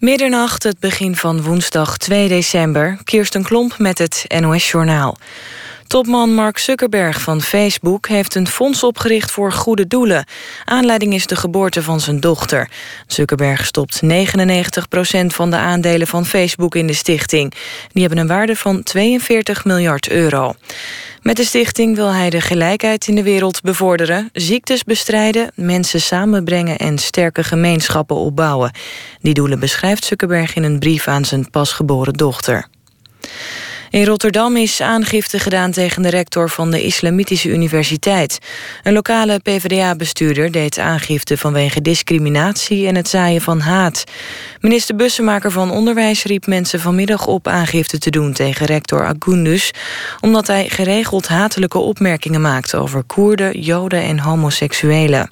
Middernacht, het begin van woensdag 2 december. Kirsten Klomp met het NOS-journaal. Topman Mark Zuckerberg van Facebook heeft een fonds opgericht voor goede doelen. Aanleiding is de geboorte van zijn dochter. Zuckerberg stopt 99% van de aandelen van Facebook in de stichting. Die hebben een waarde van 42 miljard euro. Met de stichting wil hij de gelijkheid in de wereld bevorderen... ziektes bestrijden, mensen samenbrengen en sterke gemeenschappen opbouwen. Die doelen beschrijft Zuckerberg in een brief aan zijn pasgeboren dochter. In Rotterdam is aangifte gedaan tegen de rector van de Islamitische Universiteit. Een lokale PvdA-bestuurder deed aangifte vanwege discriminatie en het zaaien van haat. Minister Bussemaker van Onderwijs riep mensen vanmiddag op aangifte te doen tegen rector Agundus, omdat hij geregeld hatelijke opmerkingen maakt over Koerden, Joden en homoseksuelen.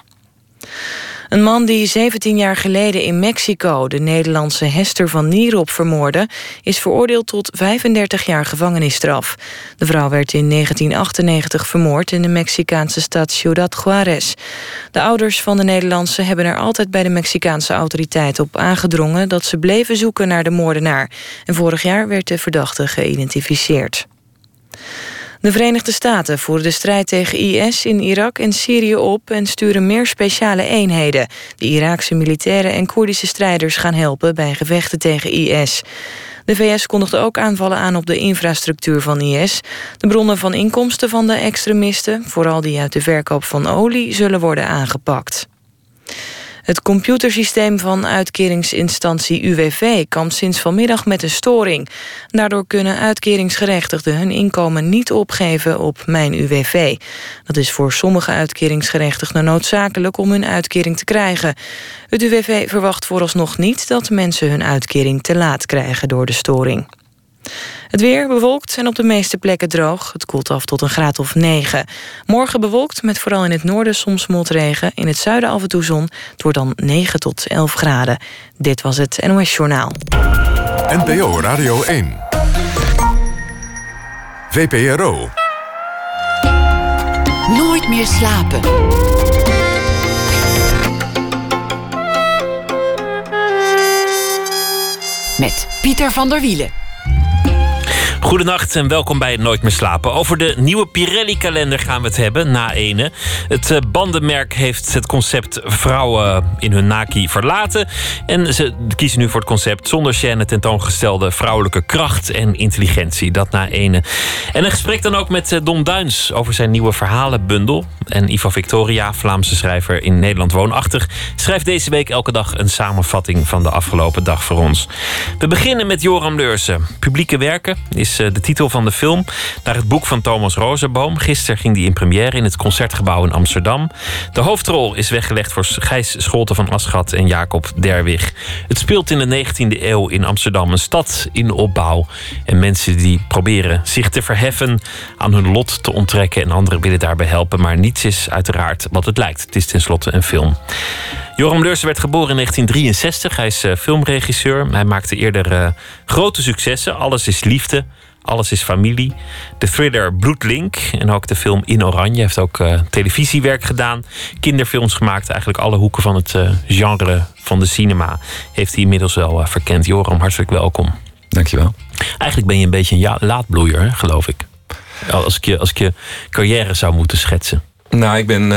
Een man die 17 jaar geleden in Mexico de Nederlandse Hester van Nierop vermoordde, is veroordeeld tot 35 jaar gevangenisstraf. De vrouw werd in 1998 vermoord in de Mexicaanse stad Ciudad Juarez. De ouders van de Nederlandse hebben er altijd bij de Mexicaanse autoriteiten op aangedrongen dat ze bleven zoeken naar de moordenaar. En vorig jaar werd de verdachte geïdentificeerd. De Verenigde Staten voeren de strijd tegen IS in Irak en Syrië op en sturen meer speciale eenheden. De Iraakse militairen en Koerdische strijders gaan helpen bij gevechten tegen IS. De VS kondigde ook aanvallen aan op de infrastructuur van IS. De bronnen van inkomsten van de extremisten, vooral die uit de verkoop van olie, zullen worden aangepakt. Het computersysteem van uitkeringsinstantie UWV kampt sinds vanmiddag met een storing. Daardoor kunnen uitkeringsgerechtigden hun inkomen niet opgeven op Mijn UWV. Dat is voor sommige uitkeringsgerechtigden noodzakelijk om hun uitkering te krijgen. Het UWV verwacht vooralsnog niet dat mensen hun uitkering te laat krijgen door de storing. Het weer bewolkt en op de meeste plekken droog. Het koelt af tot een graad of 9. Morgen bewolkt met vooral in het noorden soms motregen. In het zuiden af en toe zon. Het wordt dan 9 tot 11 graden. Dit was het NOS Journaal. NPO Radio 1. VPRO. Nooit meer slapen. Met Pieter van der Wielen. Goedenacht en welkom bij Nooit meer slapen. Over de nieuwe Pirelli-kalender gaan we het hebben, na ene. Het eh, bandenmerk heeft het concept vrouwen in hun naki verlaten. En ze kiezen nu voor het concept zonder chaîne tentoongestelde vrouwelijke kracht en intelligentie. Dat na ene. En een gesprek dan ook met eh, Don Duins over zijn nieuwe verhalenbundel. En Ivo Victoria, Vlaamse schrijver in Nederland woonachtig, schrijft deze week elke dag een samenvatting van de afgelopen dag voor ons. We beginnen met Joram Leursen. Publieke werken is eh, de titel van de film. Naar het boek van Thomas Rozenboom. Gisteren ging die in première in het Concertgebouw in Amsterdam. De hoofdrol is weggelegd voor Gijs Scholten van Aschat en Jacob Derwig. Het speelt in de 19e eeuw in Amsterdam. Een stad in opbouw. En mensen die proberen zich te verheffen, aan hun lot te onttrekken. En anderen willen daarbij helpen. Maar niets is uiteraard wat het lijkt. Het is tenslotte een film. Joram Leursen werd geboren in 1963. Hij is uh, filmregisseur. Hij maakte eerder uh, grote successen. Alles is liefde. Alles is familie. De thriller Bloedlink en ook de film In Oranje. Heeft ook uh, televisiewerk gedaan. Kinderfilms gemaakt. Eigenlijk alle hoeken van het uh, genre van de cinema heeft hij inmiddels wel uh, verkend. Joram, hartelijk welkom. Dankjewel. Eigenlijk ben je een beetje een ja laatbloeier, hè, geloof ik. Als ik, je, als ik je carrière zou moeten schetsen. Nou, ik ben,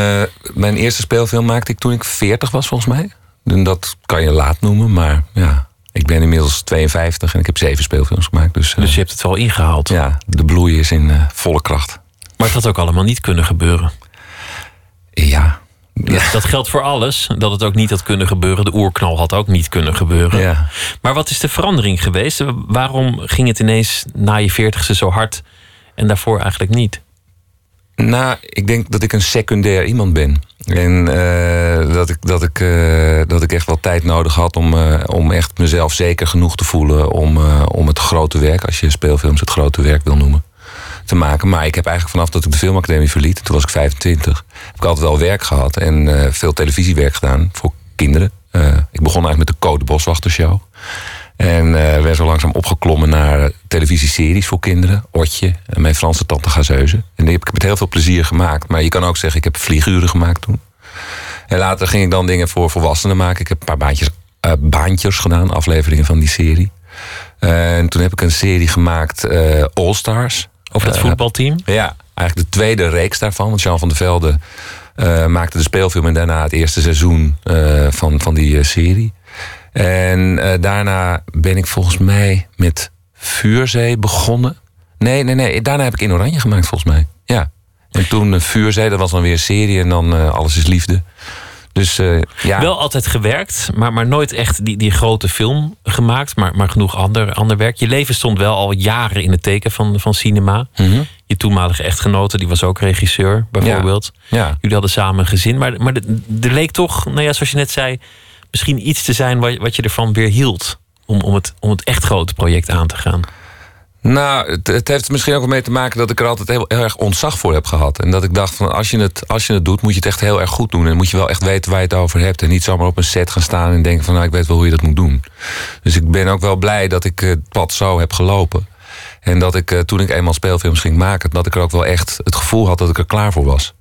mijn eerste speelfilm maakte ik toen ik 40 was, volgens mij. En dat kan je laat noemen, maar ja, ik ben inmiddels 52 en ik heb zeven speelfilms gemaakt. Dus, dus je hebt het wel ingehaald? Ja, de bloei is in uh, volle kracht. Maar het had ook allemaal niet kunnen gebeuren? Ja. ja. Dat geldt voor alles. Dat het ook niet had kunnen gebeuren. De oerknal had ook niet kunnen gebeuren. Ja. Maar wat is de verandering geweest? Waarom ging het ineens na je veertigste zo hard en daarvoor eigenlijk niet? Nou, ik denk dat ik een secundair iemand ben. En uh, dat, ik, dat, ik, uh, dat ik echt wel tijd nodig had om, uh, om echt mezelf zeker genoeg te voelen om, om het grote werk, als je speelfilms het grote werk wil noemen, te maken. Maar ik heb eigenlijk vanaf dat ik de filmacademie verliet, toen was ik 25, heb ik altijd wel werk gehad en veel televisiewerk gedaan voor kinderen. ik begon eigenlijk met de Code Boswachtershow. En uh, werd zo langzaam opgeklommen naar televisieseries voor kinderen. Otje en mijn Franse tante Gazeuze. En die heb ik met heel veel plezier gemaakt. Maar je kan ook zeggen, ik heb vlieguren gemaakt toen. En later ging ik dan dingen voor volwassenen maken. Ik heb een paar baantjes uh, uh, baantjes gedaan, afleveringen van die serie. en toen heb ik een serie gemaakt, All Stars. Over het voetbalteam? Ja, eigenlijk de tweede reeks daarvan. Want Jean van der Velde maakte de speelfilm en daarna het eerste seizoen van, van die serie. En daarna ben ik volgens mij met Vuurzee begonnen. Nee, nee, nee. Daarna heb ik in Oranje gemaakt, volgens mij. Ja. En toen uh, Vuurzee, dat was dan weer een serie. En dan uh, Alles is Liefde. Dus uh, ja. Wel altijd gewerkt, maar, maar nooit echt die, die grote film gemaakt. Maar, maar genoeg ander, ander werk. Je leven stond wel al jaren in het teken van, van cinema. Mm -hmm. Je toenmalige echtgenote, die was ook regisseur, bijvoorbeeld. Ja. ja. Jullie hadden samen een gezin. Maar, maar er leek toch, nou ja, zoals je net zei... misschien iets te zijn wat, wat je ervan weer hield. Om, om, het, om het echt grote project aan te gaan. Nou, het, het, heeft misschien ook mee te maken dat ik er altijd heel, heel, erg ontzag voor heb gehad. En dat ik dacht van als je, het, als je het doet, moet je het echt heel erg goed doen. En moet je wel echt weten waar je het over hebt. En niet zomaar op een set gaan staan en denken van nou, ik weet wel hoe je dat moet doen. Dus ik ben ook wel blij dat ik het pad zo heb gelopen. En dat ik toen ik eenmaal speelfilms ging maken, dat ik er ook wel echt het gevoel had dat ik er klaar voor was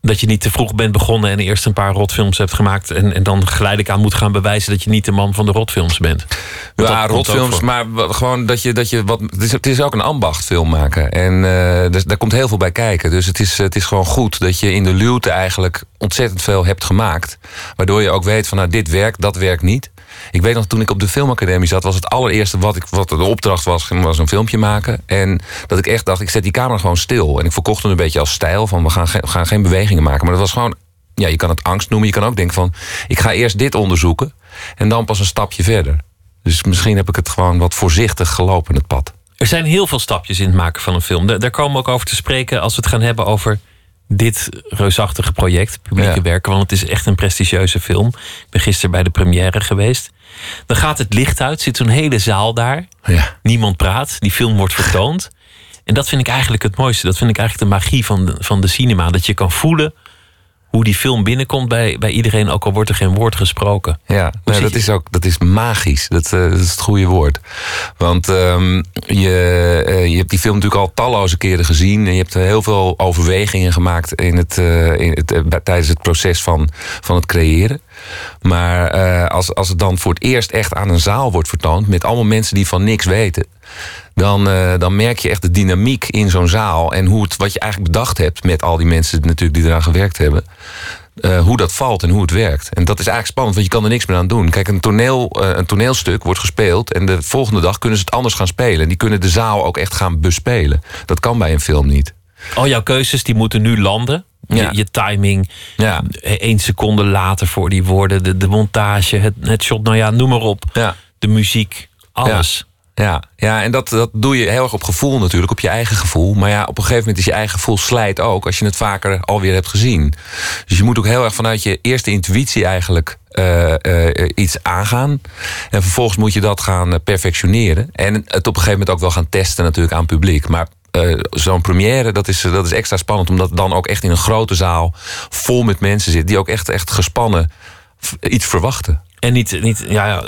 dat je niet te vroeg bent begonnen en eerst een paar rotfilms hebt gemaakt. En, en dan geleidelijk aan moet gaan bewijzen dat je niet de man van de rotfilms bent. Want ja, rotfilms, maar gewoon dat je, dat je wat. Het is, het is ook een ambacht film maken. En uh, dus, daar komt heel veel bij kijken. Dus het is, het is gewoon goed dat je in de luwte eigenlijk ontzettend veel hebt gemaakt. Waardoor je ook weet van nou, dit werkt, dat werkt niet. Ik weet nog, toen ik op de filmacademie zat, was het allereerste wat, ik, wat de opdracht was, was een filmpje maken. En dat ik echt dacht, ik zet die camera gewoon stil. En ik verkocht hem een beetje als stijl van we gaan, we gaan geen bewegingen maken. Maar dat was gewoon, ja, je kan het angst noemen. Je kan ook denken van, ik ga eerst dit onderzoeken en dan pas een stapje verder. Dus misschien heb ik het gewoon wat voorzichtig gelopen, het pad. Er zijn heel veel stapjes in het maken van een film. Daar komen we ook over te spreken als we het gaan hebben over dit reusachtige project, publieke ja. werken. Want het is echt een prestigieuze film. Ik ben gisteren bij de première geweest. Dan gaat het licht uit, zit zo'n hele zaal daar. Ja. Niemand praat, die film wordt vertoond. En dat vind ik eigenlijk het mooiste. Dat vind ik eigenlijk de magie van de, van de cinema. Dat je kan voelen hoe die film binnenkomt bij, bij iedereen, ook al wordt er geen woord gesproken. Ja, nou, dat, is ook, dat is magisch. Dat, uh, dat, is het goede woord. Want um, je, uh, je hebt die film natuurlijk al talloze keren gezien. En je hebt heel veel overwegingen gemaakt in het, uh, in het, tijdens het proces van, van het creëren. Maar als, als het dan voor het eerst echt aan een zaal wordt vertoond... met allemaal mensen die van niks weten dan, uh, dan merk je echt de dynamiek in zo'n zaal. En hoe het, wat je eigenlijk bedacht hebt met al die mensen natuurlijk die eraan gewerkt hebben. Uh, hoe dat valt en hoe het werkt. En dat is eigenlijk spannend, want je kan er niks meer aan doen. Kijk, een, toneel, uh, een toneelstuk wordt gespeeld... en de volgende dag kunnen ze het anders gaan spelen. En die kunnen de zaal ook echt gaan bespelen. Dat kan bij een film niet. Al jouw keuzes die moeten nu landen. Ja. Je, je, timing, ja. één seconde later voor die woorden... de, de montage, het, het shot, nou ja, noem maar op. Ja. De muziek, alles. Ja, ja en dat, dat doe je heel erg op gevoel natuurlijk, op je eigen gevoel. Maar ja, op een gegeven moment is je eigen gevoel slijt ook als je het vaker alweer hebt gezien. Dus je moet ook heel erg vanuit je eerste intuïtie eigenlijk uh, uh, iets aangaan. En vervolgens moet je dat gaan perfectioneren. En het op een gegeven moment ook wel gaan testen natuurlijk aan publiek. Maar zo'n première, dat is, dat is extra spannend. Omdat het dan ook echt in een grote zaal vol met mensen zit. Die ook echt, echt gespannen iets verwachten. En niet, niet ja,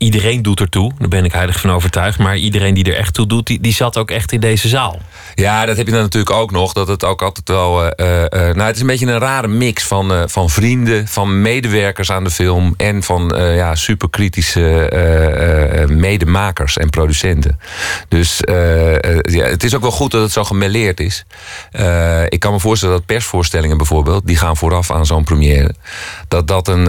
iedereen doet ertoe. Daar ben ik heilig van overtuigd. Maar iedereen die er echt toe doet, die, die zat ook echt in deze zaal. Ja, dat heb je dan natuurlijk ook nog. Dat het ook altijd wel. Uh, nou, het is een beetje een rare mix van, van vrienden, van medewerkers aan de film. En van ja, superkritische medemakers en producenten. Dus ja, het is ook wel goed dat het zo gemêleerd is. ik kan me voorstellen dat persvoorstellingen bijvoorbeeld, die gaan vooraf aan zo'n première. Dat dat, een,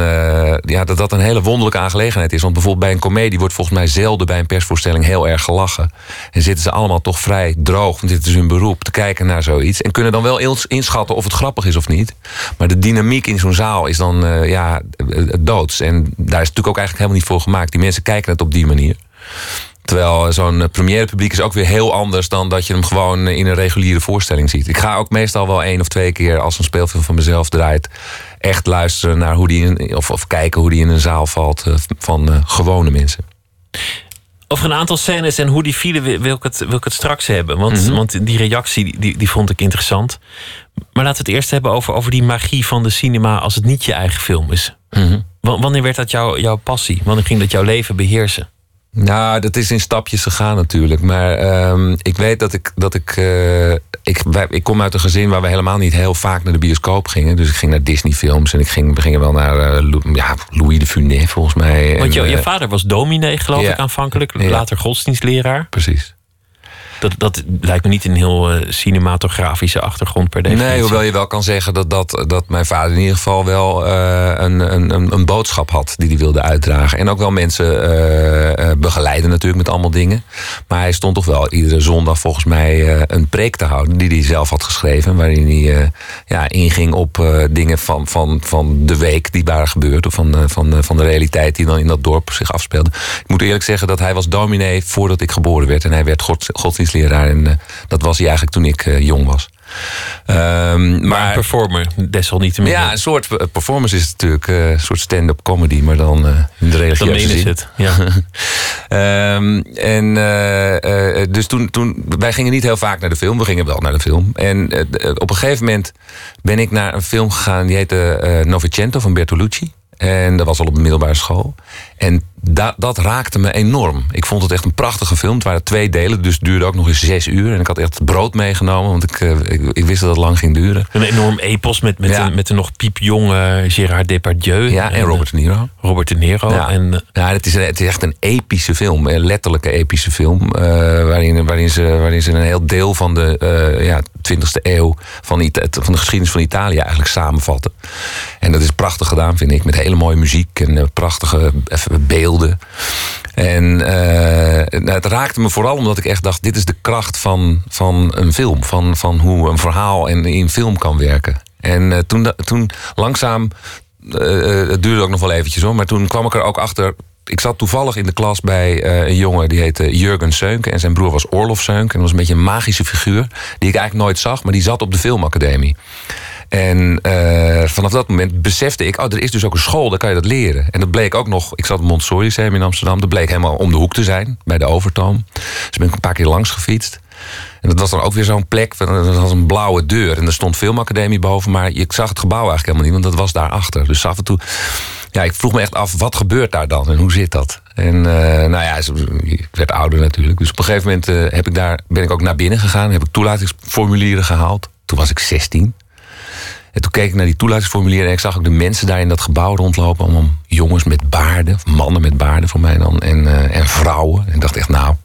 ja, dat dat een hele wonderlijke aangelegenheid is. Want bijvoorbeeld bij een komedie wordt volgens mij zelden bij een persvoorstelling heel erg gelachen. En zitten ze allemaal toch vrij droog, want dit is hun beroep, te kijken naar zoiets. En kunnen dan wel inschatten of het grappig is of niet. Maar de dynamiek in zo'n zaal is dan uh, ja, doods. En daar is natuurlijk ook eigenlijk helemaal niet voor gemaakt. Die mensen kijken het op die manier. Terwijl zo'n première publiek is ook weer heel anders dan dat je hem gewoon in een reguliere voorstelling ziet. Ik ga ook meestal wel één of twee keer als een speelfilm van mezelf draait, echt luisteren naar hoe die in, of, of kijken hoe die in een zaal valt uh, van uh, gewone mensen. Over een aantal scènes en hoe die vielen wil ik het, wil ik het straks hebben. Want, mm -hmm. want die reactie die, die vond ik interessant. Maar laten we het eerst hebben over, over die magie van de cinema als het niet je eigen film is. Mm -hmm. Wanneer werd dat jouw jouw passie? Wanneer ging dat jouw leven beheersen? Nou, dat is in stapjes gegaan natuurlijk. Maar ehm, ik weet dat ik. Dat ik, eh, ik, wij- ik kom uit een gezin waar we helemaal niet heel vaak naar de bioscoop gingen. Dus ik ging naar Disney-films en ik ging, we gingen wel naar eh, ja, Louis de Funès volgens mij. Want je, En, je eh, vader was dominee, geloof ja. ik, aanvankelijk. Ja. Later godsdienstleraar. Precies. Dat, dat lijkt me niet een heel eh, cinematografische achtergrond per definitie. Nee, hoewel je wel kan zeggen dat, dat, dat mijn vader in ieder geval wel eh, een, een, een, boodschap had die hij wilde uitdragen. En ook wel mensen eh, begeleiden natuurlijk met allemaal dingen. Maar hij stond toch wel iedere zondag volgens mij een preek te houden die hij zelf had geschreven. Waarin hij ja, inging op dingen van, van, van de week die waren gebeurd. Of van, van, van de realiteit die dan in dat dorp zich afspeelde. Ik moet eerlijk zeggen dat hij was dominee voordat ik geboren werd. En hij werd gods, En eh, dat was hij eigenlijk toen ik eh, jong was. Ehm, Maar een performer, desalniettemin. ja, een soort eh, performance is het natuurlijk. een soort stand-up comedy, maar dan in de dan religieuze ze zin. het. Ja. Ehm, en eh, dus toen, toen, wij gingen niet heel vaak naar de film. We gingen wel naar de film. En op een gegeven moment ben ik naar een film gegaan. Die heette Novecento van Bertolucci. En dat was al op de middelbare school. En da- dat raakte me enorm. Ik vond het echt een prachtige film. Het waren twee delen, dus het duurde ook nog eens zes uur. En ik had echt brood meegenomen, want ik, eh, ik, ik wist dat het lang ging duren. Een enorm epos met, met, Ja. een, met een nog piepjonge Gérard Depardieu. Ja, en Robert De Niro. eh, Robert De Niro. Ja. En, eh, Ja, het is, het is echt een epische film. Een letterlijke epische film. waarin, waarin, ze, waarin ze een heel deel van de ja, 20e eeuw van, van de geschiedenis van Italië eigenlijk samenvatten. En dat is prachtig gedaan, vind ik. Met hele mooie muziek en eh, prachtige beelden. En eh, nou, het raakte me vooral omdat ik echt dacht: dit is de kracht van, van een film. Van, van hoe een verhaal in, film kan werken. En eh, toen, toen langzaam het duurde ook nog wel eventjes hoor. Maar toen kwam ik er ook achter. Ik zat toevallig in de klas bij eh, een jongen die heette Jurgen Seunke. En zijn broer was Orlof Seunke. En dat was een beetje een magische figuur. Die ik eigenlijk nooit zag, maar die zat op de filmacademie. En eh, vanaf dat moment besefte ik, oh, er is dus ook een school, daar kan je dat leren. En dat bleek ook nog, ik zat op Montessori Lyceum in Amsterdam, dat bleek helemaal om de hoek te zijn, bij de Overtoom. Dus ben ik een paar keer langs gefietst. En dat was dan ook weer zo'n plek, dat was een blauwe deur. En er stond filmacademie boven, maar ik zag het gebouw eigenlijk helemaal niet, want dat was daarachter. Dus af en toe, ja, ik vroeg me echt af, wat gebeurt daar dan en hoe zit dat? En eh, nou ja, ik werd ouder natuurlijk. Dus op een gegeven moment eh, heb ik daar, ben ik ook naar binnen gegaan, heb ik toelatingsformulieren gehaald. Toen was ik 16. En toen keek ik naar die toelatingsformulieren en ik zag ook de mensen daar in dat gebouw rondlopen. Allemaal jongens met baarden, of mannen met baarden voor mij dan, en, eh, en vrouwen. En ik dacht echt, nou,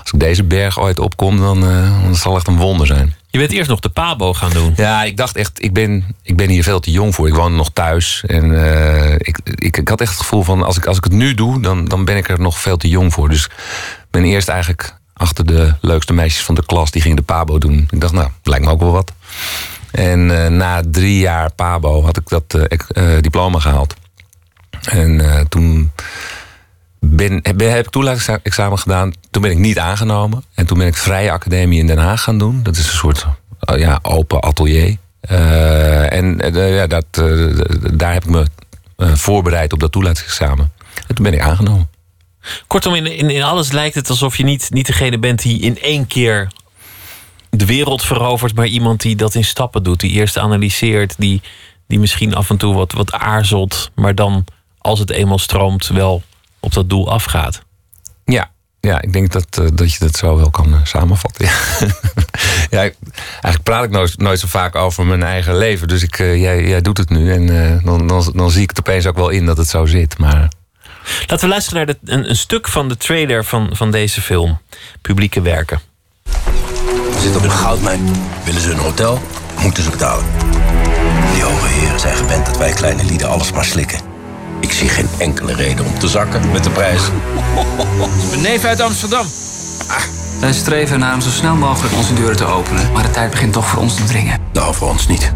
als ik deze berg ooit opkom, dan, eh, dan zal het echt een wonder zijn. je bent eerst nog de Pabo gaan doen. Ja, ik dacht echt, ik ben, ik ben hier veel te jong voor. Ik woon nog thuis. En eh, ik, ik, ik had echt het gevoel van, als ik, als ik het nu doe, dan, dan ben ik er nog veel te jong voor. Dus ik ben eerst eigenlijk achter de leukste meisjes van de klas, die gingen de Pabo doen. Ik dacht, nou, lijkt me ook wel wat. En eh, na drie jaar Pabo had ik dat eh, eh, diploma gehaald. En toen ben, heb, ik toelatingsexamen gedaan. Toen ben ik niet aangenomen. En toen ben ik Vrije Academie in Den Haag gaan doen. Dat is een soort ja, open atelier. En ja, dat, daar heb ik me voorbereid op dat toelatingsexamen. En toen ben ik aangenomen. Kortom, in, in, in alles lijkt het alsof je niet, niet degene bent die in één keer de wereld verovert, maar iemand die dat in stappen doet. Die eerst analyseert, die, die misschien af en toe wat, wat aarzelt, maar dan als het eenmaal stroomt, wel op dat doel afgaat. Ja, ja ik denk dat, eh, dat je dat zo wel kan eh, samenvatten. Ja. ja, ik- eigenlijk praat ik nooit, nooit zo vaak over mijn eigen leven. Dus ik, eh, jij, jij doet het nu. En dan, dan, dan zie ik het opeens ook wel in dat het zo zit. Maar Laten we luisteren naar de, een, een stuk van de trailer van, van deze film, Publieke Werken. We zitten op een goudmijn. Willen ze een hotel, moeten ze betalen. Die hoge heren zijn gewend dat wij kleine lieden alles maar slikken. Ik zie geen enkele reden om te zakken met de prijs. Mijn neef uit Amsterdam. Wij streven ernaar om zo snel mogelijk onze deuren te openen. Maar de tijd begint toch voor ons te dringen. Nou, voor ons niet.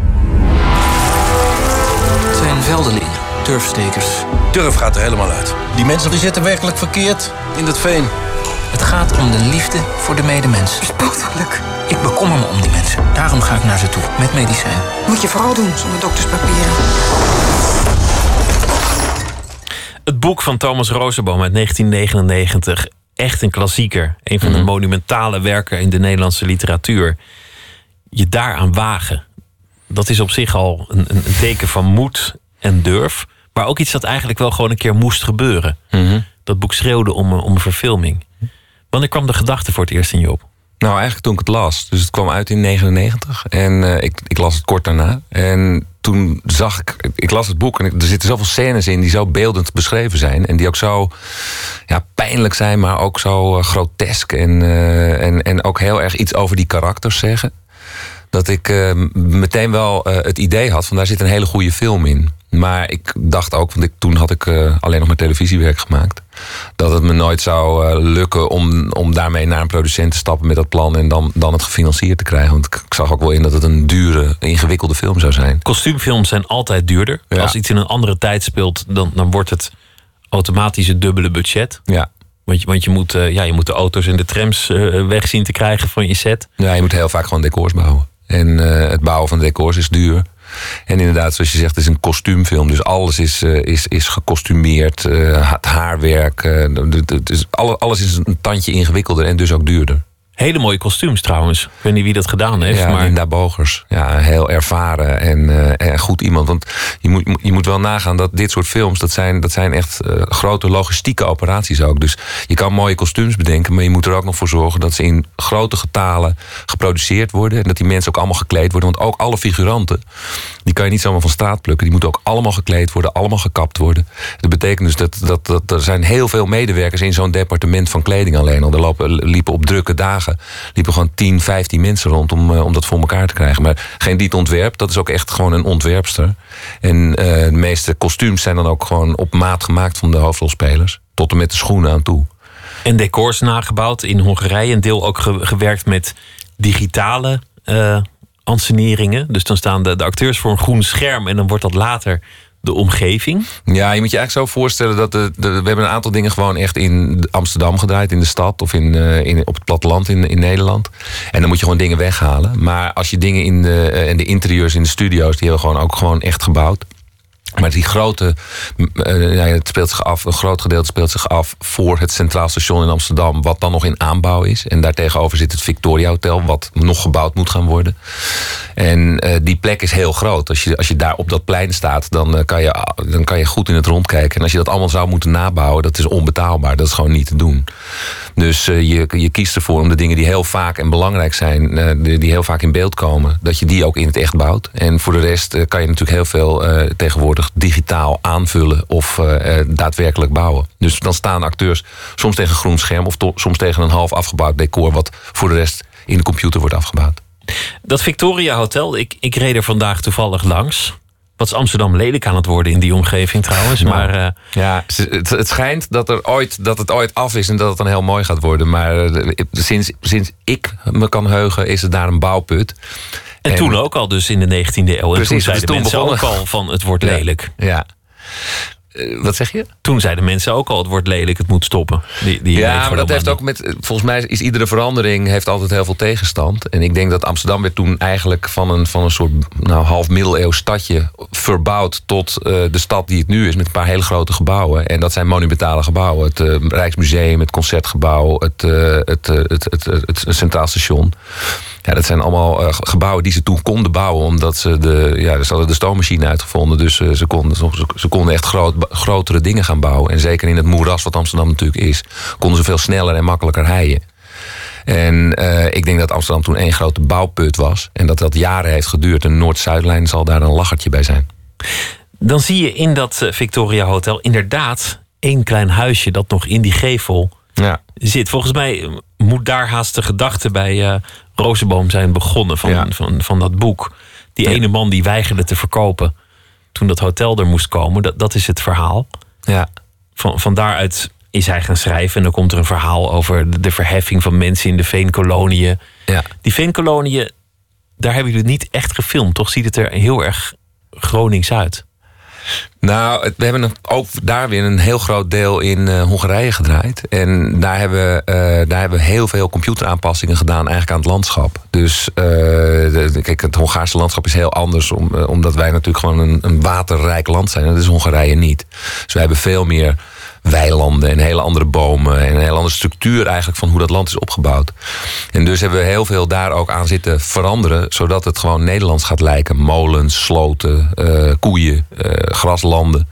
Het zijn veldelingen, turfstekers. Turf gaat er helemaal uit. Die mensen die zitten werkelijk verkeerd in het veen. Het gaat om de liefde voor de medemens. Bespottelijk. Ik bekommer me om die mensen. Daarom ga ik naar ze toe, met medicijn. Moet je vooral doen zonder dokterspapieren. Het boek van Thomas Rosenboom uit 1999. Echt een klassieker. Een van de monumentale werken in de Nederlandse literatuur. Je daaraan wagen. Dat is op zich al een, een, teken van moed en durf. Maar ook iets dat eigenlijk wel gewoon een keer moest gebeuren. Dat boek schreeuwde om, een- om een verfilming. Wanneer kwam de gedachte voor het eerst in je op? Nou, eigenlijk toen ik het las. Dus het kwam uit in 99. En eh, ik, ik las het kort daarna. En toen zag ik... Ik las het boek en er zitten zoveel scènes in... die zo beeldend beschreven zijn. En die ook zo ja, pijnlijk zijn, maar ook zo eh, grotesk. En, eh, en, en ook heel erg iets over die karakters zeggen. Dat ik meteen wel het idee had van daar zit een hele goede film in. Maar ik dacht ook, want ik, toen had ik eh, alleen nog maar televisiewerk gemaakt. Dat het me nooit zou eh, lukken om, om daarmee naar een producent te stappen met dat plan. En dan, dan het gefinancierd te krijgen. Want ik, ik zag ook wel in dat het een dure, ingewikkelde film zou zijn. Kostuumfilms zijn altijd duurder. Ja. Als iets in een andere tijd speelt, dan, dan wordt het automatisch het dubbele budget. Ja. Want je, want je, moet, eh, ja, je moet de auto's en de trams weg zien te krijgen van je set. Ja, je moet heel vaak gewoon decors bouwen. En het bouwen van decors is duur. En inderdaad, zoals je zegt, het is een kostuumfilm. Dus alles is, eh, is, is gekostumeerd. eh, het haarwerk. dus alle- alles is een tandje ingewikkelder en dus ook duurder. Hele mooie kostuums trouwens. Ik weet niet wie dat gedaan heeft. Ja, maar Linda Bogers. Ja, heel ervaren en, eh, en goed iemand. Want je moet, je moet wel nagaan dat dit soort films... dat zijn, dat zijn echt eh, grote logistieke operaties ook. Dus je kan mooie kostuums bedenken... maar je moet er ook nog voor zorgen dat ze in grote getalen geproduceerd worden... en dat die mensen ook allemaal gekleed worden. Want ook alle figuranten, die kan je niet zomaar van straat plukken. Die moeten ook allemaal gekleed worden, allemaal gekapt worden. Dat betekent dus dat, dat, dat er zijn heel veel medewerkers... in zo'n departement van kleding alleen al. Er lopen, liepen op drukke dagen liepen gewoon 10, 15 mensen rond om, eh, om dat voor elkaar te krijgen. Maar geen die ontwerp, dat is ook echt gewoon een ontwerpster. En eh, de meeste kostuums zijn dan ook gewoon op maat gemaakt van de hoofdrolspelers. Tot en met de schoenen aan toe. En decors nagebouwd in Hongarije. Een deel ook ge- gewerkt met digitale eh anseneringen. Dus dan staan de, de acteurs voor een groen scherm en dan wordt dat later de omgeving. Ja, je moet je eigenlijk zo voorstellen dat de, we hebben een aantal dingen gewoon echt in Amsterdam gedraaid, in de stad of in, eh, in, op het platteland in, in Nederland. En dan moet je gewoon dingen weghalen. Maar als je dingen in de, eh, in de interieurs, in de studio's, die hebben we gewoon ook gewoon echt gebouwd. Maar die grote, eh, het speelt zich af, een groot gedeelte speelt zich af voor het Centraal Station in Amsterdam, wat dan nog in aanbouw is. En daartegenover zit het Victoria Hotel, wat nog gebouwd moet gaan worden. En eh, die plek is heel groot. Als je, als je daar op dat plein staat, dan, eh, kan je, dan kan je goed in het rond kijken. En als je dat allemaal zou moeten nabouwen, dat is onbetaalbaar. Dat is gewoon niet te doen. Dus eh, je, je kiest ervoor om de dingen die heel vaak en belangrijk zijn, eh, die, heel vaak in beeld komen, dat je die ook in het echt bouwt. En voor de rest eh, kan je natuurlijk heel veel tegenwoordig digitaal aanvullen of daadwerkelijk bouwen. Dus dan staan acteurs soms tegen een groen scherm of soms tegen een half afgebouwd decor, wat voor de rest in de computer wordt afgebouwd. Dat Victoria Hotel, ik, ik reed er vandaag toevallig langs. Wat is Amsterdam lelijk aan het worden in die omgeving trouwens. Maar eh, Ja, het, het schijnt dat, er ooit, dat het ooit af is en dat het dan heel mooi gaat worden. Maar eh, sinds, sinds ik me kan heugen, is het daar een bouwput. en, toen ook al dus in de 19e eeuw. En toen Precies, is zeiden toen mensen begonnen. ook al van het wordt lelijk. Ja. Wat zeg je? Toen zeiden mensen ook al het wordt lelijk, het moet stoppen. Die, die ja, maar dat heeft ook met. Volgens mij is iedere verandering heeft altijd heel veel tegenstand. En ik denk dat Amsterdam werd toen eigenlijk van een, van een soort nou, half middeleeuws stadje verbouwd tot eh, de stad die het nu is, met een paar hele grote gebouwen. En dat zijn monumentale gebouwen. Het eh, Rijksmuseum, het Concertgebouw, het, eh, het, eh, het, het, het, het Centraal Station. Ja, dat zijn allemaal eh, gebouwen die ze toen konden bouwen, omdat ze de, ja, ze hadden de stoommachine uitgevonden. Dus eh, ze, konden, ze, ze konden echt groot, grotere dingen gaan bouwen. En zeker in het moeras, wat Amsterdam natuurlijk is, konden ze veel sneller en makkelijker heien. En eh, ik denk dat Amsterdam toen één grote bouwput was. En dat dat jaren heeft geduurd. En Noord-Zuidlijn zal daar een lachertje bij zijn. Dan zie je in dat Victoria Hotel inderdaad één klein huisje dat nog in die gevel Ja. zit. Volgens mij moet daar haast de gedachte bij eh Rozenboom zijn begonnen van, Ja. van, van dat boek. Die Ja. ene man die weigerde te verkopen toen dat hotel er moest komen. Dat, dat is het verhaal. Ja. Van, van daaruit is hij gaan schrijven. En dan komt er een verhaal over de, de verheffing van mensen in de veenkoloniën. Ja. Die veenkoloniën, daar hebben jullie niet echt gefilmd. Toch ziet het er heel erg Gronings uit. Nou, we hebben ook daar weer een heel groot deel in eh, Hongarije gedraaid. En daar hebben, we, eh, daar hebben we heel veel computeraanpassingen gedaan eigenlijk aan het landschap. Dus eh, kijk, het Hongaarse landschap is heel anders. Om, omdat wij natuurlijk gewoon een, een waterrijk land zijn. En dat is Hongarije niet. Dus wij hebben veel meer weilanden en hele andere bomen. En een hele andere structuur eigenlijk van hoe dat land is opgebouwd. En dus hebben we heel veel daar ook aan zitten veranderen. Zodat het gewoon Nederlands gaat lijken. Molens, sloten, uh, koeien, uh, graslanden.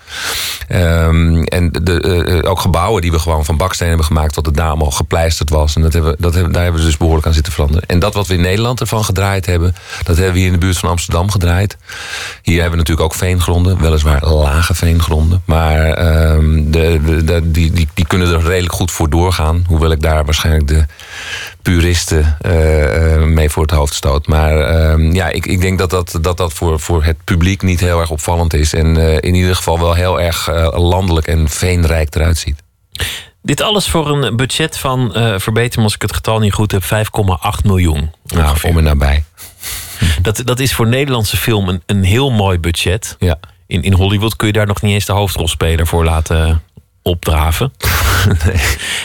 Um, en de, uh, ook gebouwen die we gewoon van baksteen hebben gemaakt. Wat het daar allemaal gepleisterd was. En dat hebben, dat hebben, daar hebben we dus behoorlijk aan zitten veranderen. En dat wat we in Nederland ervan gedraaid hebben. Dat hebben we hier in de buurt van Amsterdam gedraaid. Hier hebben we natuurlijk ook veengronden. Weliswaar lage veengronden. Maar de, de, de, die, die, die kunnen er redelijk goed voor doorgaan. Hoewel ik daar waarschijnlijk de puristen uh, mee voor het hoofd stoot. Maar uh, ja, ik, ik denk dat dat, dat, dat voor, voor het publiek niet heel erg opvallend is. En uh, in ieder geval wel heel erg landelijk en veenrijk eruit ziet. Dit alles voor een budget van, verbeter me als ik het getal niet goed heb, 5,8 miljoen. Nou, om en nabij. Dat, dat is voor Nederlandse film een, een heel mooi budget. Ja. In, in Hollywood kun je daar nog niet eens de hoofdrolspeler voor laten opdraven. nee.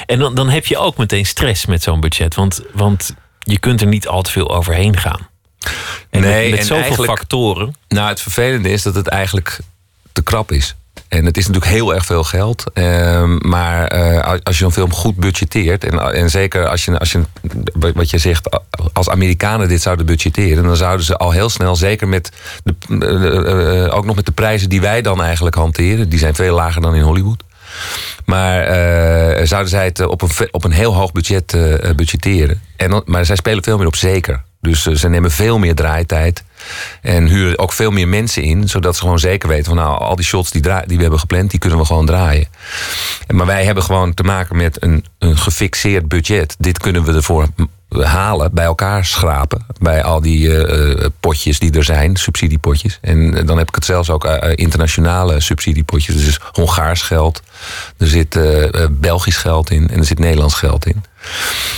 En dan, dan heb je ook meteen stress met zo'n budget. Want, want je kunt er niet al te veel overheen gaan. En nee, met, met en zoveel factoren. Nou, het vervelende is dat het eigenlijk te krap is. En het is natuurlijk heel erg veel geld. Ehm, maar eh, als je een film goed budgetteert. En, en zeker als je, als je, wat je zegt, als Amerikanen dit zouden budgetteren. dan zouden ze al heel snel, zeker met de, eh, eh, ook nog met de prijzen die wij dan eigenlijk hanteren. die zijn veel lager dan in Hollywood. Maar eh, zouden zij het op een, op een heel hoog budget eh, budgetteren. En, maar zij spelen veel meer op zeker. Dus eh, ze nemen veel meer draaitijd. En huren ook veel meer mensen in. Zodat ze gewoon zeker weten van nou, al die shots die, die we hebben gepland, die kunnen we gewoon draaien. En, maar wij hebben gewoon te maken met een, een gefixeerd budget. Dit kunnen we ervoor halen, bij elkaar schrapen. Bij al die eh, eh, potjes die er zijn, subsidiepotjes. En eh, dan heb ik het zelfs ook internationale subsidiepotjes. Dus Hongaars geld, er zit Belgisch geld in en er zit Nederlands geld in.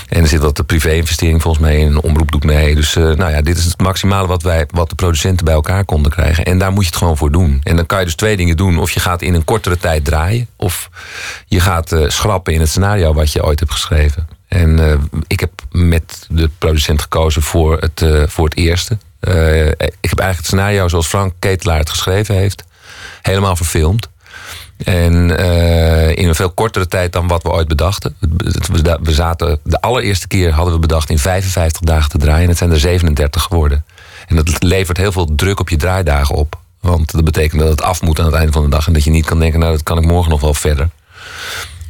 En er zit wat de privé-investering volgens mij in. Een omroep doet mee. Dus nou ja, dit is het maximale wat, wij, wat de producenten bij elkaar konden krijgen. En daar moet je het gewoon voor doen. En dan kan je dus twee dingen doen. Of je gaat in een kortere tijd draaien. Of je gaat schrappen in het scenario wat je ooit hebt geschreven. En ik heb met de producent gekozen voor het, eh, voor het eerste. Eh, ik heb eigenlijk het scenario zoals Frank Ketelaar het geschreven heeft. Helemaal verfilmd. En eh, in een veel kortere tijd dan wat we ooit bedachten. We zaten, de allereerste keer hadden we bedacht in 55 dagen te draaien. En het zijn er 37 geworden. En dat levert heel veel druk op je draaidagen op. Want dat betekent dat het af moet aan het einde van de dag. En dat je niet kan denken, nou dat kan ik morgen nog wel verder.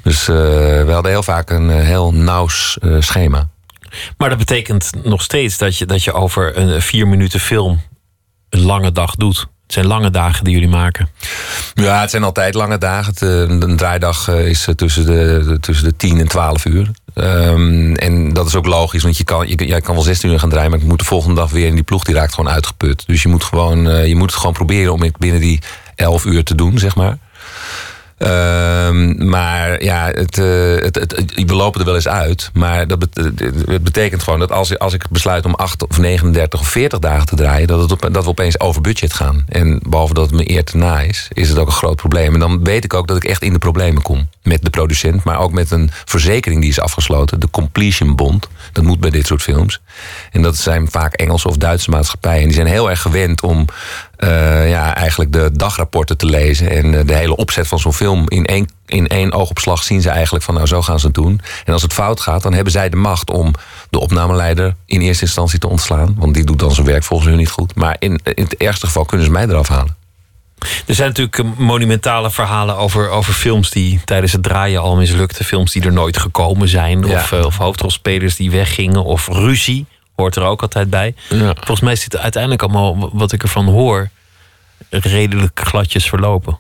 Dus we hadden heel vaak een heel nauw schema. Maar dat betekent nog steeds dat je, dat je over een vier minuten film een lange dag doet. Het zijn lange dagen die jullie maken. Ja, het zijn altijd lange dagen. Eh, een draaidag eh, is eh, tussen de, tussen de 10 en 12 uur. Ehm, en dat is ook logisch, want je kan, je, kan wel 16 uur gaan draaien, maar ik moet de volgende dag weer in die ploeg, die raakt gewoon uitgeput. Dus je moet, gewoon, je moet het gewoon proberen om het binnen die 11 uur te doen, zeg maar. Ehm, maar ja, het, eh, het, het, het- we lopen er wel eens uit. Maar dat het betekent gewoon dat als, als ik besluit om 8 of 39 of 40 dagen te draaien, dat, het op, dat we opeens over budget gaan. En behalve dat het me eer te na is, is het ook een groot probleem. En dan weet ik ook dat ik echt in de problemen kom. Met de producent, maar ook met een verzekering die is afgesloten. De Completion Bond. Dat moet bij dit soort films. En dat zijn vaak Engelse of Duitse maatschappijen. En die zijn heel erg gewend om ja, eigenlijk de dagrapporten te lezen. En eh, de hele opzet van zo'n film. In één, in één oogopslag zien ze eigenlijk van nou zo gaan ze het doen. En als het fout gaat, dan hebben zij de macht om de opnameleider in eerste instantie te ontslaan. Want die doet dan zijn werk volgens hun niet goed. Maar in, in het ergste geval kunnen ze mij eraf halen. Er zijn natuurlijk eh, monumentale verhalen over, over films die tijdens het draaien al mislukten. Films die er nooit gekomen zijn. Ja. Of, eh, of hoofdrolspelers die weggingen. Of ruzie hoort er ook altijd bij. Ja. Volgens mij dit uiteindelijk allemaal, wat ik ervan hoor, redelijk gladjes verlopen.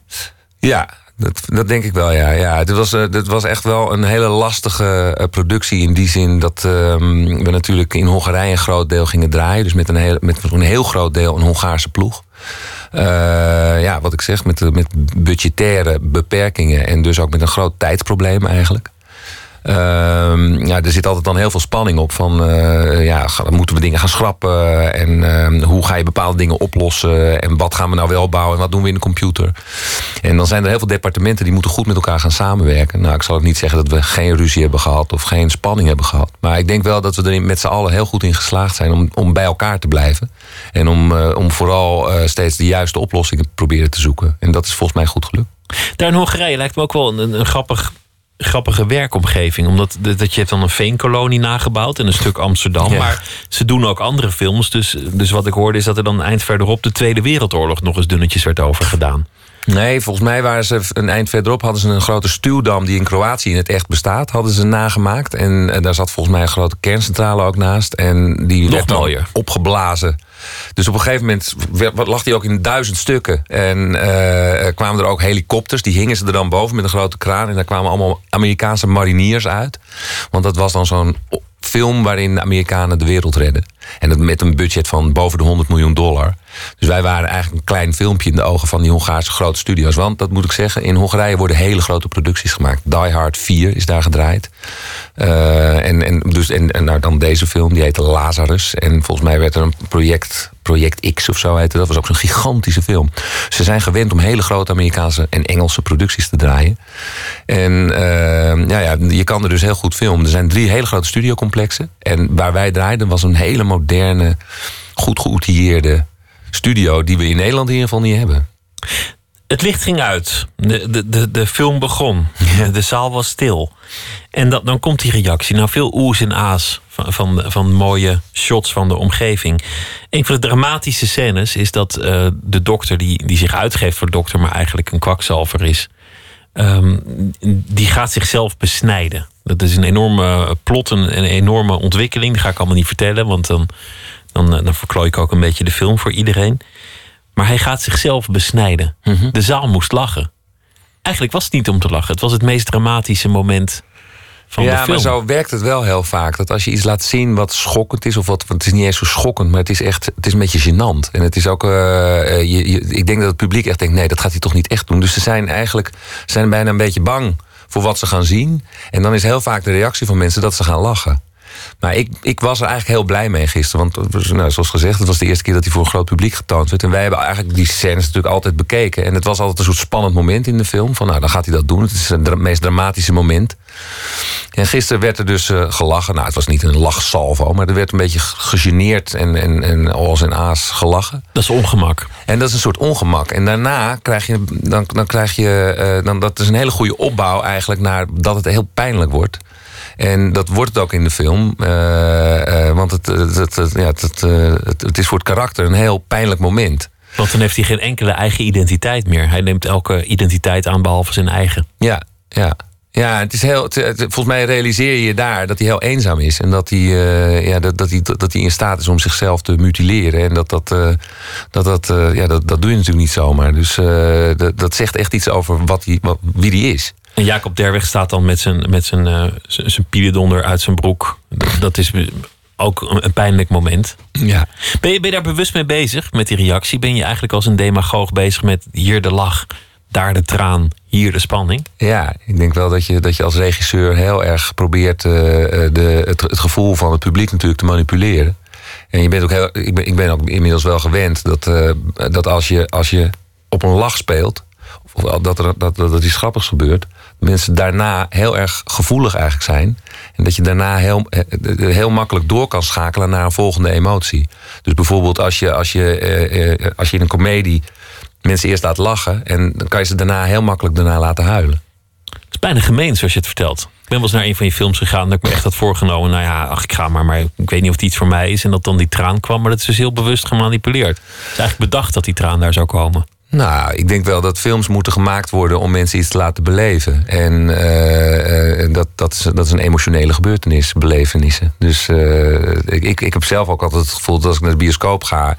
Ja, dat, dat denk ik wel, ja. ja dit, was, eh, dit was echt wel een hele lastige eh, productie in die zin dat ehm, we natuurlijk in Hongarije een groot deel gingen draaien. Dus met een heel, met een heel groot deel een Hongaarse ploeg. Eh, ja, wat ik zeg, met, met budgettaire beperkingen en dus ook met een groot tijdsprobleem eigenlijk. Ehm, ja, er zit altijd dan heel veel spanning op van eh, ja, moeten we dingen gaan schrappen en ehm, hoe ga je bepaalde dingen oplossen en wat gaan we nou wel bouwen en wat doen we in de computer. En dan zijn er heel veel departementen die moeten goed met elkaar gaan samenwerken. Nou, ik zal ook niet zeggen dat we geen ruzie hebben gehad of geen spanning hebben gehad. Maar ik denk wel dat we er met z'n allen heel goed in geslaagd zijn om, om bij elkaar te blijven. En om, eh, om vooral eh, steeds de juiste oplossingen te proberen te zoeken. En dat is volgens mij goed gelukt. Daar in Hongarije lijkt me ook wel een, een grappig, grappige werkomgeving. Omdat dat je hebt dan een veenkolonie nagebouwd en een stuk Amsterdam. Ja. Maar ze doen ook andere films. Dus, dus wat ik hoorde is dat er dan eind verderop de Tweede Wereldoorlog nog eens dunnetjes werd over gedaan. Nee, volgens mij waren ze een eind verderop hadden ze een grote stuwdam die in Kroatië in het echt bestaat, hadden ze nagemaakt. En, eh, daar zat volgens mij een grote kerncentrale ook naast. En die Nog werd dan mooier. opgeblazen. Dus op een gegeven moment lag die ook in duizend stukken. En eh, kwamen er ook helikopters, die hingen ze er dan boven met een grote kraan. En daar kwamen allemaal Amerikaanse mariniers uit. Want dat was dan zo'n film waarin de Amerikanen de wereld redden. En dat met een budget van boven de 100 miljoen dollar. Dus wij waren eigenlijk een klein filmpje in de ogen van die Hongaarse grote studio's. Want, dat moet ik zeggen, in Hongarije worden hele grote producties gemaakt. Die Hard 4 is daar gedraaid. Eh, en, en, dus, en, nou, dan deze film, die heette Lazarus. En volgens mij werd er een project, project X of zo heette. Dat was ook zo'n gigantische film. Ze zijn gewend om hele grote Amerikaanse en Engelse producties te draaien. En eh, ja, ja, je kan er dus heel goed filmen. Er zijn drie hele grote studiocomplexen. En waar wij draaiden was een hele moderne, goed geoutilleerde studio... die we in Nederland in ieder geval niet hebben. Het licht ging uit. De, de, de, de film begon. De zaal was stil. En dat, dan komt die reactie. Nou, veel oes en a's van, van, van mooie shots van de omgeving. Een van de dramatische scènes is dat eh, de dokter, die, die zich uitgeeft voor dokter, maar eigenlijk een kwakzalver is, ehm, die gaat zichzelf besnijden. Dat is een enorme plot, een, een enorme ontwikkeling. Die ga ik allemaal niet vertellen, want dan, dan, eh, dan verklooi ik ook een beetje de film voor iedereen. Maar hij gaat zichzelf besnijden. De zaal moest lachen. Eigenlijk was het niet om te lachen. Het was het meest dramatische moment van ja, de film. maar zo werkt het wel heel vaak. Dat als je iets laat zien wat schokkend is, of wat, want het is niet eens zo schokkend, maar het is echt, het is een beetje gênant. En het is ook, eh, eh, je, je- ik denk dat het publiek echt denkt, nee, dat gaat hij toch niet echt doen. Dus ze zijn eigenlijk, zijn bijna een beetje bang voor wat ze gaan zien. En dan is heel vaak de reactie van mensen dat ze gaan lachen. Maar ik, ik was er eigenlijk heel blij mee gisteren. Want was, nou, zoals gezegd, het was de eerste keer dat hij voor een groot publiek getoond werd. En wij hebben eigenlijk die scènes natuurlijk altijd bekeken. En het was altijd een soort spannend moment in de film. Van nou, dan gaat hij dat doen. Het is het meest dramatische moment. En gisteren werd er dus eh, gelachen. Nou, het was niet een lachsalvo, maar er werd een beetje gegeneerd en, en, en als en aas gelachen. Dat is ongemak. En dat is een soort ongemak. En daarna krijg je, dan, dan krijg je, eh, dan, dat is een hele goede opbouw eigenlijk naar dat het heel pijnlijk wordt. En dat wordt het ook in de film. eh, eh, want het, het, ja, het, eh, het, het is voor het karakter een heel pijnlijk moment. Want dan heeft hij geen enkele eigen identiteit meer. Hij neemt elke identiteit aan behalve zijn eigen. Ja, ja. Ja, het is heel, het- het- volgens mij realiseer je daar dat hij heel eenzaam is. En dat hij, ja, dat, dat, hij, dat hij in staat is om zichzelf te mutileren. En dat, dat, dat, dat, ja, dat, dat doe je natuurlijk niet zomaar. Dus dat, dat zegt echt iets over wat hij, wat, wie hij is. En Jacob Derweg staat dan met zijn, met zijn, eh, zijn pielendonder uit zijn broek. Dat is ook een, een pijnlijk moment. Ja. Ben je, ben je daar bewust mee bezig, met die reactie? Ben je eigenlijk als een demagoog bezig met hier de lach, daar de traan, hier de spanning? Ja, ik denk wel dat je, dat je als regisseur heel erg probeert eh, eh, de, het, het gevoel van het publiek natuurlijk te manipuleren. En je bent ook heel, ik, ben, ik ben ook inmiddels wel gewend dat, dat als, je, als je op een lach speelt, of dat er, dat, dat er iets grappigs gebeurt, mensen daarna heel erg gevoelig eigenlijk zijn. En dat je daarna heel, eh, heel makkelijk door kan schakelen naar een volgende emotie. Dus bijvoorbeeld als je, als je, eh, eh, als je in een komedie mensen eerst laat lachen. En dan kan je ze daarna heel makkelijk daarna laten huilen. Het is bijna gemeen zoals je het vertelt. Ik ben wel eens naar een van je films gegaan dat ik me echt had voorgenomen. Nou ja, ach, ik ga maar, maar ik weet niet of het iets voor mij is. En dat dan die traan kwam, maar dat is dus heel bewust gemanipuleerd. Het is eigenlijk bedacht dat die traan daar zou komen. Nou, ik denk wel dat films moeten gemaakt worden om mensen iets te laten beleven. En eh, eh, dat, dat, is, dat is een emotionele gebeurtenis, belevenissen. Dus eh, ik, ik, heb zelf ook altijd het gevoel dat als ik naar de bioscoop ga.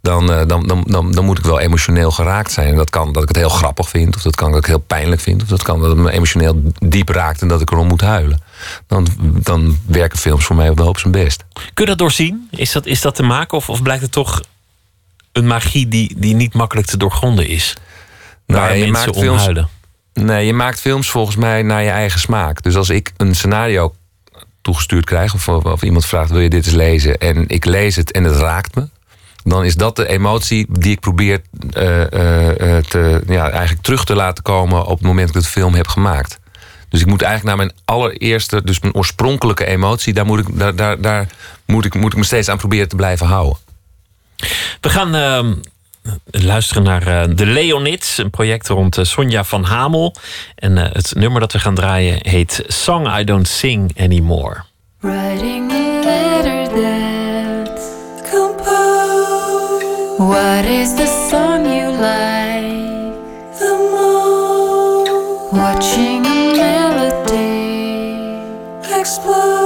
Dan, dan, dan, dan, dan moet ik wel emotioneel geraakt zijn. En dat kan dat ik het heel grappig vind, of dat kan dat ik het heel pijnlijk vind, of dat kan dat het me emotioneel diep raakt en dat ik erom moet huilen. Dan, dan werken films voor mij wel op zijn best. Kun je dat doorzien? Is dat, is dat te maken? Of, of blijkt het toch een magie die, die niet makkelijk te doorgronden is? Waar Nou, je mensen maakt films-. Nee, je maakt films volgens mij naar je eigen smaak. Dus als ik een scenario toegestuurd krijg, of, of iemand vraagt: wil je dit eens lezen? En ik lees het en het raakt me. Dan is dat de emotie die ik probeer eh, eh, eh, te, ja, eigenlijk terug te laten komen op het moment dat ik de film heb gemaakt. Dus ik moet eigenlijk naar mijn allereerste, dus mijn oorspronkelijke emotie, daar moet ik, daar, daar, daar moet ik, moet ik me steeds aan proberen te blijven houden. We gaan ehm, luisteren naar uh, de Leonids, een project rond uh, Sonja van Hamel. En uh, het nummer dat we gaan draaien heet Song I Don't Sing Anymore. Writing a letter that's composed. What is the song you like the most? Watching a melody explode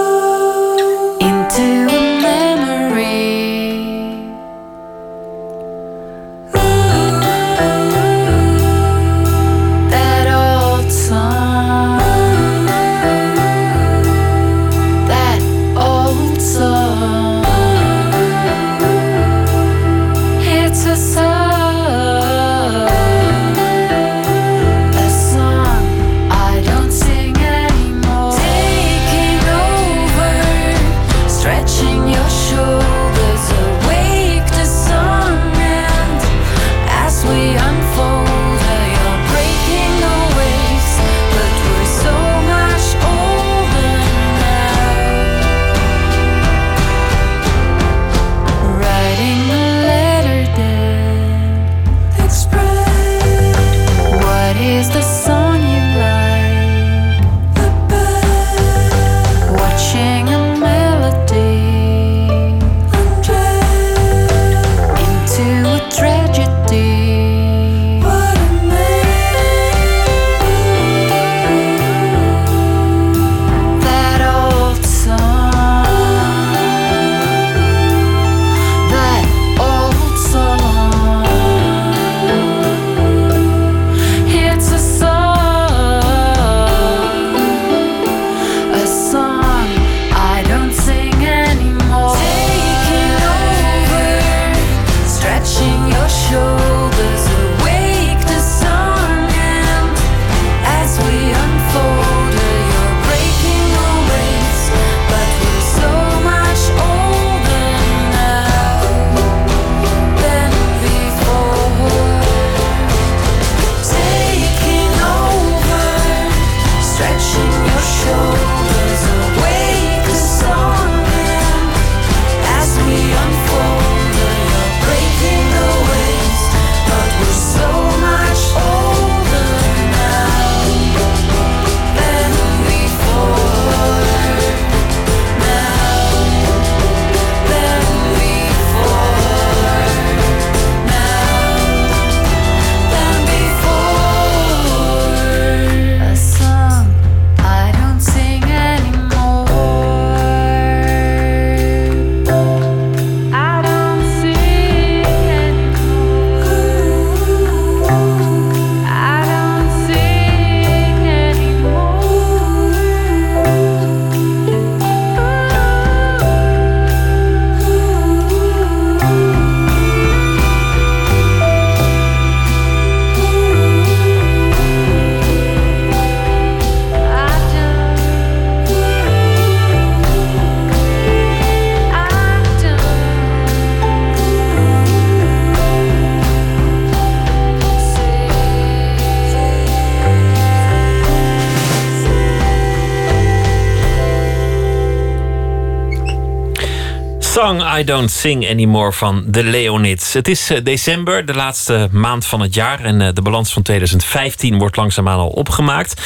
Don't Sing Anymore van de Leonids. Het is eh, december, de laatste maand van het jaar. En eh, de balans van 2015 wordt langzaamaan al opgemaakt.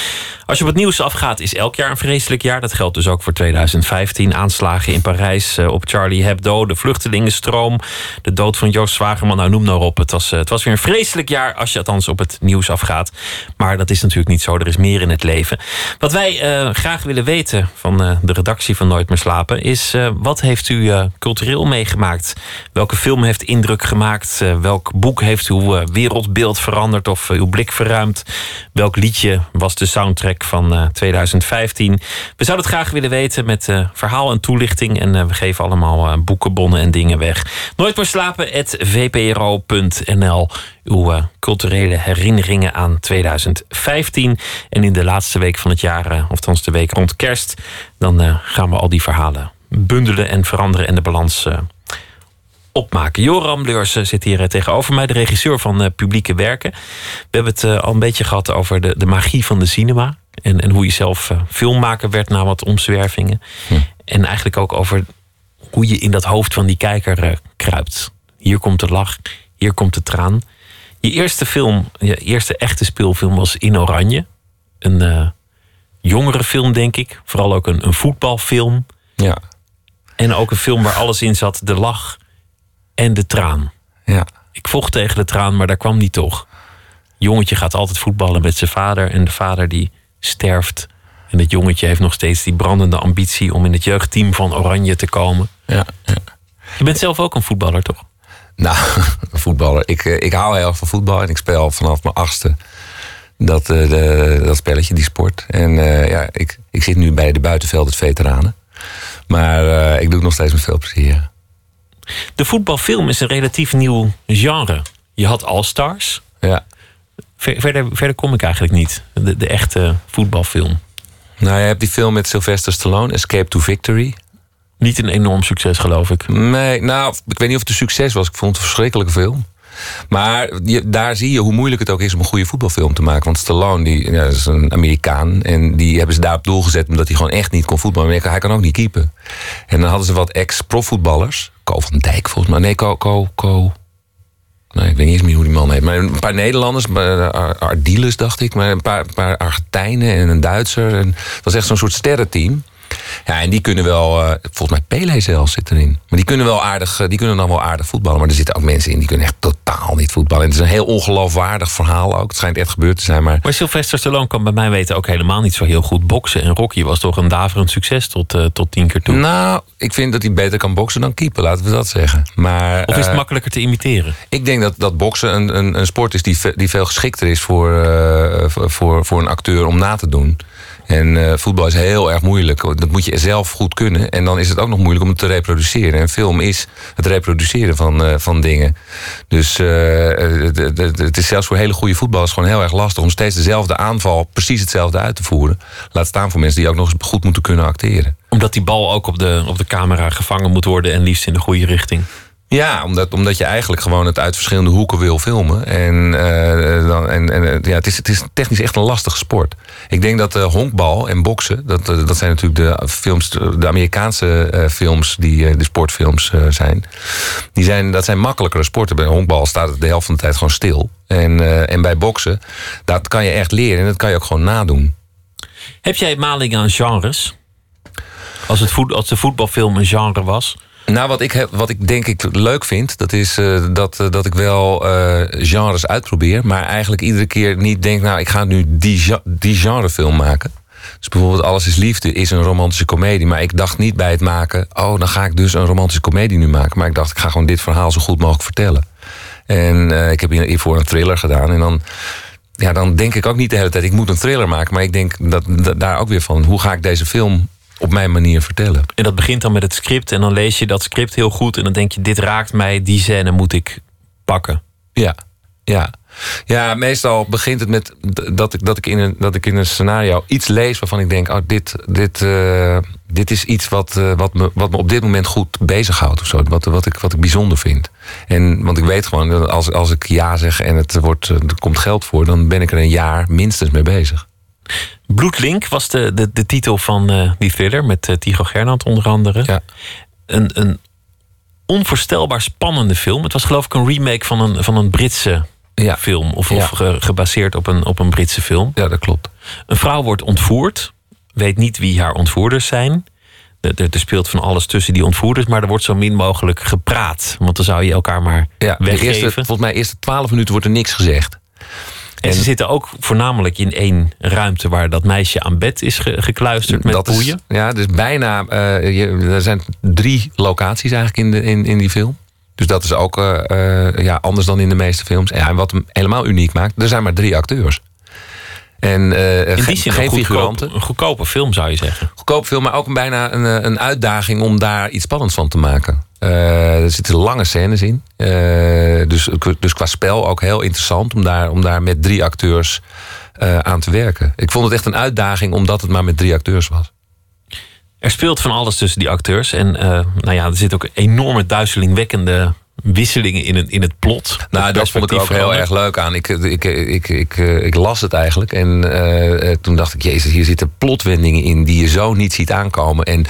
Als je op het nieuws afgaat, is elk jaar een vreselijk jaar. Dat geldt dus ook voor 2015. Aanslagen in Parijs eh, op Charlie Hebdo, de vluchtelingenstroom, de dood van Joost Zwagerman. Nou, noem maar op. Het was, het was weer een vreselijk jaar als je althans op het nieuws afgaat. Maar dat is natuurlijk niet zo. Er is meer in het leven. Wat wij graag willen weten van de redactie van Nooit meer slapen is: wat heeft u cultureel meegemaakt? Welke film heeft indruk gemaakt? welk boek heeft uw wereldbeeld veranderd of uw blik verruimd? Welk liedje was de soundtrack van 2015? We zouden het graag willen weten met verhaal en toelichting. En we geven allemaal boekenbonnen en dingen weg. Nooit meer slapen, vpro.nl. Uw culturele herinneringen aan 2015. En in de laatste week van het jaar, of de week rond kerst, dan gaan we al die verhalen bundelen en veranderen en de balans opmaken. Joram Leurs zit hier uh, tegenover mij, de regisseur van uh, publieke werken. We hebben het al een beetje gehad over de, de magie van de cinema. En, en hoe je zelf filmmaker werd na wat omzwervingen. Hm. En eigenlijk ook over hoe je in dat hoofd van die kijker kruipt. Hier komt de lach, Hier komt de traan. Je eerste film, je eerste echte speelfilm was In Oranje. Een jongere film, denk ik. Vooral ook een, een voetbalfilm. Ja. En ook een film waar alles in zat: de lach en de traan. Ja. Ik vocht tegen de traan, maar daar kwam die toch. Jongetje gaat altijd voetballen met zijn vader. En de vader die sterft. En dat jongetje heeft nog steeds die brandende ambitie om in het jeugdteam van Oranje te komen. Ja, ja. Je bent zelf ook een voetballer, toch? Nou, een voetballer. Ik, eh, ik hou heel erg van voetbal en ik speel vanaf mijn achtste dat, de, dat spelletje, die sport. En uh, ja, ik, ik zit nu bij de buitenveld, het veteranen. Maar uh, ik doe het nog steeds met veel plezier. De voetbalfilm is een relatief nieuw genre. Je had All-Stars. Ja. Verder, verder kom ik eigenlijk niet. De, de echte voetbalfilm. Nou, je hebt die film met Sylvester Stallone, Escape to Victory. Niet een enorm succes, geloof ik. Nee, nou, ik weet niet of het een succes was. Ik vond het een verschrikkelijke film. Maar je, daar zie je hoe moeilijk het ook is om een goede voetbalfilm te maken. Want Stallone, die ja, is een Amerikaan. En die hebben ze daarop doorgezet omdat hij gewoon echt niet kon voetballen. Hij kan ook niet keepen. En dan hadden ze wat ex-profvoetballers. Ko van Dijk volgens mij. Nee. Nee, ik weet niet eens meer hoe die man heet. Maar een paar Nederlanders, Ardiles dacht ik. Maar een paar, paar Argentijnen en een Duitser. En het was echt zo'n soort sterrenteam. Ja, en die kunnen wel, uh, volgens mij Pele zelfs zit erin. Maar die kunnen wel aardig, die kunnen dan wel aardig voetballen. Maar er zitten ook mensen in die kunnen echt totaal niet voetballen. En het is een heel ongeloofwaardig verhaal ook. Het schijnt echt gebeurd te zijn. Maar, maar Sylvester Stallone kan bij mij weten ook helemaal niet zo heel goed boksen. En Rocky was toch een daverend succes tot, uh, tot tien keer toe. Nou, ik vind dat hij beter kan boksen dan keeper, laten we dat zeggen. Maar, of is het uh, makkelijker te imiteren? Ik denk dat, dat boksen een, een, een sport is die, die veel geschikter is voor, voor, voor een acteur om na te doen. En uh, voetbal is heel erg moeilijk. Dat moet je zelf goed kunnen. En dan is het ook nog moeilijk om het te reproduceren. En film is het reproduceren van, uh, van dingen. Dus uh, het is zelfs voor hele goede voetballers gewoon heel erg lastig om steeds dezelfde aanval precies hetzelfde uit te voeren. Laat staan voor mensen die ook nog eens goed moeten kunnen acteren. Omdat die bal ook op de, op de camera gevangen moet worden en liefst in de goede richting. Ja, omdat, omdat je eigenlijk gewoon het uit verschillende hoeken wil filmen. En, uh, dan, en, en ja, het, is, het is technisch echt een lastige sport. Ik denk dat uh, honkbal en boksen, dat, dat zijn natuurlijk de films, de Amerikaanse films die de sportfilms zijn. Die zijn. Dat zijn makkelijkere sporten. Bij honkbal staat het de helft van de tijd gewoon stil. En, en bij boksen, dat kan je echt leren en dat kan je ook gewoon nadoen. Heb jij maling aan genres? Als, het voet, als de voetbalfilm een genre was? Nou, wat ik, heb, wat ik denk ik leuk vind, dat is uh, dat, uh, dat ik wel uh, genres uitprobeer. Maar eigenlijk iedere keer niet denk, nou, ik ga nu die, die genrefilm maken. Dus bijvoorbeeld Alles is Liefde is een romantische komedie. Maar ik dacht niet bij het maken, oh, dan ga ik dus een romantische komedie nu maken. Maar ik dacht, ik ga gewoon dit verhaal zo goed mogelijk vertellen. En ik heb hiervoor een thriller gedaan. En dan, ja, dan denk ik ook niet de hele tijd, ik moet een thriller maken. Maar ik denk dat daar ook weer van, hoe ga ik deze film op mijn manier vertellen. En dat begint dan met het script en dan lees je dat script heel goed en dan denk je, dit raakt mij, die scène moet ik pakken. Ja, ja. Ja, meestal begint het met dat ik, dat ik, in, een, dat ik in een scenario iets lees waarvan ik denk: oh, dit, dit, uh, dit is iets wat, uh, wat, me, wat me op dit moment goed bezighoudt. Of zo. Wat, wat, ik, wat ik bijzonder vind. En, want ik weet gewoon dat als, als ik ja zeg en het wordt, er komt geld voor, dan ben ik er een jaar minstens mee bezig. Bloedlink was de, de, de titel van uh, die thriller met uh, Tigo Gernand onder andere. Ja. Een, een onvoorstelbaar spannende film. Het was geloof ik een remake van een, van een Britse ja. film. Of, of ge, gebaseerd op een, op een Britse film. Ja, dat klopt. Een vrouw wordt ontvoerd. Weet niet wie haar ontvoerders zijn. Er, er speelt van alles tussen die ontvoerders, maar er wordt zo min mogelijk gepraat. Want dan zou je elkaar maar ja, weggeven. Eerste, volgens mij eerste twaalf minuten wordt er niks gezegd. En, ze zitten ook voornamelijk in één ruimte waar dat meisje aan bed is ge gekluisterd met dat boeien. Is, ja, dus bijna. Uh, je, er zijn drie locaties eigenlijk in, de, in, in die film. Dus dat is ook uh, uh, ja, anders dan in de meeste films. Ja, en wat hem helemaal uniek maakt, er zijn maar drie acteurs. En in die zin geen een figuranten. Een goedkope film zou je zeggen. Goedkope film, maar ook bijna een, een uitdaging om daar iets spannends van te maken. Uh, er zitten lange scènes in. Uh, dus, dus qua spel ook heel interessant om daar, om daar met drie acteurs aan te werken. Ik vond het echt een uitdaging omdat het maar met drie acteurs was. Er speelt van alles tussen die acteurs. En nou ja, er zit ook een enorme duizelingwekkende wisselingen in het, in het plot. Nou, dat vond ik ook heel erg leuk aan. Ik, ik, ik, ik, eh, ik las het eigenlijk en eh, eh, toen dacht ik, jezus, hier zitten plotwendingen in die je zo niet ziet aankomen. En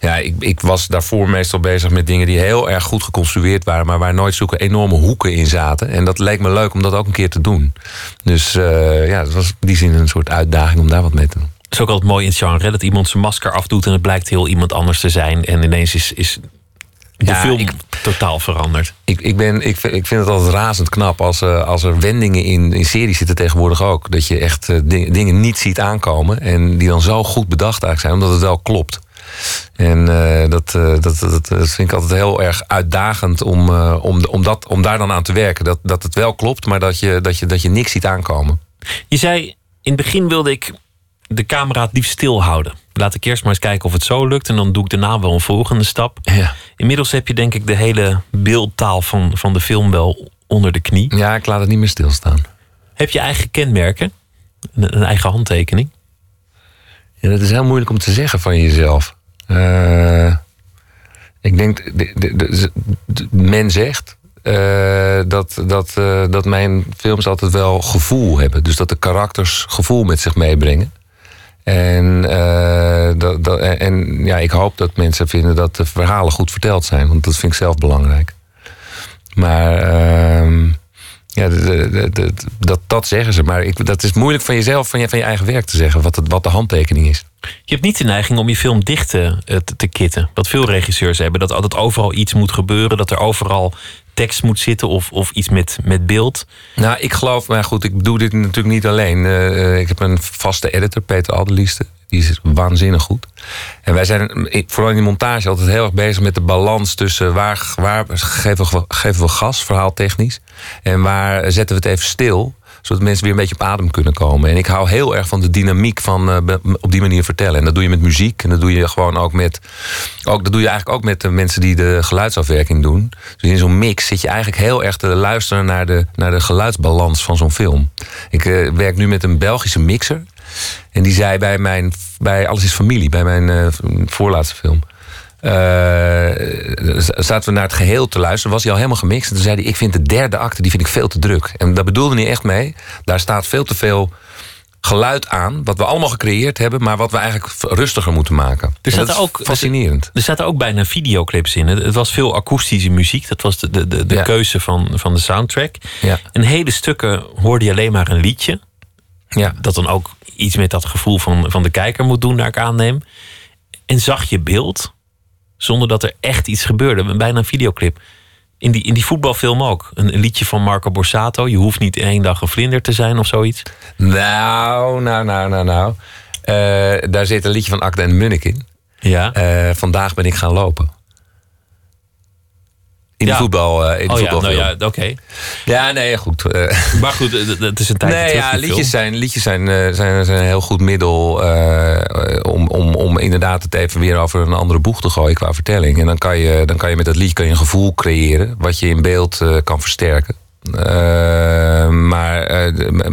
ja, ik, ik was daarvoor meestal bezig met dingen die heel erg goed geconstrueerd waren, maar waar nooit zulke enorme hoeken in zaten. En dat leek me leuk om dat ook een keer te doen. Dus ja, het was in die zin een soort uitdaging om daar wat mee te doen. Het is ook altijd mooi in het genre dat iemand zijn masker afdoet en het blijkt heel iemand anders te zijn. En ineens is, is de Ja, film ik- totaal veranderd. Ik, ik, ben, ik, vind- ik vind het altijd razend knap als, eh, als er wendingen in, in series zitten tegenwoordig ook. Dat je echt eh, ding- dingen niet ziet aankomen. En die dan zo goed bedacht eigenlijk zijn, omdat het wel klopt. En eh, dat, dat, dat, dat vind ik altijd heel erg uitdagend om, om, om, dat, om daar dan aan te werken. Dat, dat het wel klopt, maar dat je, dat, je, dat je niks ziet aankomen. Je zei, in het begin wilde ik de camera het liefst stilhouden. Laat ik eerst maar eens kijken of het zo lukt. En dan doe ik daarna wel een volgende stap. Ja. Inmiddels heb je denk ik de hele beeldtaal van, van de film wel onder de knie. Ja, ik laat het niet meer stilstaan. Heb je eigen kenmerken? Een, een eigen handtekening? Ja, dat is heel moeilijk om te zeggen van jezelf. Eh, ik denk, de, de, de- de- men zegt eh, dat, dat, eh, dat mijn films altijd wel gevoel hebben. Dus dat de karakters gevoel met zich meebrengen. En, eh, dat, dat, en ja, ik hoop dat mensen vinden dat de verhalen goed verteld zijn. Want dat vind ik zelf belangrijk. Maar ehm, ja, dat, dat zeggen ze. Maar ik, dat is moeilijk van jezelf, van je, van je eigen werk te zeggen. Wat, het, wat de handtekening is. Je hebt niet de neiging om je film dicht te, eh, te kitten. Wat veel regisseurs hebben. Dat altijd overal iets moet gebeuren. Dat er overal tekst moet zitten of, of iets met, met beeld. Nou, ik geloof, maar goed, ik doe dit natuurlijk niet alleen. Eh, eh, ik heb een vaste editor, Peter Alderlieste. Die is waanzinnig goed. En wij zijn ik- vooral in die montage altijd heel erg bezig met de balans tussen waar, waar geven, we, geven we gas, verhaaltechnisch. En waar zetten we het even stil, zodat mensen weer een beetje op adem kunnen komen. En ik hou heel erg van de dynamiek van eh, op die manier vertellen. En dat doe je met muziek. En dat doe je gewoon ook met. Ook, dat doe je eigenlijk ook met de mensen die de geluidsafwerking doen. Dus in zo'n mix zit je eigenlijk heel erg te luisteren naar de, naar de geluidsbalans van zo'n film. Ik eh, werk nu met een Belgische mixer. En die zei bij mijn. Bij Alles is Familie, bij mijn eh, voorlaatste film. Eh, zaten we naar het geheel te luisteren. Was hij al helemaal gemixt. En toen zei hij: Ik vind de derde acte die vind ik veel te druk. En daar bedoelde hij echt mee. Daar staat veel te veel geluid aan. Wat we allemaal gecreëerd hebben, maar wat we eigenlijk rustiger moeten maken. Er En dat is ook, fascinerend. Er zaten ook bijna videoclips in. Het het was veel akoestische muziek. Dat was de, de, de, de Ja. keuze van, van de soundtrack. Ja. En hele stukken hoorde je alleen maar een liedje. Ja. Dat dan ook iets met dat gevoel van, van de kijker moet doen, naar ik aanneem. En zag je beeld zonder dat er echt iets gebeurde. Bijna een videoclip. In die, in die voetbalfilm ook. Een, een liedje van Marco Borsato. Je hoeft niet in één dag een vlinder te zijn of zoiets. Nou, nou, nou, nou, nou. Eh, daar zit een liedje van Akda en Munnik in. Ja. Eh, vandaag ben ik gaan lopen. In de voetbal. eh, in de oh ja, nou ja, oké. Ja, nee, goed. eh. Maar goed, het- het is een tijd nee, ja, liedjes, film. zijn, liedjes zijn, eh, zijn, zijn een heel goed middel om, om, om inderdaad het even weer over een andere boeg te gooien qua vertelling. En dan kan je, dan kan je met dat liedje kan je een gevoel creëren wat je in beeld kan versterken. Maar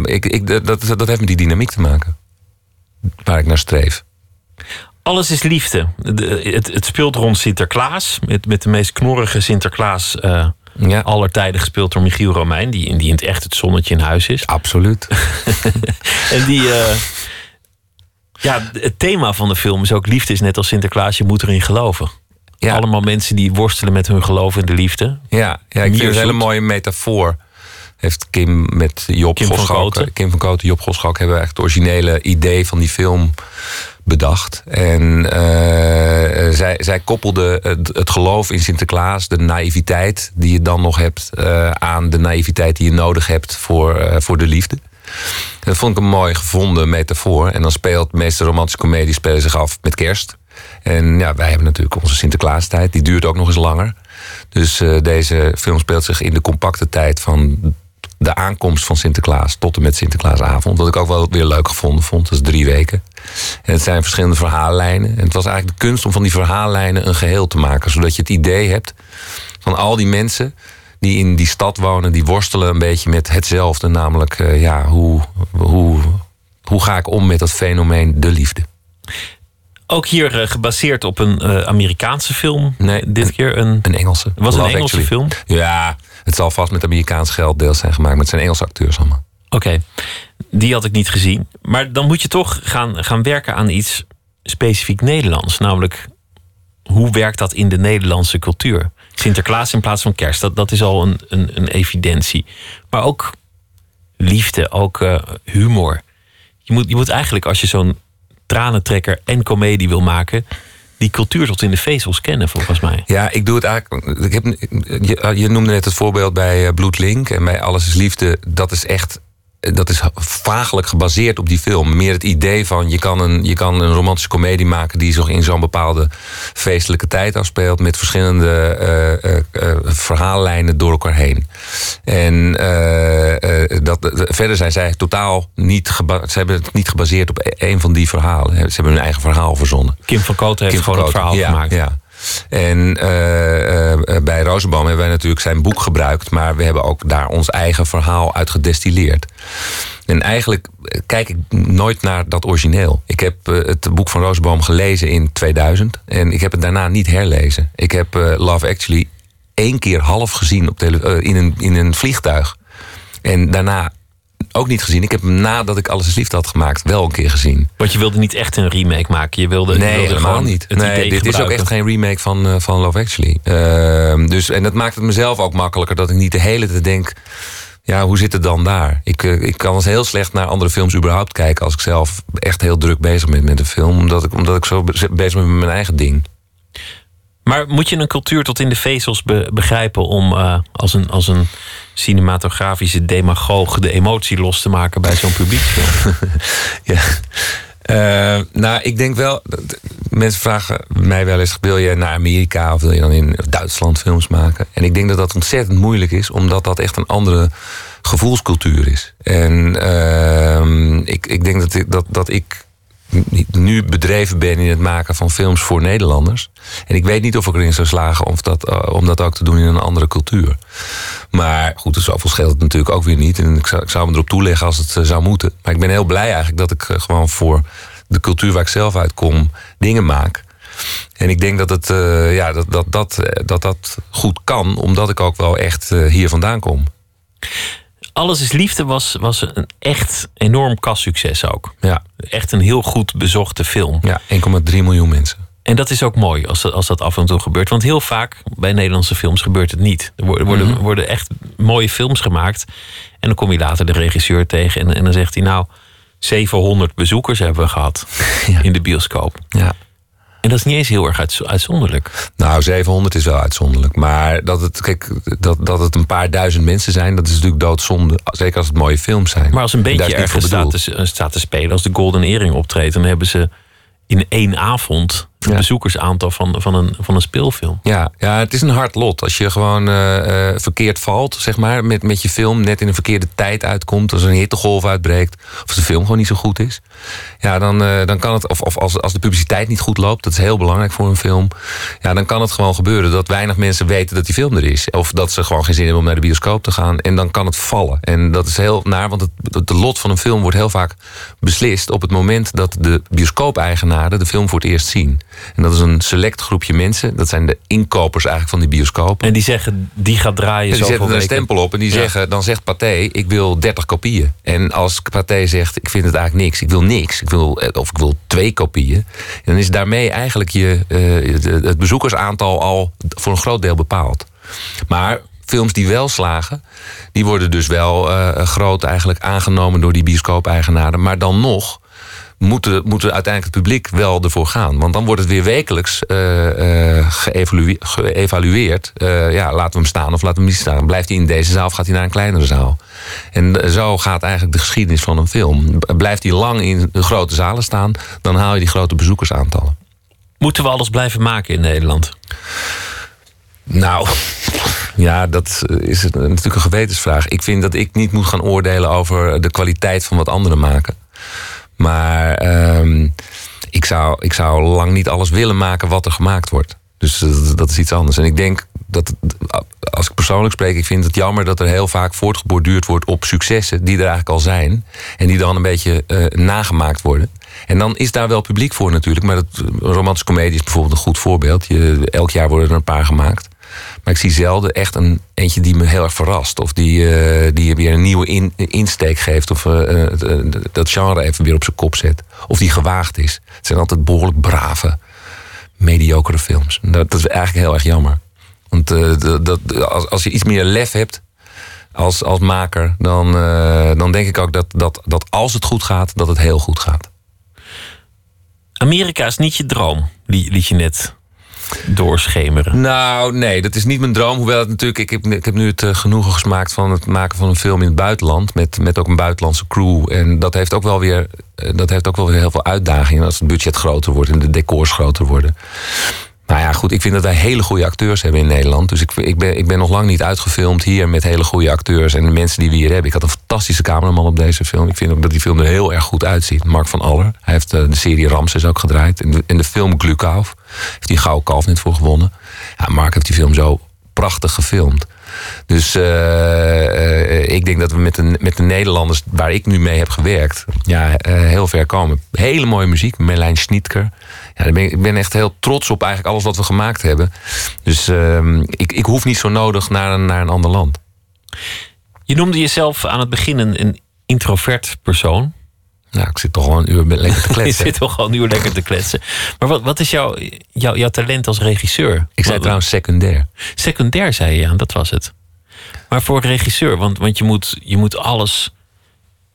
ik, ik, dat, dat heeft met die dynamiek te maken. Waar ik naar streef. Alles is liefde. De- het, het speelt rond Sinterklaas. Met, met de meest knorrige Sinterklaas Ja. aller tijden gespeeld door Michiel Romein. Die, in- die in het echt het zonnetje in huis is. Absoluut. En die... eh, ja, het thema van de film is ook liefde is net als Sinterklaas. Je moet erin geloven. Ja. Allemaal mensen die worstelen met hun geloof in de liefde. Ja, ja ik vind het een hele mooie metafoor. Heeft Kim met Job Kim van Goschalk, Koten. Kim van Koten, Job Goschalk hebben echt het originele idee van die film bedacht. En eh, zij, zij koppelde het, het geloof in Sinterklaas, de naïviteit die je dan nog hebt, eh, aan de naïviteit die je nodig hebt voor, eh, voor de liefde. Dat vond ik een mooi gevonden metafoor. En dan speelt de meeste romantische comedies spelen zich af met kerst. En ja, wij hebben natuurlijk onze Sinterklaastijd. Die duurt ook nog eens langer. Dus eh, deze film speelt zich in de compacte tijd van de aankomst van Sinterklaas tot en met Sinterklaasavond. Wat ik ook wel weer leuk gevonden vond. Dat is drie weken. En het zijn verschillende verhaallijnen. En het was eigenlijk de kunst om van die verhaallijnen een geheel te maken. Zodat je het idee hebt van al die mensen die in die stad wonen, die worstelen een beetje met hetzelfde. Namelijk, eh, ja, hoe, hoe, hoe ga ik om met dat fenomeen de liefde? Ook hier eh, gebaseerd op een eh, Amerikaanse film. Nee, dit keer een, een Engelse. Was een Engelse Actually. film? Ja, het zal vast met Amerikaans geld deels zijn gemaakt. Het zijn Engelse acteurs allemaal. Oké, die had ik niet gezien. Maar dan moet je toch gaan, gaan werken aan iets specifiek Nederlands. Namelijk, hoe werkt dat in de Nederlandse cultuur? Sinterklaas in plaats van kerst, dat, dat is al een, een, een evidentie. Maar ook liefde, ook eh, humor. Je moet, je moet eigenlijk, als je zo'n tranentrekker en komedie wil maken... die cultuur tot in de vezels kennen, volgens mij. Ja, ik doe het eigenlijk. Ik heb, je, je noemde net het voorbeeld bij eh, Bloedlink en bij Alles is Liefde. Dat is echt. Dat is vaaglijk gebaseerd op die film. Meer het idee van je kan een, je kan een romantische komedie maken die zich in zo'n bepaalde feestelijke tijd afspeelt. Met verschillende eh, eh, eh, verhaallijnen door elkaar heen. En dat, de- verder zijn zij totaal niet, ze hebben het niet gebaseerd op e- een van die verhalen. Ze hebben hun eigen verhaal verzonnen. Kim van Kooten heeft Kim gewoon het verhaal ja, gemaakt. Ja. En eh, eh, bij Rosenboom hebben wij natuurlijk zijn boek gebruikt, maar we hebben ook daar ons eigen verhaal uit gedestilleerd. En eigenlijk eh, kijk ik nooit naar dat origineel. Ik heb eh, het boek van Rosenboom gelezen in 2000 en ik heb het daarna niet herlezen. Ik heb eh, Love Actually één keer half gezien op tele- eh, in, een, in een vliegtuig. En daarna ook niet gezien. Ik heb hem nadat ik Alles is Liefde had gemaakt wel een keer gezien. Want je wilde niet echt een remake maken. Je wilde, je Nee, wilde helemaal niet. Het Nee, dit is ook echt geen remake van, eh, van Love Actually. Ehm, dus, en dat maakt het mezelf ook makkelijker dat ik niet de hele tijd denk... ja, hoe zit het dan daar? Ik, eh, ik kan eens heel slecht naar andere films überhaupt kijken... als ik zelf echt heel druk bezig ben met een film. Omdat ik, omdat ik zo be- bezig ben met mijn eigen ding. Maar moet je een cultuur tot in de vezels be- begrijpen om eh, als, een, als een cinematografische demagoog de emotie los te maken bij zo'n publieksfilm? ja. Eh, nou, ik denk wel. Mensen vragen mij wel eens: wil je naar Amerika of wil je dan in Duitsland films maken? En ik denk dat dat ontzettend moeilijk is, omdat dat echt een andere gevoelscultuur is. En ehm, ik, ik denk dat dat, dat ik nu bedreven ben in het maken van films voor Nederlanders. En ik weet niet of ik erin zou slagen om dat, eh, om dat ook te doen in een andere cultuur. Maar goed, dus zoveel scheelt het natuurlijk ook weer niet. En ik zou, ik me erop toeleggen als het eh, zou moeten. Maar ik ben heel blij eigenlijk dat ik eh, gewoon voor de cultuur waar ik zelf uitkom dingen maak. En ik denk dat het, ja, dat, dat, dat, dat dat goed kan, omdat ik ook wel echt hier vandaan kom. Alles is Liefde was, was een echt enorm kassucces ook. Ja. Echt een heel goed bezochte film. Ja, 1,3 miljoen mensen. En dat is ook mooi als dat, als dat af en toe gebeurt. Want heel vaak bij Nederlandse films gebeurt het niet. Er worden, worden, Mhm. worden echt mooie films gemaakt. En dan kom je later de regisseur tegen. En, en dan zegt hij nou... 700 bezoekers hebben we gehad in de bioscoop. Ja. En dat is niet eens heel erg uitz- uitzonderlijk. Nou, 700 is wel uitzonderlijk. Maar dat het, kijk, dat, dat het een paar duizend mensen zijn, dat is natuurlijk doodzonde. Zeker als het mooie films zijn. Maar als een beetje ergens staat te, staat te spelen, als de Golden Earring optreedt, dan hebben ze in één avond het bezoekersaantal van, van, een, van een speelfilm. Ja, ja, het is een hard lot. Als je gewoon eh, eh, verkeerd valt, zeg maar, met, met je film, net in een verkeerde tijd uitkomt, als er een hittegolf uitbreekt, of de film gewoon niet zo goed is. Ja, dan, eh, dan kan het, of, of als, als de publiciteit niet goed loopt, dat is heel belangrijk voor een film. Ja, dan kan het gewoon gebeuren dat weinig mensen weten dat die film er is. Of dat ze gewoon geen zin hebben om naar de bioscoop te gaan. En dan kan het vallen. En dat is heel naar, want het, het lot van een film wordt heel vaak beslist op het moment dat de bioscoop-eigenaren de film voor het eerst zien. En dat is een select groepje mensen. Dat zijn de inkopers eigenlijk van die bioscoop. En die zeggen, die gaat draaien En die zetten een stempel op en die Ja. zeggen, dan zegt Pathé, ik wil 30 kopieën. En als Pathé zegt, ik vind het eigenlijk niks, ik wil niks, ik wil, eh, of ik wil twee kopieën, dan is daarmee eigenlijk je, eh, het bezoekersaantal al voor een groot deel bepaald. Maar films die wel slagen, die worden dus wel eh, groot eigenlijk aangenomen door die bioscoop-eigenaren. Maar dan nog moeten, moeten uiteindelijk het publiek wel ervoor gaan. Want dan wordt het weer wekelijks eh, eh, geëvalue- geëvalueerd. Eh, ja, laten we hem staan of laten we hem niet staan. Blijft hij in deze zaal of gaat hij naar een kleinere zaal? En zo gaat eigenlijk de geschiedenis van een film. Blijft hij lang in de grote zalen staan, dan haal je die grote bezoekersaantallen. Moeten we alles blijven maken in Nederland? Nou, ja, dat is natuurlijk een gewetensvraag. Ik vind dat ik niet moet gaan oordelen over de kwaliteit van wat anderen maken. Maar ehm, ik, zou, ik zou lang niet alles willen maken wat er gemaakt wordt. Dus dat, is iets anders. En ik denk dat, als ik persoonlijk spreek, ik vind het jammer dat er heel vaak voortgeborduurd wordt op successen die er eigenlijk al zijn. En die dan een beetje eh, nagemaakt worden. En dan is daar wel publiek voor natuurlijk. Maar dat, romantische comedie is bijvoorbeeld een goed voorbeeld. Je, elk jaar worden er een paar gemaakt. Maar ik zie zelden echt een eentje die me heel erg verrast. Of die, eh, die weer een nieuwe in, insteek geeft. Of eh, eh, dat genre even weer op zijn kop zet. Of die gewaagd is. Het zijn altijd behoorlijk brave, mediocre films. Dat, dat is eigenlijk heel erg jammer. Want dat, als je iets meer lef hebt als, als maker, dan, dan denk ik ook dat, dat, dat als het goed gaat, dat het heel goed gaat. Amerika is niet je droom, liet je net doorschemeren. Nou, nee, dat is niet mijn droom. Hoewel het natuurlijk, ik heb, ik heb nu het uh, genoegen gemaakt van het maken van een film in het buitenland. Met, met ook een buitenlandse crew. En dat heeft ook wel weer, eh, dat heeft ook wel weer heel veel uitdagingen als het budget groter wordt en de decors groter worden. Nou ja, goed, ik vind dat wij hele goede acteurs hebben in Nederland. Dus ik, ik, ben, ik ben nog lang niet uitgefilmd hier met hele goede acteurs. En de mensen die we hier hebben. Ik had een fantastische cameraman op deze film. Ik vind ook dat die film er heel erg goed uitziet. Mark van Aller. Hij heeft uh, de serie Ramses ook gedraaid. In de, de film Glukov heeft een gouden kalf net voor gewonnen. Ja, Mark heeft die film zo prachtig gefilmd. Dus uh, ik denk dat we met de, met de Nederlanders waar ik nu mee heb gewerkt, ja, uh, heel ver komen. Hele mooie muziek, Merlijn Schnietker. Ja, ben ik, ben echt heel trots op eigenlijk alles wat we gemaakt hebben. Dus uh, ik, ik hoef niet zo nodig naar een, naar een ander land. Je noemde jezelf aan het begin een, een introvert persoon. Nou, ik zit toch gewoon een uur lekker te kletsen. je zit toch gewoon een uur lekker te kletsen. Maar wat, wat is jouw, jouw, jouw talent als regisseur? Ik zei trouwens secundair. Secundair zei je, ja, dat was het. Maar voor regisseur, want, want je, moet, je moet alles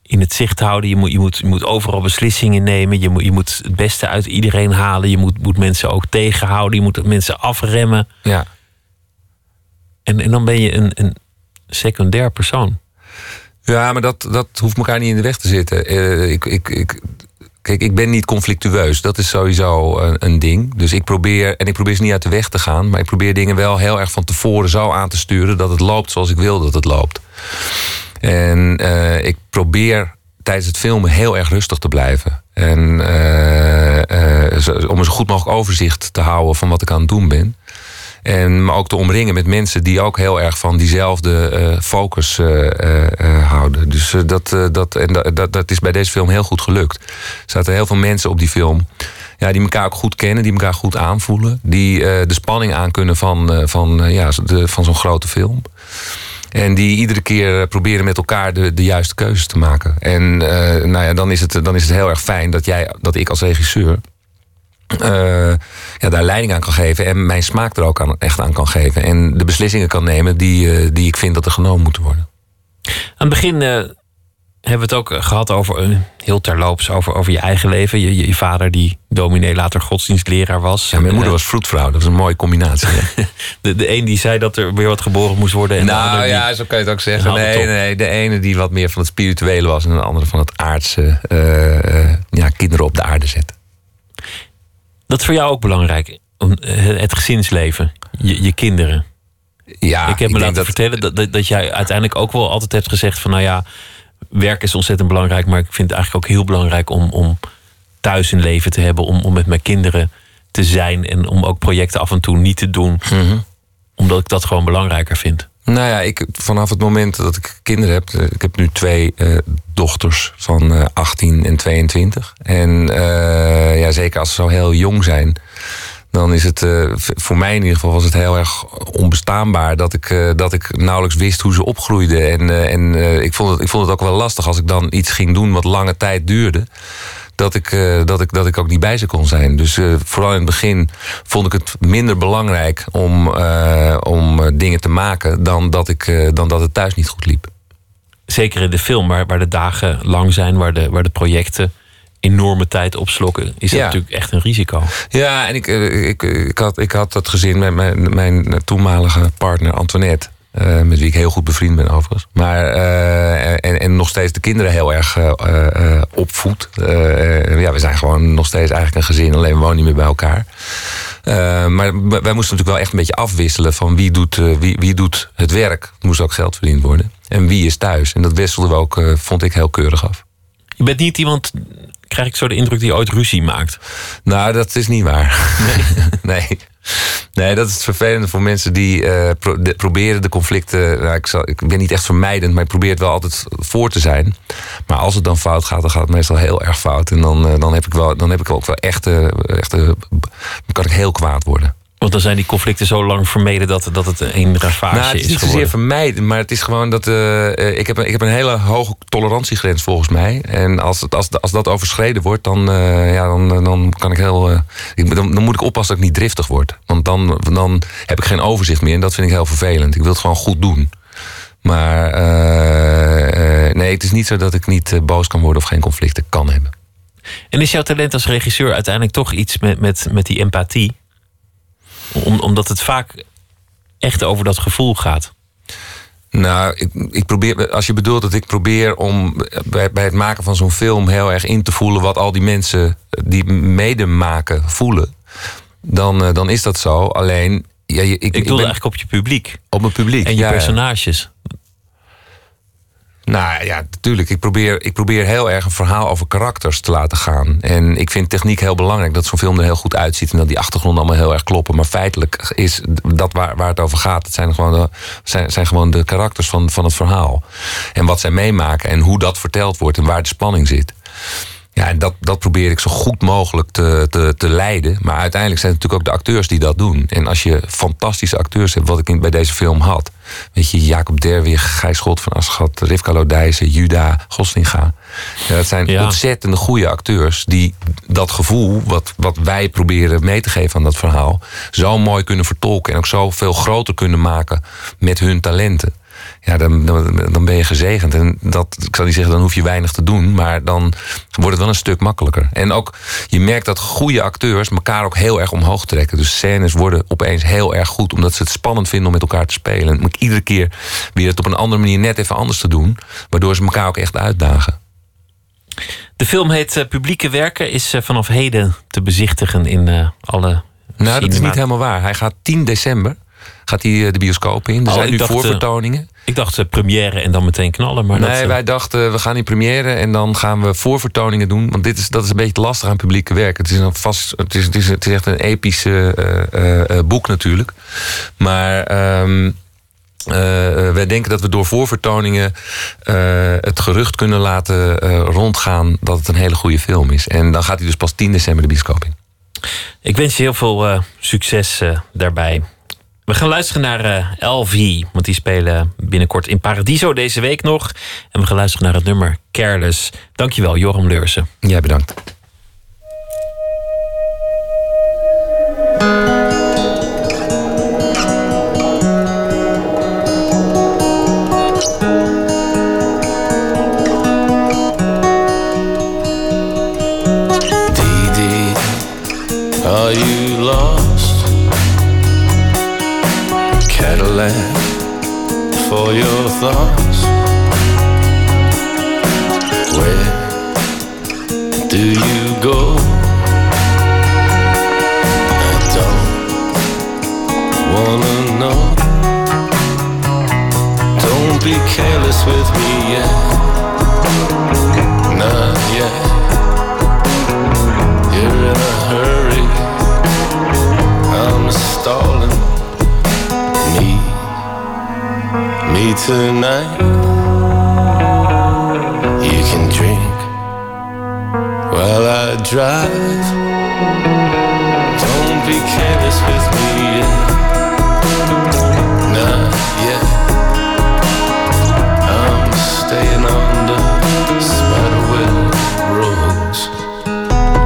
in het zicht houden. Je moet, je moet, je moet overal beslissingen nemen. Je moet, je moet het beste uit iedereen halen. Je moet, moet mensen ook tegenhouden. Je moet mensen afremmen. Ja. En, en dan ben je een, een secundair persoon. Ja, maar dat, dat hoeft elkaar niet in de weg te zitten. Uh, ik, ik, ik, kijk, ik ben niet conflictueus. Dat is sowieso een, een, ding. Dus ik probeer, en ik probeer ze niet uit de weg te gaan, maar ik probeer dingen wel heel erg van tevoren zo aan te sturen dat het loopt zoals ik wil dat het loopt. En uh, ik probeer tijdens het filmen heel erg rustig te blijven. En uh, om een zo goed mogelijk overzicht te houden van wat ik aan het doen ben. En maar ook te omringen met mensen die ook heel erg van diezelfde uh, focus uh, uh, houden. Dus dat, dat, en dat, dat is bij deze film heel goed gelukt. Er zaten heel veel mensen op die film. Ja, die elkaar ook goed kennen, die elkaar goed aanvoelen. Die de spanning aankunnen van, van, ja, de, van zo'n grote film. En die iedere keer proberen met elkaar de, de juiste keuzes te maken. En nou ja, dan, is het, dan is het heel erg fijn dat, jij, dat ik als regisseur uh, ja, daar leiding aan kan geven. En mijn smaak er ook aan, echt aan kan geven. En de beslissingen kan nemen die, uh, die ik vind dat er genomen moeten worden. Aan het begin uh, hebben we het ook gehad over, heel terloops, over, over je eigen leven. Je, je, vader die dominee, later godsdienstleraar was. Ja, mijn moeder was vroedvrouw. Dat was een mooie combinatie. de, de een die zei dat er weer wat geboren moest worden. En nou de ja, zo kan je het ook zeggen. Nee, nee, de ene die wat meer van het spirituele was. En de andere van het aardse. ja, kinderen op de aarde zetten. Dat is voor jou ook belangrijk, het gezinsleven, je, je kinderen. Ja, ik heb me laten dat... vertellen dat, dat, dat, jij uiteindelijk ook wel altijd hebt gezegd van nou ja, werk is ontzettend belangrijk, maar ik vind het eigenlijk ook heel belangrijk om, om thuis een leven te hebben, om, om met mijn kinderen te zijn en om ook projecten af en toe niet te doen, mm -hmm. omdat ik dat gewoon belangrijker vind. Nou ja, ik, vanaf het moment dat ik kinderen heb, ik heb nu twee uh, dochters van uh, 18 en 22. En ja, zeker als ze zo heel jong zijn, dan is het voor mij in ieder geval was het heel erg onbestaanbaar dat ik, dat ik nauwelijks wist hoe ze opgroeiden. En, en ik, vond het, ik vond het ook wel lastig als ik dan iets ging doen wat lange tijd duurde dat ik, uh, dat, ik, dat ik ook niet bij ze kon zijn. Dus uh, vooral in het begin vond ik het minder belangrijk om, uh, om dingen te maken dan dat, ik, dan dat het thuis niet goed liep. Zeker in de film, waar, waar de dagen lang zijn, waar de, waar de projecten enorme tijd opslokken, is dat ja. natuurlijk echt een risico. Ja, en ik, ik, ik, had, ik had dat gezin met mijn, mijn toenmalige partner Antoinette. Uh, met wie ik heel goed bevriend ben overigens. Maar, uh, en, en nog steeds de kinderen heel erg uh, opvoed. ja, we zijn gewoon nog steeds eigenlijk een gezin, alleen we wonen niet meer bij elkaar. maar wij moesten natuurlijk wel echt een beetje afwisselen van wie doet, wie, wie doet het werk. Er moest ook geld verdiend worden. En wie is thuis. En dat wisselden we ook, vond ik, heel keurig af. Je bent niet iemand, krijg ik zo de indruk, die ooit ruzie maakt. Nou, dat is niet waar. Nee. nee. Nee, dat is het vervelende voor mensen die eh, proberen de conflicten. Nou, ik, zal, ik ben niet echt vermijdend, maar ik probeer het wel altijd voor te zijn. Maar als het dan fout gaat, dan gaat het meestal heel erg fout. En dan, eh, dan, heb, ik wel, dan heb ik ook wel echte. echte kan ik heel kwaad worden. Want dan zijn die conflicten zo lang vermeden dat, dat het een ravage Nou, het is is niet zozeer vermijden, maar het is gewoon dat. eh, eh, ik, heb een, ik heb een hele hoge tolerantiegrens volgens mij. En als, het, als, als dat overschreden wordt, dan, eh, ja, dan, dan kan ik heel. eh, ik, dan, dan moet ik oppassen dat ik niet driftig word. Want dan, dan heb ik geen overzicht meer. En dat vind ik heel vervelend. Ik wil het gewoon goed doen. Maar eh, eh, nee, het is niet zo dat ik niet eh, boos kan worden of geen conflicten kan hebben. En is jouw talent als regisseur uiteindelijk toch iets met, met, met die empathie? Om, omdat het vaak echt over dat gevoel gaat. Nou, ik, ik probeer, als je bedoelt dat ik probeer om bij, bij het maken van zo'n film heel erg in te voelen wat al die mensen die mede maken voelen, dan, eh, dan is dat zo. Alleen, ja, ik, Ik ben eigenlijk op je publiek. op mijn publiek. En je ja. personages. Nou ja, natuurlijk. Ik probeer, ik probeer heel erg een verhaal over karakters te laten gaan. En ik vind techniek heel belangrijk. Dat zo'n film er heel goed uitziet. En dat die achtergronden allemaal heel erg kloppen. Maar feitelijk is dat waar, waar het over gaat. Het zijn gewoon de, zijn, zijn gewoon de karakters van, van het verhaal. En wat zij meemaken. En hoe dat verteld wordt. En waar de spanning zit. Ja, en dat, dat probeer ik zo goed mogelijk te, te, te leiden. Maar uiteindelijk zijn het natuurlijk ook de acteurs die dat doen. En als je fantastische acteurs hebt, wat ik in, bij deze film had. Weet je, Jacob Derwig, Gijs Schot van Aschat, Rivka Lodijzen, Juda, Goslinga. Ja, dat zijn Ja. ontzettende goede acteurs die dat gevoel, wat, wat wij proberen mee te geven aan dat verhaal, zo mooi kunnen vertolken. En ook zo veel groter kunnen maken met hun talenten. Ja, dan, dan, dan ben je gezegend. En dat, ik zal niet zeggen, dan hoef je weinig te doen. Maar dan wordt het wel een stuk makkelijker. En ook, je merkt dat goede acteurs elkaar ook heel erg omhoog trekken. Dus scènes worden opeens heel erg goed. Omdat ze het spannend vinden om met elkaar te spelen. En moet ik iedere keer weer het op een andere manier net even anders te doen. Waardoor ze elkaar ook echt uitdagen. De film heet eh, Publieke Werken. Is eh, vanaf heden te bezichtigen in eh, alle Nou, dat is niet helemaal waar. Hij gaat 10 december gaat hij eh, de bioscoop in. Er Oh, zijn nu dacht, eh, voorvertoningen. Ik dacht eh, première en dan meteen knallen. Maar nee, dat, wij dachten we gaan in première en dan gaan we voorvertoningen doen. Want dit is, dat is een beetje lastig aan publieke werk. Het is, een vast, het is, het is, het is echt een episch boek natuurlijk. Maar ehm, eh, wij denken dat we door voorvertoningen het gerucht kunnen laten rondgaan dat het een hele goede film is. En dan gaat hij dus pas 10 december de bioscoop in. Ik wens je heel veel succes daarbij. We gaan luisteren naar eh, LV, want die spelen binnenkort in Paradiso deze week nog. En we gaan luisteren naar het nummer Careless. Dankjewel, Joram Leursen. Jij bedankt. Tonight. You can drink while I drive. Don't be careless with me yet. Not yet. I'm staying under.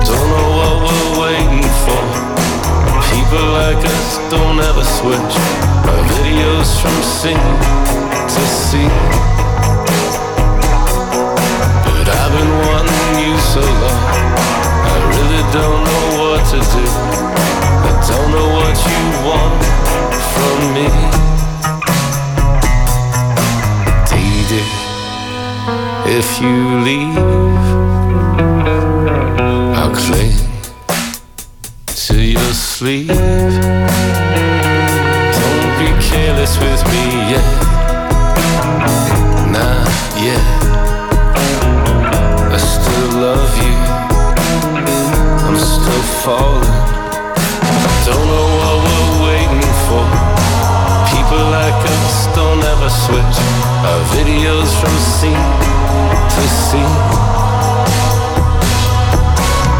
Don't know what we're waiting for. People like us don't ever switch. Our videos from scene to. But I've been wanting you so long. I really don't know what to do. I don't know what you want from me. Dee if you leave. I'll cling to your sleeve. Don't be careless with me yet yeah. I still love you. I'm still falling. Don't know what we're waiting for. People like us don't ever switch. Our videos from scene to scene.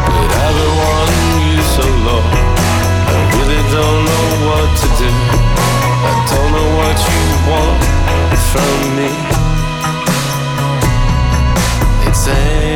But you so. I really don't know what to do. I don't know what you want from me It's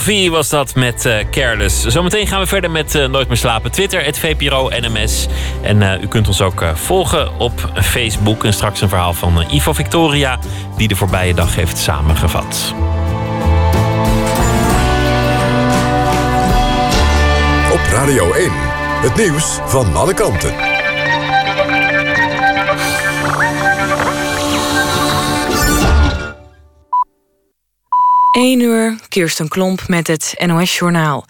LV was dat met eh, Careless. Zometeen gaan we verder met eh, Nooit meer slapen. Twitter, het VPRO NMS. En eh, u kunt ons ook volgen op Facebook. En straks een verhaal van Ivo Victoria... die de voorbije dag heeft samengevat. Op Radio 1. Het nieuws van alle kanten. 1 uur, Kirsten Klomp met het NOS-journaal.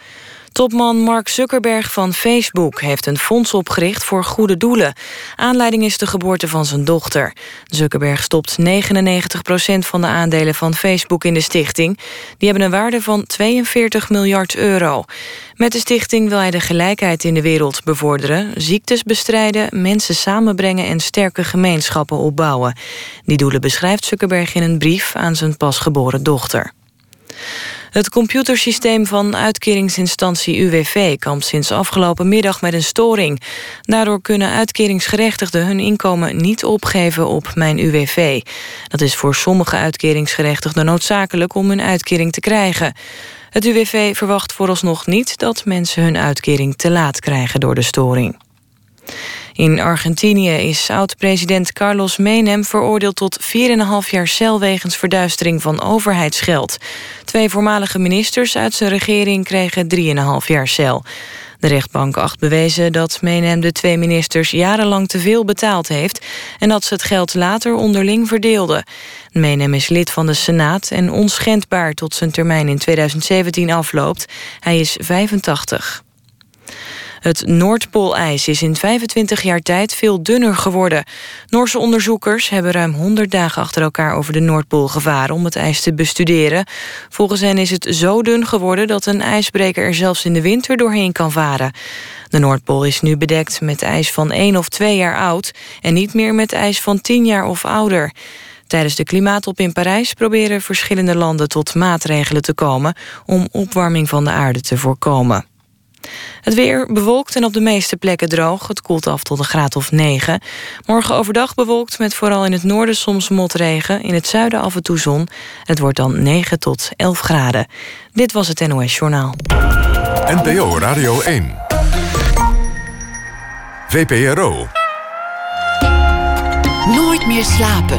Topman Mark Zuckerberg van Facebook heeft een fonds opgericht voor goede doelen. Aanleiding is de geboorte van zijn dochter. Zuckerberg stopt 99% van de aandelen van Facebook in de stichting. Die hebben een waarde van 42 miljard euro. Met de stichting wil hij de gelijkheid in de wereld bevorderen... ziektes bestrijden, mensen samenbrengen en sterke gemeenschappen opbouwen. Die doelen beschrijft Zuckerberg in een brief aan zijn pasgeboren dochter. Het computersysteem van uitkeringsinstantie UWV kampt sinds afgelopen middag met een storing. Daardoor kunnen uitkeringsgerechtigden hun inkomen niet opgeven op Mijn UWV. Dat is voor sommige uitkeringsgerechtigden noodzakelijk om hun uitkering te krijgen. Het UWV verwacht vooralsnog niet dat mensen hun uitkering te laat krijgen door de storing. In Argentinië is oud-president Carlos Menem veroordeeld tot 4,5 jaar cel wegens verduistering van overheidsgeld. Twee voormalige ministers uit zijn regering kregen 3,5 jaar cel. De rechtbank acht bewezen dat Menem de twee ministers jarenlang te veel betaald heeft en dat ze het geld later onderling verdeelden. Menem is lid van de Senaat en onschendbaar tot zijn termijn in 2017 afloopt. Hij is 85. Het Noordpoolijs is in 25 jaar tijd veel dunner geworden. Noorse onderzoekers hebben ruim 100 dagen achter elkaar over de Noordpool gevaren om het ijs te bestuderen. Volgens hen is het zo dun geworden dat een ijsbreker er zelfs in de winter doorheen kan varen. De Noordpool is nu bedekt met ijs van 1 of 2 jaar oud en niet meer met ijs van 10 jaar of ouder. Tijdens de klimaattop in Parijs proberen verschillende landen tot maatregelen te komen om opwarming van de aarde te voorkomen. Het weer bewolkt en op de meeste plekken droog. Het koelt af tot een graad of 9. Morgen overdag bewolkt met vooral in het noorden soms motregen. In het zuiden af en toe zon. Het wordt dan 9 tot 11 graden. Dit was het NOS Journaal. NPO Radio 1. VPRO. Nooit meer slapen.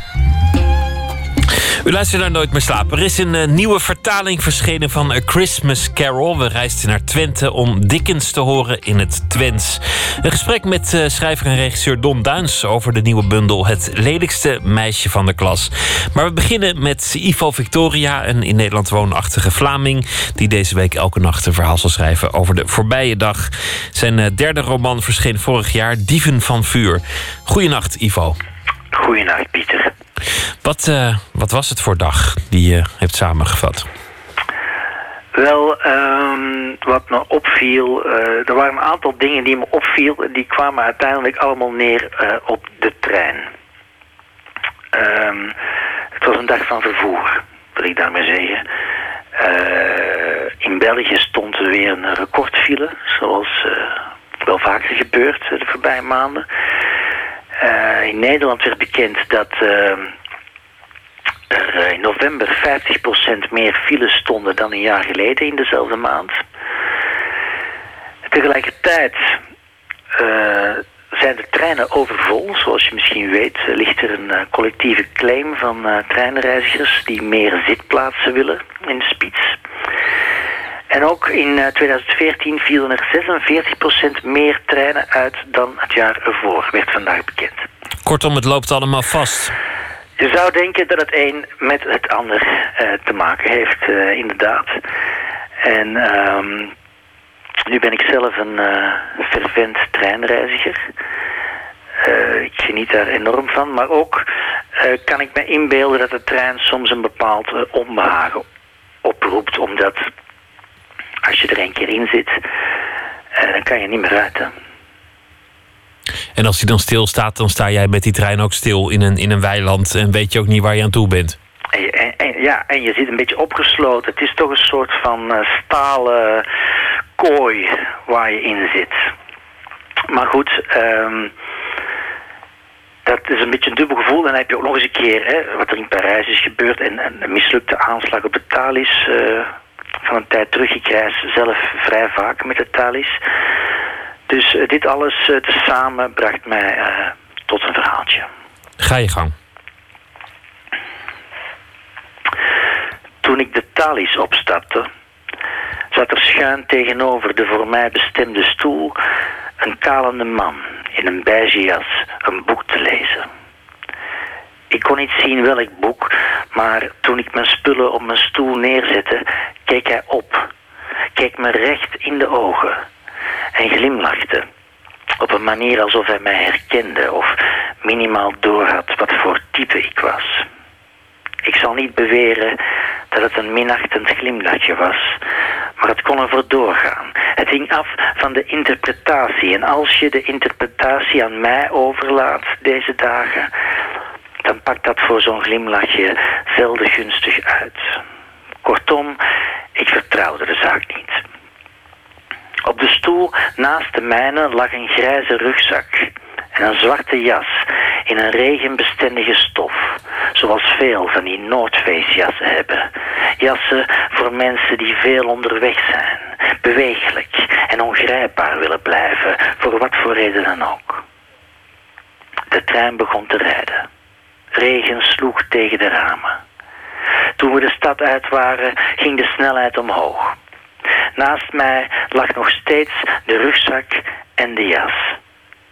U luistert naar Nooit meer slapen. Er is een uh, nieuwe vertaling verschenen van A Christmas Carol. We reisden naar Twente om Dickens te horen in het Twents. Een gesprek met uh, schrijver en regisseur Don Duins over de nieuwe bundel Het lelijkste meisje van de klas. Maar we beginnen met Ivo Victoria, een in Nederland woonachtige Vlaming, die deze week elke nacht een verhaal zal schrijven over de voorbije dag. Zijn uh, derde roman verscheen vorig jaar, Dieven van Vuur. Goedenacht, Ivo. Goedenacht, Pieter. Wat, uh, wat was het voor dag die je hebt samengevat? Wel, um, wat me opviel, uh, er waren een aantal dingen die me opviel. Die kwamen uiteindelijk allemaal neer uh, op de trein. Um, het was een dag van vervoer, wil ik daarmee zeggen. in België stond er weer een recordfile, zoals wel vaker gebeurt de voorbije maanden. Uh, in Nederland werd bekend dat uh, er in november 50% meer files stonden dan een jaar geleden in dezelfde maand. Tegelijkertijd uh, zijn de treinen overvol. Zoals je misschien weet ligt er een collectieve claim van treinreizigers die meer zitplaatsen willen in de spits. En ook in 2014 vielen er 46% meer treinen uit dan het jaar ervoor, werd vandaag bekend. Kortom, het loopt allemaal vast. Je zou denken dat het een met het ander eh, te maken heeft, eh, inderdaad. En ehm, nu ben ik zelf een uh, fervent treinreiziger. ik geniet daar enorm van, maar ook kan ik me inbeelden dat de trein soms een bepaald onbehagen oproept, omdat als je er een keer in zit, dan kan je niet meer uit. Hè. En als hij dan stilstaat, dan sta jij met die trein ook stil in een, in een weiland en weet je ook niet waar je aan toe bent. En, en, ja, en je zit een beetje opgesloten. Het is toch een soort van uh, stalen kooi waar je in zit. Maar goed, um, dat is een beetje een dubbel gevoel. Dan heb je ook nog eens een keer hè, wat er in Parijs is gebeurd. En, een mislukte aanslag op de Thalys. Uh, van een tijd terug. Ik reis zelf vrij vaak met de Thalys. Dus uh, dit alles uh, tezamen bracht mij uh, tot een verhaaltje. Ga je gang. Toen ik de Thalys opstapte, zat er schuin tegenover de voor mij bestemde stoel een kalende man in een beige jas een boek te lezen. Ik kon niet zien welk boek, maar toen ik mijn spullen op mijn stoel neerzette, keek hij op. Keek me recht in de ogen en glimlachte. Op een manier alsof hij mij herkende of minimaal doorhad wat voor type ik was. Ik zal niet beweren dat het een minachtend glimlachje was, maar het kon ervoor doorgaan. Het hing af van de interpretatie en als je de interpretatie aan mij overlaat deze dagen, dan pakt dat voor zo'n glimlachje zelden gunstig uit. Kortom, ik vertrouwde de zaak niet. Op de stoel naast de mijne lag een grijze rugzak en een zwarte jas in een regenbestendige stof, zoals veel van die Noordface-jassen hebben. Jassen voor mensen die veel onderweg zijn, bewegelijk en ongrijpbaar willen blijven, voor wat voor reden dan ook. De trein begon te rijden. Regen sloeg tegen de ramen. Toen we de stad uit waren, ging de snelheid omhoog. Naast mij lag nog steeds de rugzak en de jas.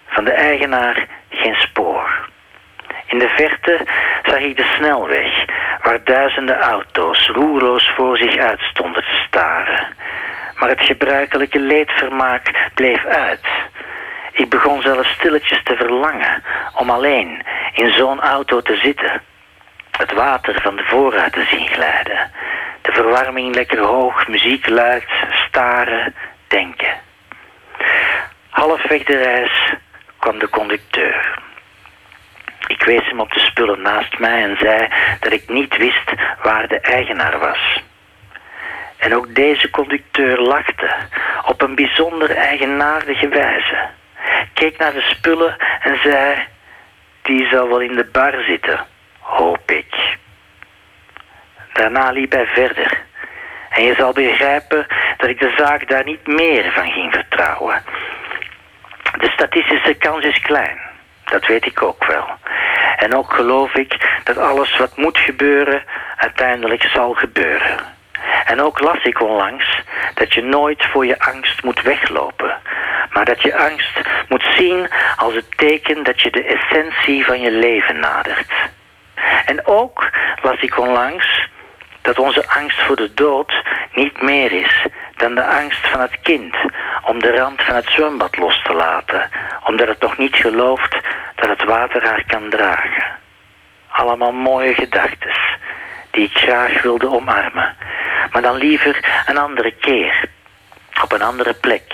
Van de eigenaar geen spoor. In de verte zag ik de snelweg, waar duizenden auto's roerloos voor zich uit stonden te staren. Maar het gebruikelijke leedvermaak bleef uit. Ik begon zelfs stilletjes te verlangen om alleen in zo'n auto te zitten. Het water van de vooruit te zien glijden de verwarming lekker hoog, muziek luid, staren, denken. Halfweg de reis kwam de conducteur. Ik wees hem op de spullen naast mij en zei dat ik niet wist waar de eigenaar was. En ook deze conducteur lachte op een bijzonder eigenaardige wijze. Keek naar de spullen en zei: Die zal wel in de bar zitten, hoop ik. Daarna liep hij verder. En je zal begrijpen dat ik de zaak daar niet meer van ging vertrouwen. De statistische kans is klein. Dat weet ik ook wel. En ook geloof ik dat alles wat moet gebeuren uiteindelijk zal gebeuren. En ook las ik onlangs dat je nooit voor je angst moet weglopen, maar dat je angst moet zien als het teken dat je de essentie van je leven nadert. En ook las ik onlangs dat onze angst voor de dood niet meer is dan de angst van het kind om de rand van het zwembad los te laten, omdat het nog niet gelooft dat het water haar kan dragen. Allemaal mooie gedachten die ik graag wilde omarmen, maar dan liever een andere keer, op een andere plek.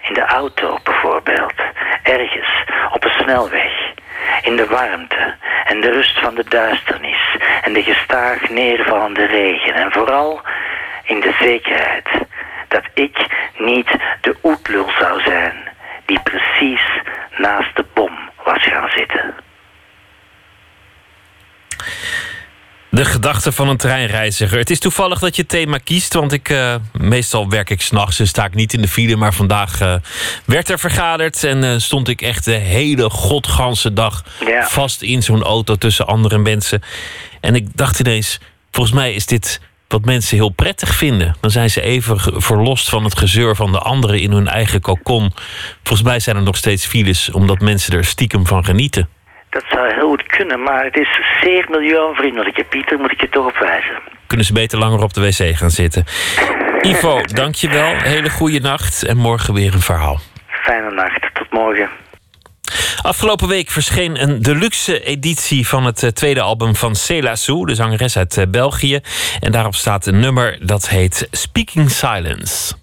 In de auto bijvoorbeeld, ergens. Op een snelweg, in de warmte. En de rust van de duisternis. En de gestaag neervallende regen. En vooral in de zekerheid dat ik niet de oetlul zou zijn die precies naast de bom was gaan zitten. De gedachte van een treinreiziger. Het is toevallig dat je thema kiest, want ik, uh, meestal werk ik s'nachts en sta ik niet in de file. Maar vandaag uh, werd er vergaderd en uh, stond ik echt de hele godganse dag ja. vast in zo'n auto tussen andere mensen. En ik dacht ineens, volgens mij is dit wat mensen heel prettig vinden. Dan zijn ze even verlost van het gezeur van de anderen in hun eigen kokon. Volgens mij zijn er nog steeds files, omdat mensen er stiekem van genieten. Dat zou heel moet kunnen, maar het is zeer milieuvriendelijk. Pieter, moet ik je toch op wijzen. Kunnen ze beter langer op de wc gaan zitten. Ivo, dankjewel. Hele goede nacht en morgen weer een verhaal. Fijne nacht, tot morgen. Afgelopen week verscheen een deluxe editie van het eh, tweede album van Cela Sou, de zangeres uit eh, België. En daarop staat een nummer dat heet Speaking Silence.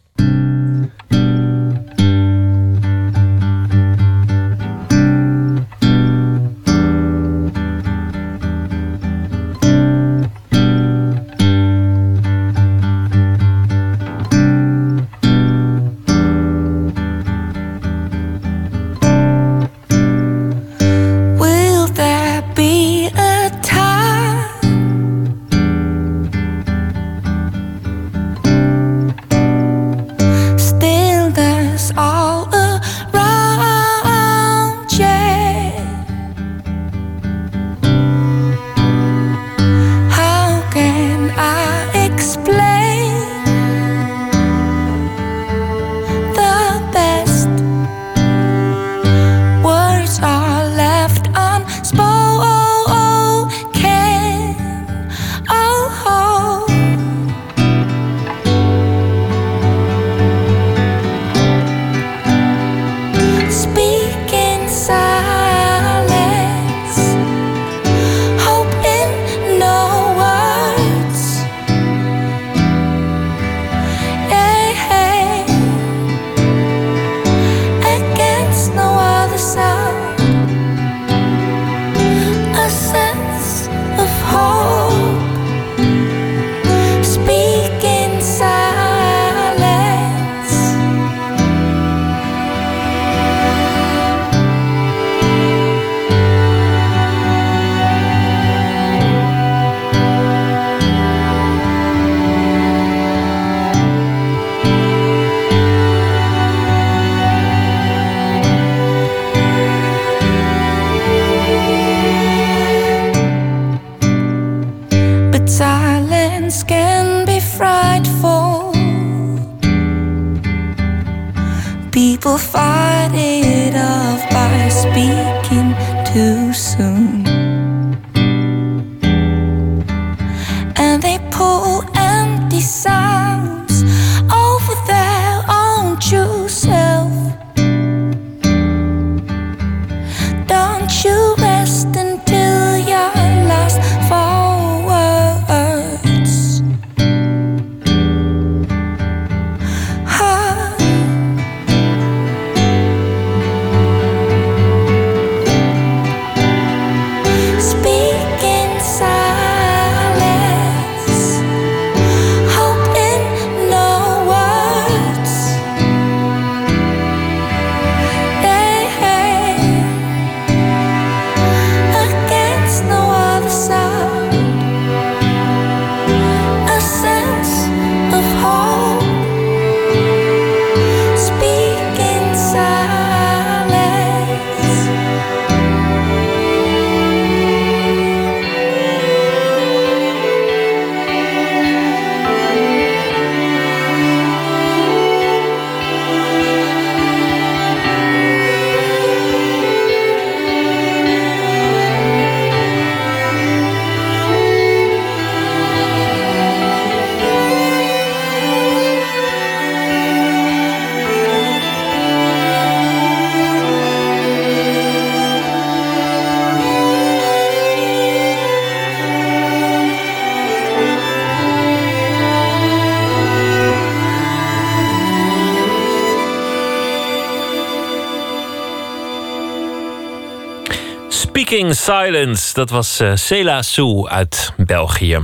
Speaking Silence, dat was eh, Cela Sou uit België.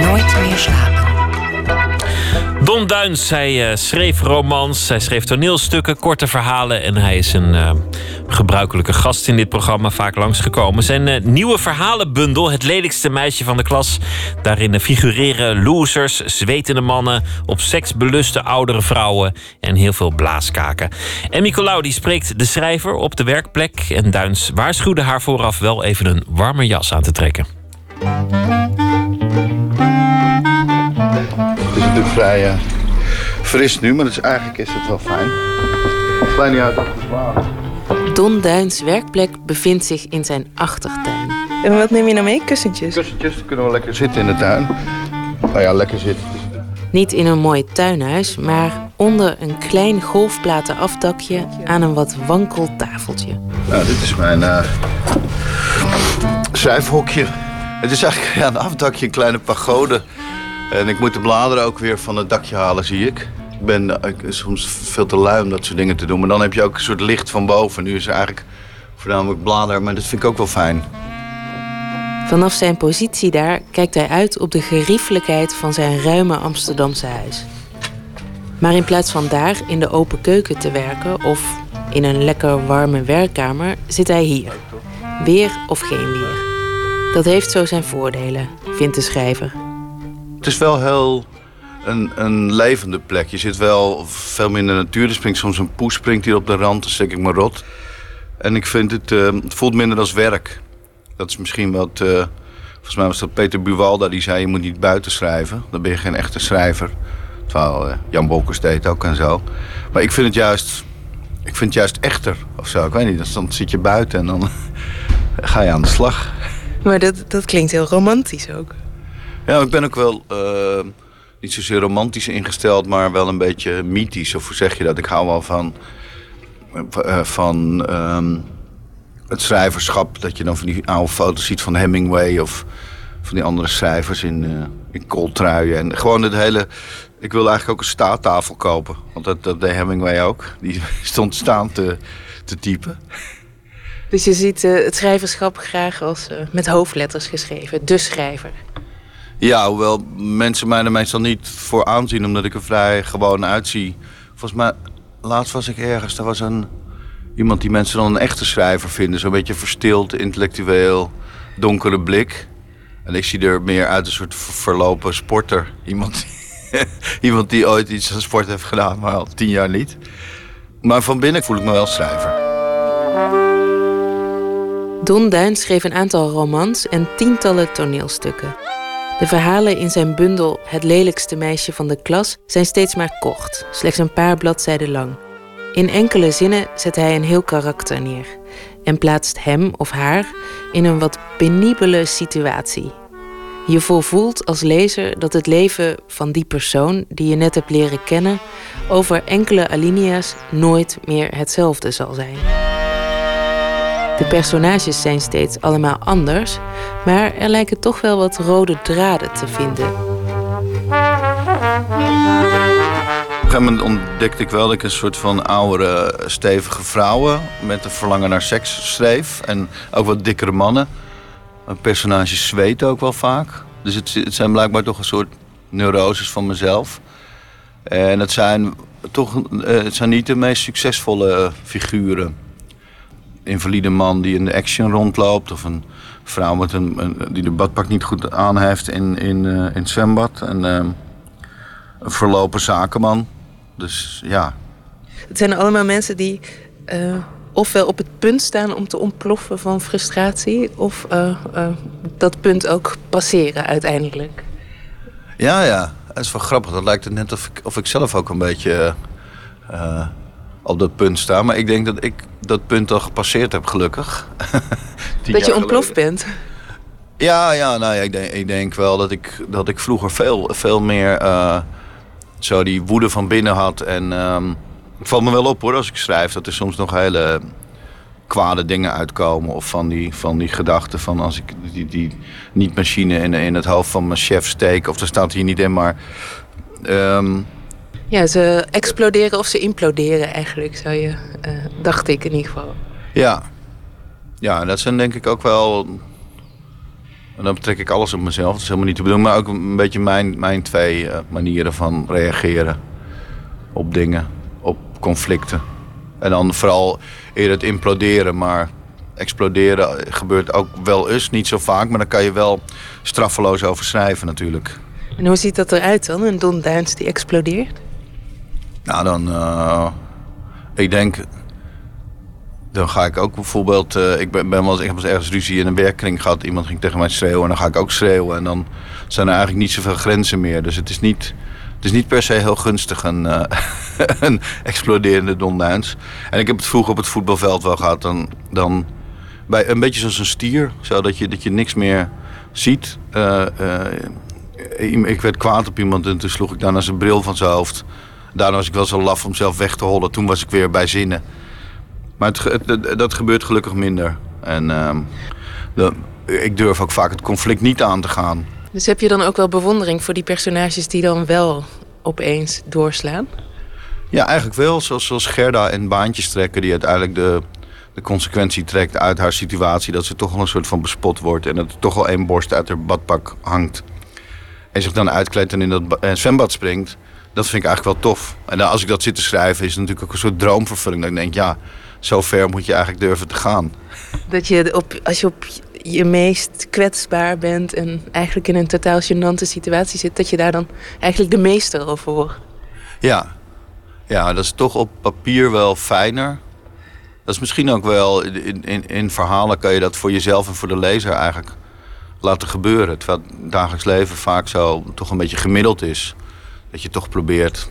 Nooit meer slapen. Don Duins, hij eh, schreef romans, hij schreef toneelstukken, korte verhalen... en hij is een eh, gebruikelijke gast in dit programma, vaak langsgekomen. Zijn eh, nieuwe verhalenbundel, Het lelijkste meisje van de klas... daarin eh, figureren losers, zwetende mannen... op seks beluste oudere vrouwen en heel veel blaaskaken. En Nicolaou die spreekt de schrijver op de werkplek... en Duins waarschuwde haar vooraf wel even een warme jas aan te trekken. Het is natuurlijk vrij eh, fris nu, maar het is, eigenlijk is het wel fijn. Klein niet uit slapen. Don Duins werkplek bevindt zich in zijn achtertuin. En wat neem je nou mee? Kussentjes? Kussentjes, dan kunnen we lekker zitten in de tuin. Nou ja, lekker zitten. Niet in een mooi tuinhuis, maar onder een klein golfplaten afdakje aan een wat wankel tafeltje. Nou, dit is mijn uh, schrijfhokje. Het is eigenlijk ja, een afdakje, een kleine pagode. En ik moet de bladeren ook weer van het dakje halen, zie ik. Ik ben ik, soms veel te lui om dat soort dingen te doen. Maar dan heb je ook een soort licht van boven. Nu is er eigenlijk voornamelijk bladeren, maar dat vind ik ook wel fijn. Vanaf zijn positie daar kijkt hij uit op de geriefelijkheid van zijn ruime Amsterdamse huis. Maar in plaats van daar in de open keuken te werken of in een lekker warme werkkamer, zit hij hier. Weer of geen weer. Dat heeft zo zijn voordelen, vindt de schrijver. Het is wel heel een, een levende plek. Je zit wel veel meer in de natuur. Er springt soms een poes springt hier op de rand, dan steek ik me rot. En ik vind het, uh, het voelt minder als werk. Dat is misschien wat. Uh, volgens mij was dat Peter Buwalda die zei: je moet niet buiten schrijven. Dan ben je geen echte schrijver. Terwijl uh, Jan Bokkers deed ook en zo. Maar ik vind het juist. Ik vind het juist echter of zo. Ik weet niet. Dan zit je buiten en dan ga je aan de slag. Maar dat, dat klinkt heel romantisch ook. Ja, ik ben ook wel. Uh, niet zozeer romantisch ingesteld, maar wel een beetje mythisch. Of hoe zeg je dat? Ik hou wel van. van um, het schrijverschap. Dat je dan van die oude foto's ziet van Hemingway of van die andere schrijvers in, uh, in kooltruien. En gewoon het hele. Ik wilde eigenlijk ook een staattafel kopen. Want dat, dat deed Hemingway ook. Die stond staan te, te typen. Dus je ziet uh, het schrijverschap graag als met hoofdletters geschreven. De schrijver. Ja, hoewel mensen mij er meestal niet voor aanzien, omdat ik er vrij gewoon uitzie. Volgens mij, laatst was ik ergens, daar was een iemand die mensen dan een echte schrijver vinden. Zo'n beetje verstild, intellectueel, donkere blik. En ik zie er meer uit een soort verlopen sporter. Iemand, iemand die ooit iets aan sport heeft gedaan, maar al tien jaar niet. Maar van binnen voel ik me wel schrijver. Don Duin schreef een aantal romans en tientallen toneelstukken. De verhalen in zijn bundel Het lelijkste meisje van de klas zijn steeds maar kort, slechts een paar bladzijden lang. In enkele zinnen zet hij een heel karakter neer en plaatst hem of haar in een wat penibele situatie. Je voelt als lezer dat het leven van die persoon die je net hebt leren kennen over enkele alinea's nooit meer hetzelfde zal zijn. De personages zijn steeds allemaal anders, maar er lijken toch wel wat rode draden te vinden. Op een gegeven moment ontdekte ik wel dat ik een soort van oudere, stevige vrouwen met een verlangen naar seks schreef. En ook wat dikkere mannen. Personages zweten ook wel vaak. Dus het, het zijn blijkbaar toch een soort neuroses van mezelf. En het zijn toch het zijn niet de meest succesvolle figuren. Invalide man die in de action rondloopt. Of een vrouw met een, een die de badpak niet goed aan heeft in, in, uh, in het zwembad. En, uh, een verlopen zakenman. Dus ja. Het zijn allemaal mensen die uh, ofwel op het punt staan om te ontploffen van frustratie, of uh, dat punt ook passeren uiteindelijk. Ja, ja. Dat is wel grappig. Dat lijkt het net of ik, of ik zelf ook een beetje op dat punt sta. Maar ik denk dat ik dat punt al gepasseerd heb, gelukkig. dat je ontploft bent? Ja, ja, nou ja, ik denk, ik denk wel dat ik, dat ik vroeger veel, veel meer zo die woede van binnen had. En um, het valt me wel op hoor als ik schrijf dat er soms nog hele kwade dingen uitkomen. Of van die, van die gedachten van als ik die, die niet-machine in, in het hoofd van mijn chef steek. Of er staat hier niet in, maar... Um, ja, ze exploderen of ze imploderen eigenlijk, zou je, uh, dacht ik in ieder geval. Ja. Ja, dat zijn denk ik ook wel en dan betrek ik alles op mezelf. Dat is helemaal niet te bedoelen. Maar ook een beetje mijn, mijn twee uh, manieren van reageren op dingen, op conflicten. En dan vooral eerder het imploderen. Maar exploderen gebeurt ook wel eens, niet zo vaak. Maar dan kan je wel straffeloos over schrijven natuurlijk. En hoe ziet dat eruit dan, een Don Duins die explodeert? Nou, dan... Uh, ik denk dan ga ik ook bijvoorbeeld, uh, ik ben, ben wel eens, ergens ruzie in een werkkring gehad. Iemand ging tegen mij schreeuwen en dan ga ik ook schreeuwen. En dan zijn er eigenlijk niet zoveel grenzen meer. Dus het is niet Het is niet per se heel gunstig een, eh, een exploderende Don Duins. En ik heb het vroeger op het voetbalveld wel gehad. Dan, dan bij, een beetje zoals een stier. Zodat je, dat je niks meer ziet. Eh, eh, ik werd kwaad op iemand en toen sloeg ik daarna zijn bril van zijn hoofd. Daarna was ik wel zo laf om zelf weg te hollen. Toen was ik weer bij zinnen. Maar het, dat gebeurt gelukkig minder. En ehm, de- ik durf ook vaak het conflict niet aan te gaan. Dus heb je dan ook wel bewondering voor die personages die dan wel opeens doorslaan? Ja, eigenlijk wel. Zoals, zoals Gerda en baantjes trekken, die uiteindelijk de, de consequentie trekt uit haar situatie. Dat ze toch wel een soort van bespot wordt. En dat er toch wel één borst uit haar badpak hangt. En zich dan uitkleedt en in dat eh, zwembad springt. Dat vind ik eigenlijk wel tof. En als ik dat zit te schrijven, is het natuurlijk ook een soort droomvervulling. Dat ik denk, ja, zo ver moet je eigenlijk durven te gaan. Dat je op, als je op je meest kwetsbaar bent en eigenlijk in een totaal gênante situatie zit, dat je daar dan eigenlijk de meester over wordt. Ja. ja, dat is toch op papier wel fijner. Dat is misschien ook wel, in, in, in verhalen kan je dat voor jezelf en voor de lezer eigenlijk laten gebeuren. Terwijl het dagelijks leven vaak zo toch een beetje gemiddeld is. Dat je toch probeert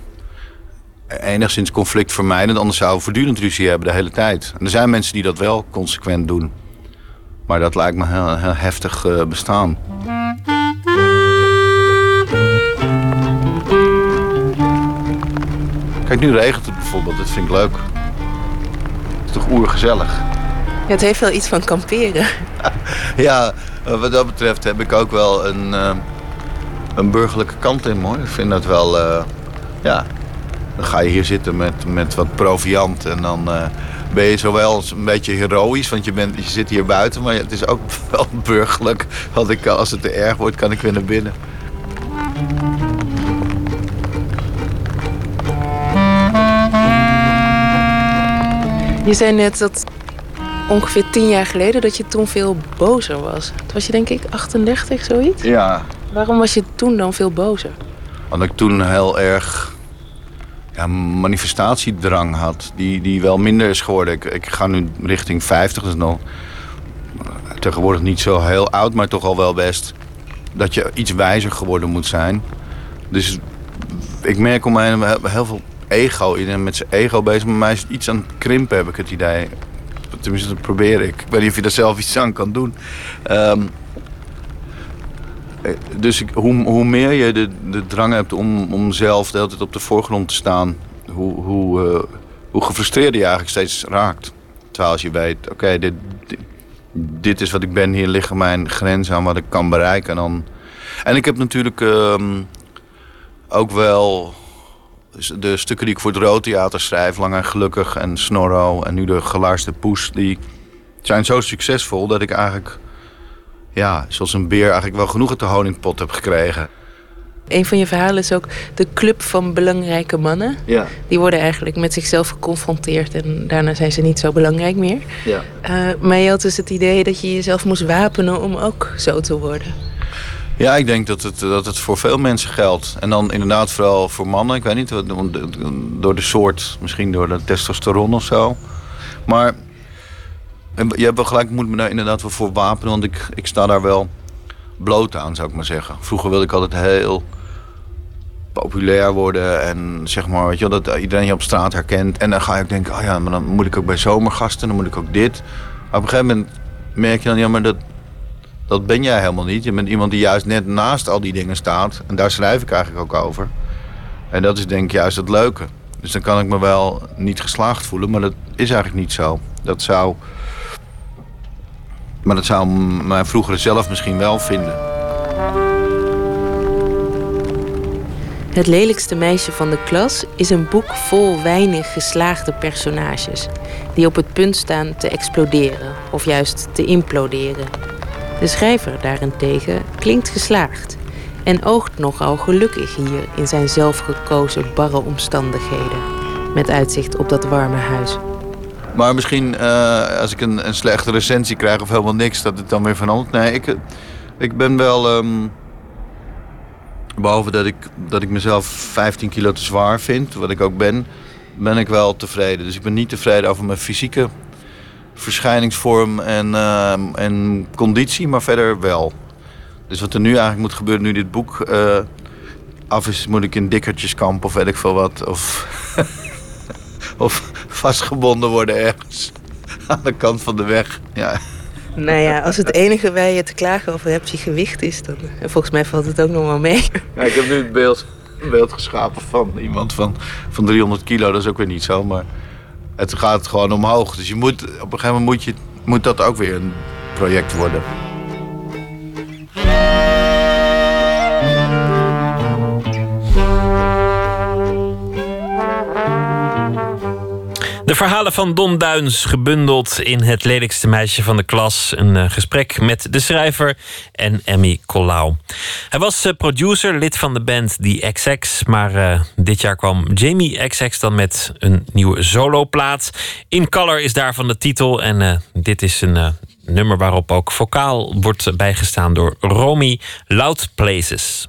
enigszins conflict vermijden. Anders zouden we voortdurend ruzie hebben de hele tijd. En er zijn mensen die dat wel consequent doen. Maar dat lijkt me heel, heel heftig eh, bestaan. Kijk, nu regent het bijvoorbeeld. Dat vind ik leuk. Het is toch oergezellig. Ja, het heeft wel iets van kamperen. Ja, wat dat betreft heb ik ook wel een, eh, een burgerlijke kant in hoor. Ik vind dat wel, eh, ja. Dan ga je hier zitten met, met wat proviant en dan eh, ben je zowel een beetje heroïs, want je, bent, je zit hier buiten, maar het is ook wel burgerlijk. Want ik, als het te erg wordt, kan ik weer naar binnen. Je zei net dat ongeveer tien jaar geleden dat je toen veel bozer was. Toen was je denk ik 38, zoiets. Ja, Waarom was je toen dan veel bozer? Want ik toen heel erg ja, manifestatiedrang had. Die, die wel minder is geworden. Ik, ik ga nu richting 50, dus nog tegenwoordig niet zo heel oud, maar toch al wel best. Dat je iets wijzer geworden moet zijn. Dus ik merk om mij heel- veel ego. Iedereen met zijn ego bezig. Maar mij is iets aan het krimpen, heb ik het idee. Tenminste, dat probeer ik. Ik weet niet of je daar zelf iets aan kan doen. Ehm, eh, dus ik, hoe, hoe meer je de, de drang hebt om, om zelf de hele tijd op de voorgrond te staan, hoe, hoe, eh, hoe gefrustreerder je eigenlijk steeds raakt. Terwijl als je weet, oké, dit, dit, is wat ik ben, hier liggen mijn grenzen aan wat ik kan bereiken. En, dan... en ik heb natuurlijk ehm, ook wel de stukken die ik voor het Rood Theater schrijf, Lang en Gelukkig en Snorro en nu de Geluisterde Poes, die zijn zo succesvol dat ik eigenlijk ja, zoals een beer eigenlijk wel genoeg uit de honingpot heb gekregen. Een van je verhalen is ook de club van belangrijke mannen. Ja. Die worden eigenlijk met zichzelf geconfronteerd en daarna zijn ze niet zo belangrijk meer. Ja. Eh, maar je had dus het idee dat je jezelf moest wapenen om ook zo te worden. Ja, ik denk dat het, dat het voor veel mensen geldt. En dan inderdaad vooral voor mannen. Ik weet niet, door de soort, misschien door de testosteron of zo. Maar je hebt wel gelijk, ik moet me daar inderdaad wel voor wapenen. Want ik, ik sta daar wel bloot aan, zou ik maar zeggen. Vroeger wilde ik altijd heel populair worden. En zeg maar, weet je wel, dat iedereen je op straat herkent. En dan ga ik denken, oh ja, maar dan moet ik ook bij zomergasten. Dan moet ik ook dit. Maar op een gegeven moment merk je dan, ja, maar dat, dat ben jij helemaal niet. Je bent iemand die juist net naast al die dingen staat. En daar schrijf ik eigenlijk ook over. En dat is denk ik juist het leuke. Dus dan kan ik me wel niet geslaagd voelen, maar dat is eigenlijk niet zo. Dat zou. Maar dat zou mijn vroegere zelf misschien wel vinden. Het lelijkste meisje van de klas is een boek vol weinig geslaagde personages. Die op het punt staan te exploderen of juist te imploderen. De schrijver daarentegen klinkt geslaagd en oogt nogal gelukkig hier in zijn zelfgekozen barre omstandigheden. Met uitzicht op dat warme huis. Maar misschien eh, als ik een, een slechte recensie krijg of helemaal niks, dat het dan weer verandert. Nee, ik, ik ben wel. ehm, behalve dat ik, dat ik mezelf 15 kilo te zwaar vind, wat ik ook ben, ben ik wel tevreden. Dus ik ben niet tevreden over mijn fysieke verschijningsvorm en, ehm, en conditie, maar verder wel. Dus wat er nu eigenlijk moet gebeuren, nu dit boek eh, af is, moet ik in dikkertjeskamp of weet ik veel wat. Of, of vastgebonden worden ergens aan de kant van de weg. Ja. Nou ja, als het enige waar je te klagen over hebt je gewicht is, dan en volgens mij valt het ook nog wel mee. Ja, ik heb nu het beeld geschapen van iemand van, van 300 kilo. Dat is ook weer niet zo, maar het gaat gewoon omhoog. Dus je moet, op een gegeven moment moet, je, moet dat ook weer een project worden. De verhalen van Don Duins gebundeld in Het lelijkste meisje van de klas. Een eh, gesprek met de schrijver en Emmy Collau. Hij was eh, producer, lid van de band The XX. Maar eh, dit jaar kwam Jamie XX dan met een nieuwe soloplaat. In Color is daarvan de titel. En dit is een nummer waarop ook vocaal wordt bijgestaan door Romy Loud Places.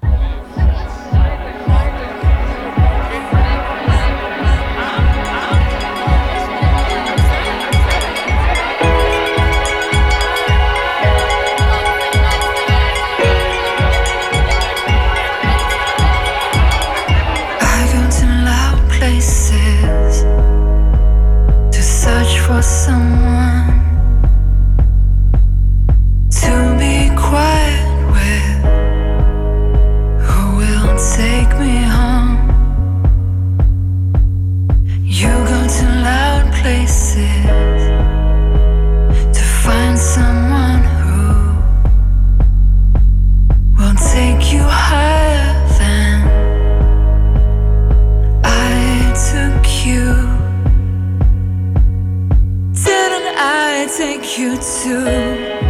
Take you to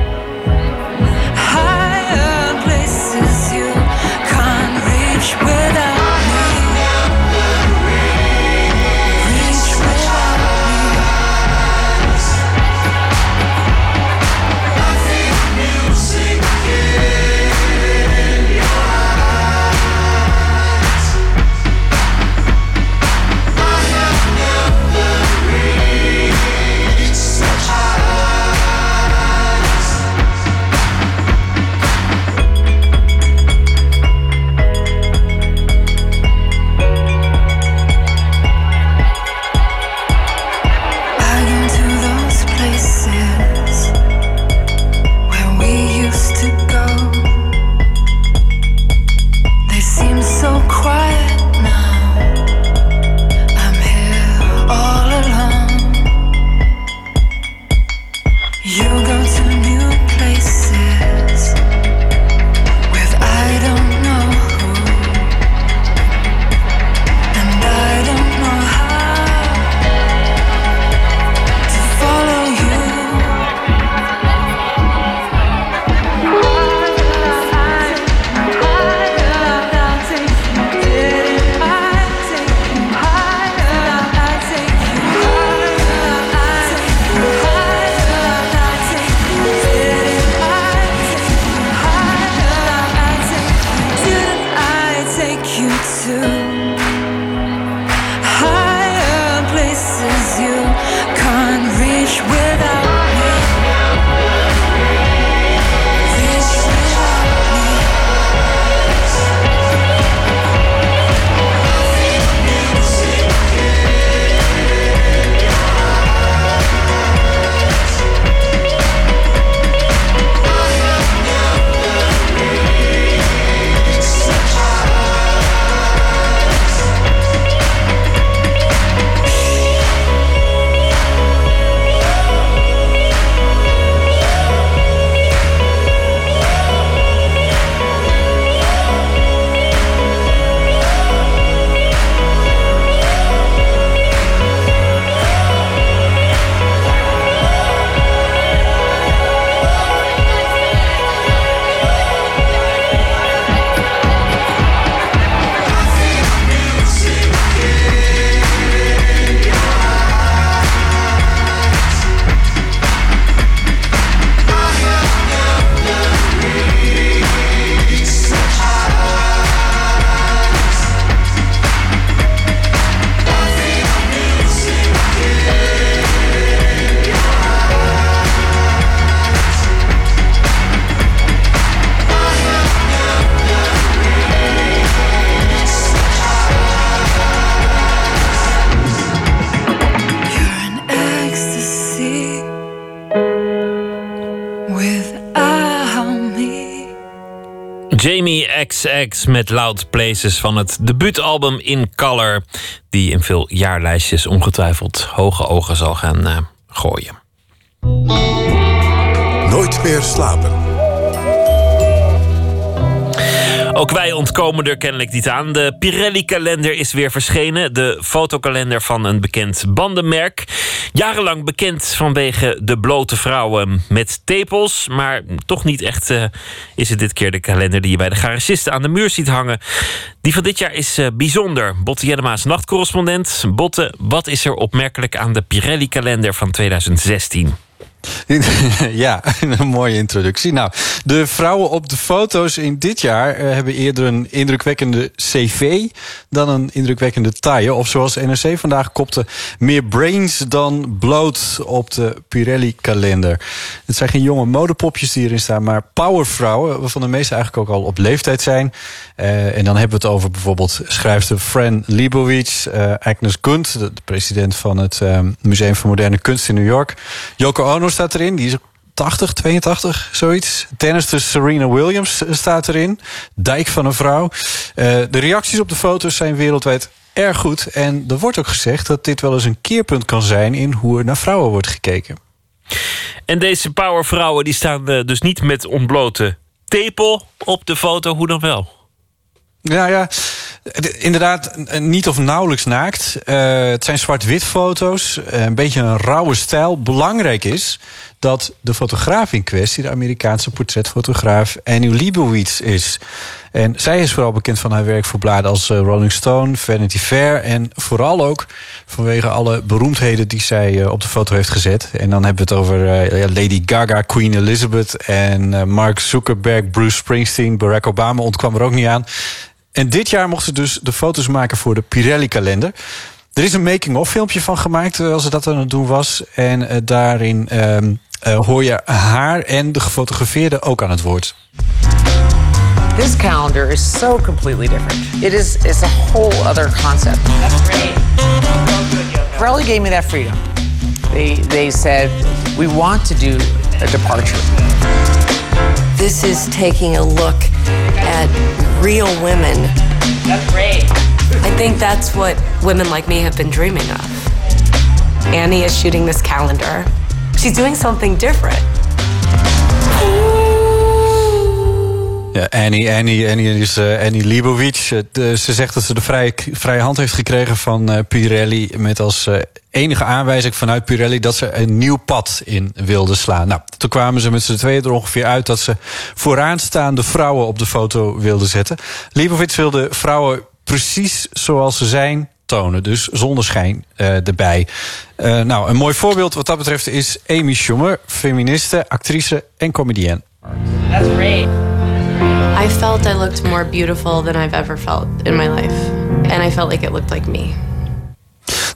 Jamie XX met Loud Places van het debuutalbum In Color. Die in veel jaarlijstjes ongetwijfeld hoge ogen zal gaan uh, gooien. Nooit meer slapen. Ook wij ontkomen er kennelijk niet aan. De Pirelli-kalender is weer verschenen. De fotokalender van een bekend bandenmerk. Jarenlang bekend vanwege de blote vrouwen met tepels. Maar toch niet echt uh, is het dit keer de kalender die je bij de garagisten aan de muur ziet hangen. Die van dit jaar is uh, bijzonder. Botte Jellema's nachtcorrespondent. Botte, wat is er opmerkelijk aan de Pirelli-kalender van 2016? Ja, een mooie introductie. Nou, de vrouwen op de foto's in dit jaar uh, hebben eerder een indrukwekkende cv dan een indrukwekkende taille. Of zoals NRC vandaag kopte, meer brains dan bloot op de Pirelli-kalender. Het zijn geen jonge modepopjes die erin staan, maar powervrouwen, waarvan de meeste eigenlijk ook al op leeftijd zijn. Uh, en dan hebben we het over bijvoorbeeld schrijfster Fran Lebowitz, uh, Agnes Gunt, de, de, president van het Museum voor Moderne Kunst in New York, Yoko Ono staat erin. Die is 80, 82, zoiets. Tennister Serena Williams staat erin. Dijk van een vrouw. Uh, de reacties op de foto's zijn wereldwijd erg goed. En er wordt ook gezegd dat dit wel eens een keerpunt kan zijn... in hoe er naar vrouwen wordt gekeken. En deze powervrouwen die staan uh, dus niet met ontblote tepel op de foto. Hoe dan wel? Ja, ja. Inderdaad, niet of nauwelijks naakt. Uh, het zijn zwart-wit foto's. een beetje een rauwe stijl. Belangrijk is dat de fotograaf in kwestie, de Amerikaanse portretfotograaf Annie Leibovitz is. En zij is vooral bekend van haar werk voor bladen als Rolling Stone, Vanity Fair. En vooral ook vanwege alle beroemdheden die zij op de foto heeft gezet. En dan hebben we het over Lady Gaga, Queen Elizabeth en Mark Zuckerberg, Bruce Springsteen, Barack Obama ontkwam er ook niet aan. En dit jaar mochten ze dus de foto's maken voor de Pirelli-kalender. Er is een making-of filmpje van gemaakt als ze dat aan het doen was. En daarin um, uh, hoor je haar en de gefotografeerde ook aan het woord. This calendar is so completely different. It is it's a whole other concept. Pirelli gave me that freedom. They they said we want to do a departure. This is taking a look at real women. That's great. I think that's what women like me have been dreaming of. Annie is shooting this calendar. She's doing something different. Ja, Annie, Annie, Annie is uh, Annie Leibovitz. Uh, ze zegt dat ze de vrije, vrije hand heeft gekregen van uh, Pirelli... met als enige aanwijzing vanuit Pirelli dat ze een nieuw pad in wilde slaan. Nou, toen kwamen ze met z'n tweeën er ongeveer uit... dat ze vooraanstaande vrouwen op de foto wilden zetten. Leibovitz wilde vrouwen precies zoals ze zijn tonen. Dus zonneschijn uh, erbij. Nou, een mooi voorbeeld wat dat betreft is Amy Schumer, feministe, actrice en comedienne. Great. I felt I looked more beautiful than I've ever felt in my life. And I felt like it looked like me.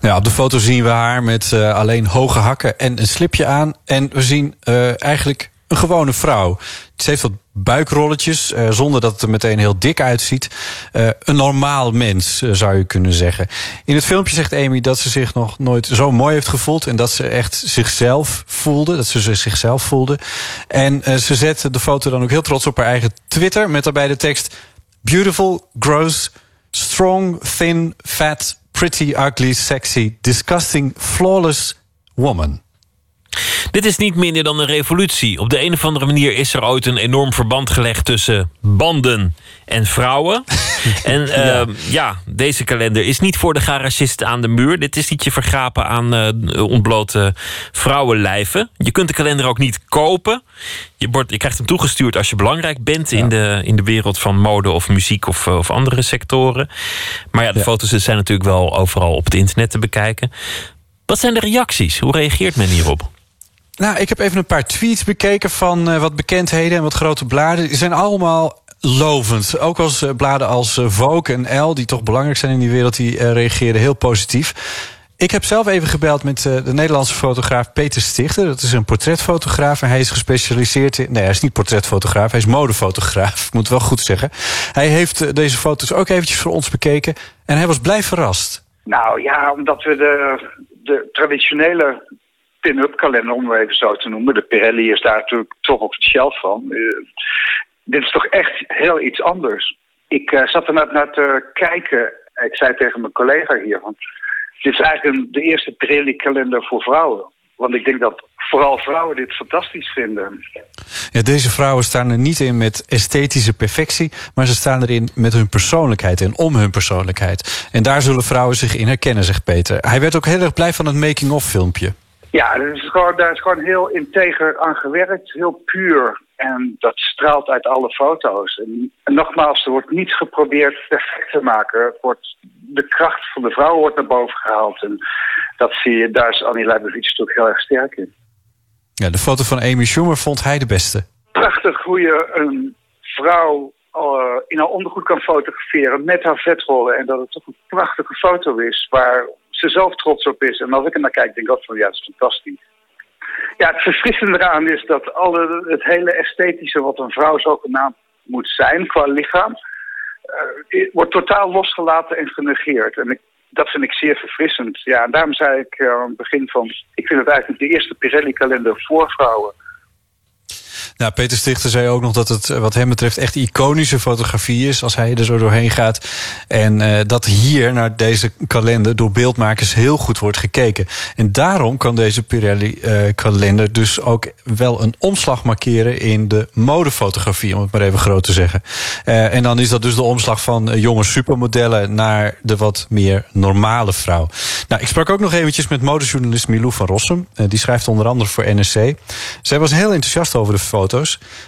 Nou, op de foto zien we haar met uh, alleen hoge hakken en een slipje aan. En we zien eigenlijk een gewone vrouw. Ze heeft wat buikrolletjes, uh, zonder dat het er meteen heel dik uitziet. Uh, een normaal mens, uh, zou je kunnen zeggen. In het filmpje zegt Amy dat ze zich nog nooit zo mooi heeft gevoeld... en dat ze echt zichzelf voelde, dat ze zichzelf voelde. En ze zet de foto dan ook heel trots op haar eigen Twitter... met daarbij de tekst... Beautiful, gross, strong, thin, fat, pretty, ugly, sexy... disgusting, flawless woman. Dit is niet minder dan een revolutie. Op de een of andere manier is er ooit een enorm verband gelegd tussen banden en vrouwen. en ja. Uh, ja. deze kalender is niet voor de garagisten aan de muur. Dit is niet je vergapen aan uh, ontblote vrouwenlijven. Je kunt de kalender ook niet kopen. Je, wordt, je krijgt hem toegestuurd als je belangrijk bent ja. in, de, in de wereld van mode of muziek of, of andere sectoren. Maar ja, de ja. foto's zijn natuurlijk wel overal op het internet te bekijken. Wat zijn de reacties? Hoe reageert men hierop? Nou, ik heb even een paar tweets bekeken van uh, wat bekendheden en wat grote bladen. Die zijn allemaal lovend. Ook als uh, bladen als uh, Vogue en Elle, die toch belangrijk zijn in die wereld, die reageerden heel positief. Ik heb zelf even gebeld met de Nederlandse fotograaf Peter Stichter. Dat is een portretfotograaf en hij is gespecialiseerd in... Nee, hij is niet portretfotograaf, hij is modefotograaf. Ik moet wel goed zeggen. Hij heeft deze foto's ook eventjes voor ons bekeken en hij was blij verrast. Nou ja, omdat we de, de traditionele pin-up kalender, om het even zo te noemen. De Pirelli is daar natuurlijk toch op het shelf van. Uh, dit is toch echt heel iets anders. Ik eh, zat er net naar te kijken. Ik zei tegen mijn collega hier, want dit is eigenlijk de eerste Pirelli-kalender voor vrouwen. Want ik denk dat vooral vrouwen dit fantastisch vinden. Ja, deze vrouwen staan er niet in met esthetische perfectie, maar ze staan erin met hun persoonlijkheid en om hun persoonlijkheid. En daar zullen vrouwen zich in herkennen, zegt Peter. Hij werd ook heel erg blij van het making-of filmpje. Ja, dat is gewoon, daar is gewoon heel integer aan gewerkt, heel puur. En dat straalt uit alle foto's. En, en nogmaals, er wordt niet geprobeerd perfect te maken. Het wordt, de kracht van de vrouw wordt naar boven gehaald. En dat zie je, daar is Annie Leibovitz natuurlijk heel erg sterk in. Ja, de foto van Amy Schumer vond hij de beste. Prachtig hoe je een vrouw uh, in haar ondergoed kan fotograferen met haar vetrollen. En dat het toch een prachtige foto is waar ze zelf trots op is. En als ik er naar kijk, denk ik ook van ja, dat is fantastisch. Ja, het verfrissende eraan is dat alle, het hele esthetische wat een vrouw zogenaamd moet zijn qua lichaam, uh, wordt totaal losgelaten en genegeerd. En ik, dat vind ik zeer verfrissend. Ja, en daarom zei ik uh, aan het begin van, ik vind het eigenlijk de eerste Pirelli-kalender voor vrouwen. Nou, Peter Stichter zei ook nog dat het wat hem betreft echt iconische fotografie is als hij er zo doorheen gaat. En uh, dat hier naar deze kalender door beeldmakers heel goed wordt gekeken. En daarom kan deze Pirelli-kalender uh, dus ook wel een omslag markeren in de modefotografie, om het maar even groot te zeggen. En dan is dat dus de omslag van jonge supermodellen naar de wat meer normale vrouw. Nou, ik sprak ook nog eventjes met modejournalist Milou van Rossum. die schrijft onder andere voor NSC. Zij was heel enthousiast over de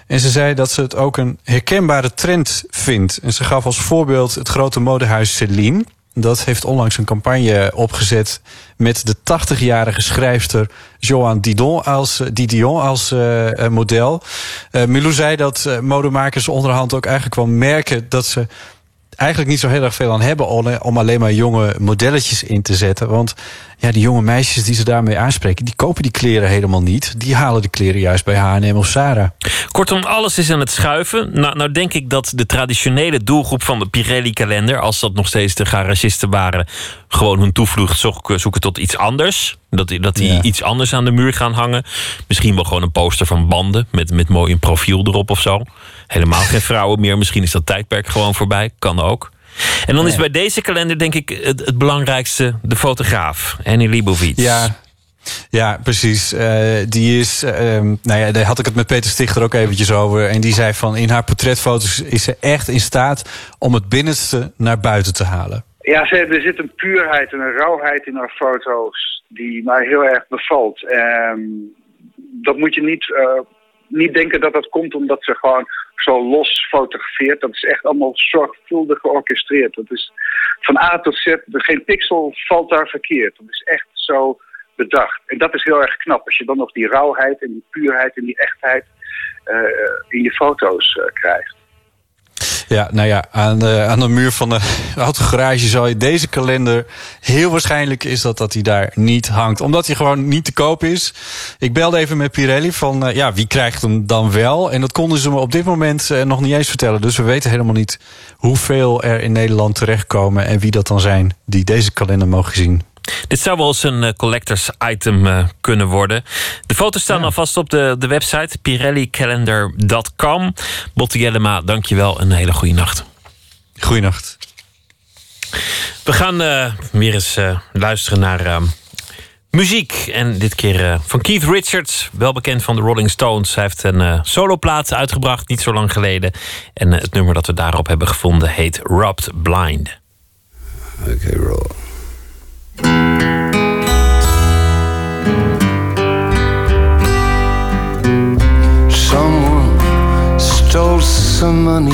En ze zei dat ze het ook een herkenbare trend vindt. En ze gaf als voorbeeld het grote modehuis Celine. Dat heeft onlangs een campagne opgezet met de 80-jarige schrijfster Joan Didon als, Didion als uh, model. Uh, Milou zei dat modemakers onderhand ook eigenlijk wel merken dat ze eigenlijk niet zo heel erg veel aan hebben om alleen maar jonge modelletjes in te zetten. Want ja, die jonge meisjes die ze daarmee aanspreken, die kopen die kleren helemaal niet. Die halen de kleren juist bij H&M of Sarah. Kortom, alles is aan het schuiven. Nou, nou denk ik dat de traditionele doelgroep van de Pirelli-kalender, als dat nog steeds de garagisten waren, gewoon hun toevlucht zoeken, zoeken tot iets anders. Dat, dat die ja. iets anders aan de muur gaan hangen. Misschien wel gewoon een poster van banden met, met mooi een profiel erop of zo. Helemaal geen vrouwen meer. Misschien is dat tijdperk gewoon voorbij. Kan ook. En dan is bij deze kalender denk ik het, het belangrijkste de fotograaf, Annie Leibovitz. Ja, ja, precies. Uh, die is, uh, nou ja, daar had ik het met Peter Stichter ook eventjes over. En die zei van in haar portretfoto's is ze echt in staat om het binnenste naar buiten te halen. Ja, ze, er zit een puurheid en een rauwheid in haar foto's die mij heel erg bevalt. Um, dat moet je niet, uh, niet denken dat dat komt omdat ze gewoon zo los fotografeert. Dat is echt allemaal zorgvuldig georchestreerd. Dat is van A tot Z, geen pixel valt daar verkeerd. Dat is echt zo bedacht. En dat is heel erg knap. Als je dan nog die rauwheid en die puurheid en die echtheid uh, in je foto's uh, krijgt. Ja, nou ja, aan de, aan de muur van de autogarage zal je deze kalender... heel waarschijnlijk is dat dat hij daar niet hangt. Omdat hij gewoon niet te koop is. Ik belde even met Pirelli van, uh, ja, wie krijgt hem dan wel? En dat konden ze me op dit moment uh, nog niet eens vertellen. Dus we weten helemaal niet hoeveel er in Nederland terechtkomen... en wie dat dan zijn die deze kalender mogen zien. Dit zou wel eens een uh, collectors item uh, kunnen worden. De foto's staan ja. alvast op de, de website pirellicalendar.com. Botte Jellema, dankjewel en een hele goede nacht. Goeienacht. We gaan uh, weer eens luisteren naar muziek. En dit keer van Keith Richards, wel bekend van de Rolling Stones. Hij heeft een soloplaat uitgebracht, niet zo lang geleden. En het nummer dat we daarop hebben gevonden heet Rubbed Blind. Oké, okay, roll. Someone stole some money.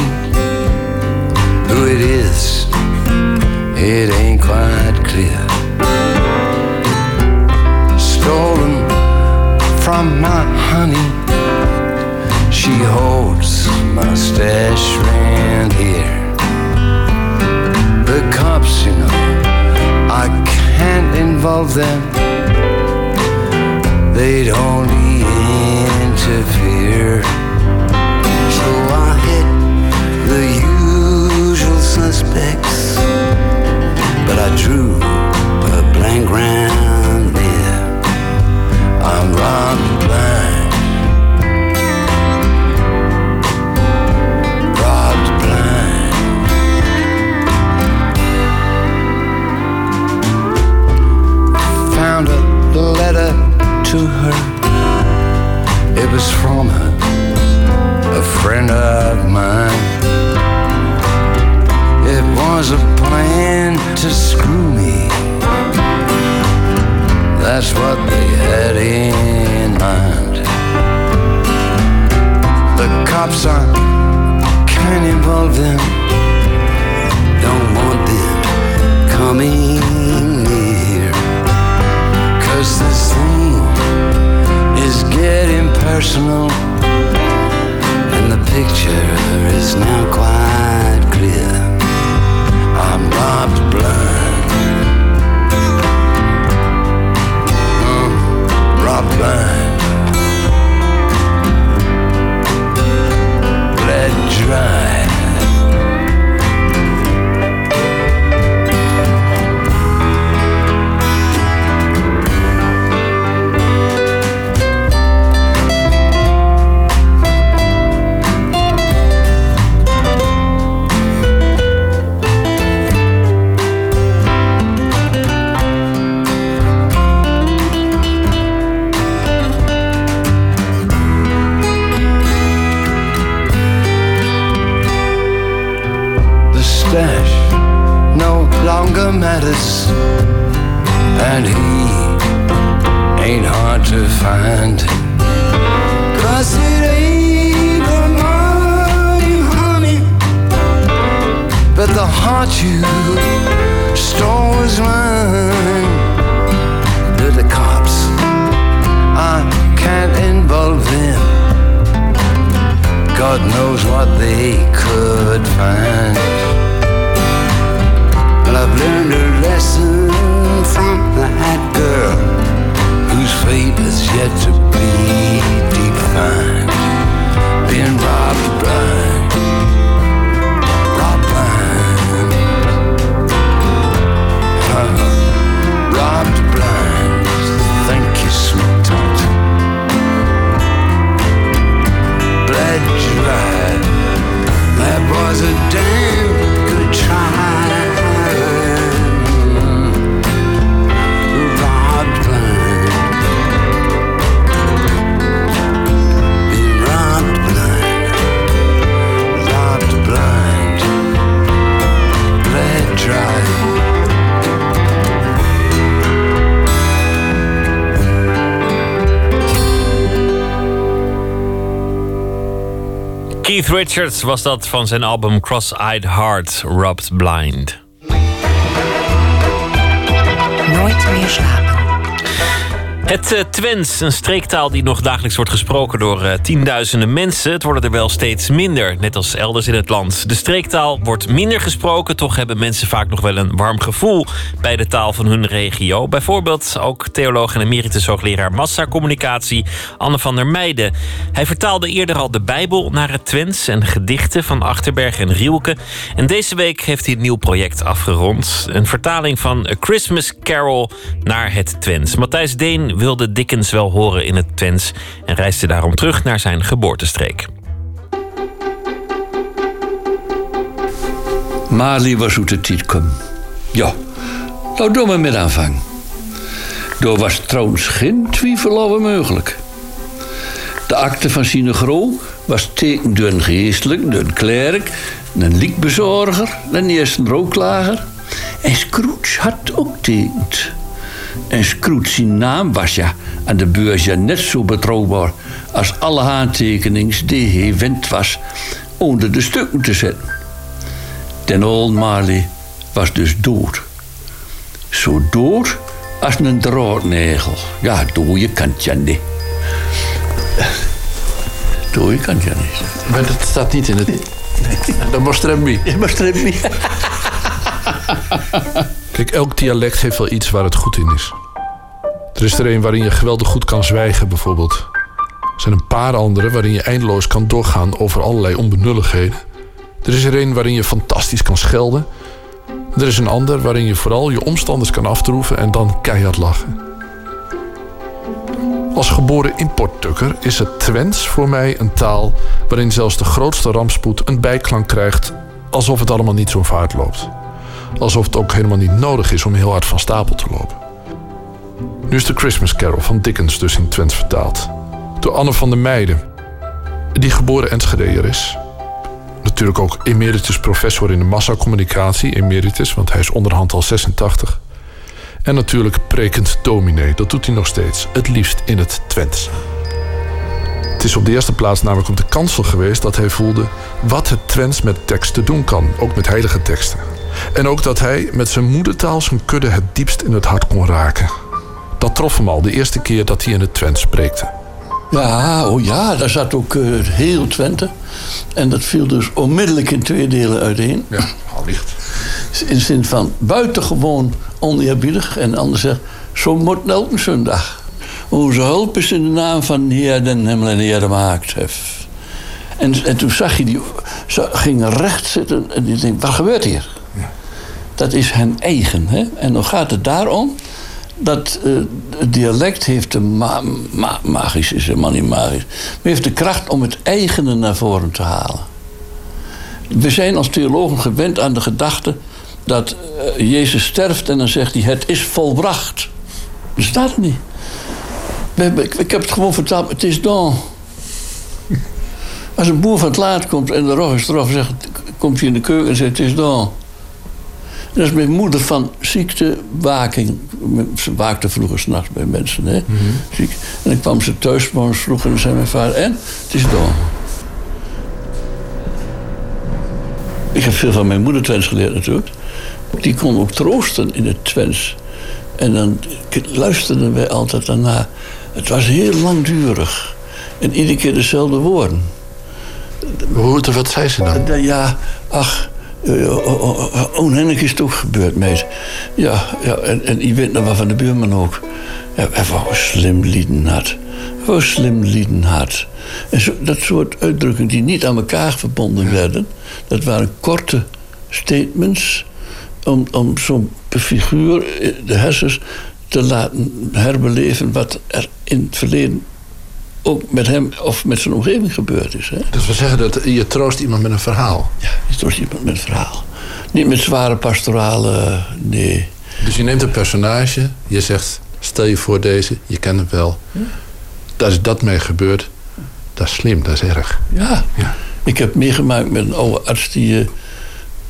Who it is, it ain't quite clear. Stolen from my honey. She holds my stash around here. The cops, you know, I can't involve them. They'd only interfere. So I hit the usual suspects, but I drew a blank round there. I'm robbed blind. Her. It was from her, a friend of mine. It was a plan to screw me. That's what they had in mind. The cops I can't involve them. Don't want them coming. Cause this thing is getting personal. And the picture is now quite clear. I'm robbed blind. Uh, robbed blind. Matters, and he ain't hard to find. Cause it ain't the money, honey, but the heart you stole was mine. To the cops, I can't involve them. God knows what they could find. But I've learned fate is yet to be defined. Keith Richards was dat van zijn album Cross-Eyed Heart, Rubbed Blind. Nooit meer slapen. Het uh, Twents, een streektaal die nog dagelijks wordt gesproken door uh, tienduizenden mensen. Het worden er wel steeds minder, net als elders in het land. De streektaal wordt minder gesproken, toch hebben mensen vaak nog wel een warm gevoel bij de taal van hun regio. Bijvoorbeeld ook theoloog en emeritus hoogleraar massacommunicatie Anne van der Meijden. Hij vertaalde eerder al de Bijbel naar het Twents en gedichten van Achterberg en Rielke. En deze week heeft hij een nieuw project afgerond. Een vertaling van A Christmas Carol naar het Twents. Matthijs Deen wilde Wel horen in het Twents en reisde daarom terug naar zijn geboortestreek. Marley was uit tijd kwam. Ja, nou doen we met aanvang. Daar was trouwens geen twijfel over mogelijk. De akte van Sinegro was tekend door geestelijk, door een klerk, een liekbezorger, een eerste rookklager. En Scrooge had ook tekend. En Scrooge zijn naam was ja aan de beurs ja net zo betrouwbaar als alle aantekenings die hij wend was onder de stukken te zetten. Den Old Marley was dus dood. Zo dood als een draadnegel. Ja, dood je kan het ja niet. Je kan het ja niet. Maar dat staat niet in het... Dat was Tremby. Dat was Tremby. Elk dialect heeft wel iets waar het goed in is. Er is er een waarin je geweldig goed kan zwijgen, bijvoorbeeld. Er zijn een paar andere waarin je eindeloos kan doorgaan over allerlei onbenulligheden. Er is er een waarin je fantastisch kan schelden. Er is een ander waarin je vooral je omstanders kan aftroeven en dan keihard lachen. Als geboren importtukker is het Twents voor mij een taal waarin zelfs de grootste rampspoed een bijklank krijgt alsof het allemaal niet zo vaart loopt. Alsof het ook helemaal niet nodig is om heel hard van stapel te lopen. Nu is de Christmas Carol van Dickens dus in Twents vertaald. Door Anne van der Meijden, die geboren Enschedeer is. Natuurlijk ook emeritus professor in de massacommunicatie, emeritus, want hij is onderhand al 86. En natuurlijk prekend dominee, dat doet hij nog steeds, het liefst in het Twents. Het is op de eerste plaats namelijk op de kansel geweest dat hij voelde wat het Twents met teksten doen kan, ook met heilige teksten. En ook dat hij met zijn moedertaal zijn kudde het diepst in het hart kon raken. Dat trof hem al de eerste keer dat hij in het Twents spreekte. Ja, oh ja, daar zat ook eh, heel Twente. En dat viel dus onmiddellijk in twee delen uiteen. Ja, allicht. In de zin van buitengewoon oneerbiedig. En anders zegt, zo moet elke zondag. Onze hulp is in de naam van de Heer den hemel en de Heer gemaakt heeft. En, en toen zag je die, ging recht zitten en die denkt, wat gebeurt hier? Dat is hen eigen. Hè? En dan gaat het daarom dat eh, het dialect heeft de ma ma magisch is helemaal niet magisch, maar heeft de kracht om het eigene naar voren te halen. We zijn als theologen gewend aan de gedachte dat eh, Jezus sterft en dan zegt hij: Het is volbracht. Dat staat niet. Ik, heb het gewoon vertaald: Het is dan. Als een boer van het laat komt en de rog is eraf, zegt, komt hij in de keuken en zegt: Het is dan. Dat is mijn moeder van ziektewaking. Ze waakte vroeger s'nachts bij mensen. Hè? Ziek. En dan kwam ze thuis morgens vroeg en dan zei mijn vader... En? Het is door. Ik heb veel van mijn moeder Twents geleerd natuurlijk. Die kon ook troosten in het Twents. En dan luisterden wij altijd daarna. Het was heel langdurig. En iedere keer dezelfde woorden. Hoe, wat zei ze dan? Ja, ach, onhennig is het ook gebeurd, meid. Ja, ja en, en je weet nog wat van de buurman ook. Ja, hij wou slim lieden had. Wou slim lieden had. En zo, dat soort uitdrukkingen die niet aan elkaar verbonden werden... dat waren korte statements... om, om zo'n figuur, eh, de hersens, te laten herbeleven... wat er in het verleden ook met hem of met zijn omgeving gebeurd is. Hè? Dus we zeggen dat je troost iemand met een verhaal. Ja, je troost iemand met een verhaal. Niet met zware pastorale, nee. Dus je neemt een personage, je zegt, stel je voor deze, je kent hem wel. Daar is dat mee gebeurd. Dat is slim, dat is erg. Ja. Ik heb meegemaakt met een oude arts die...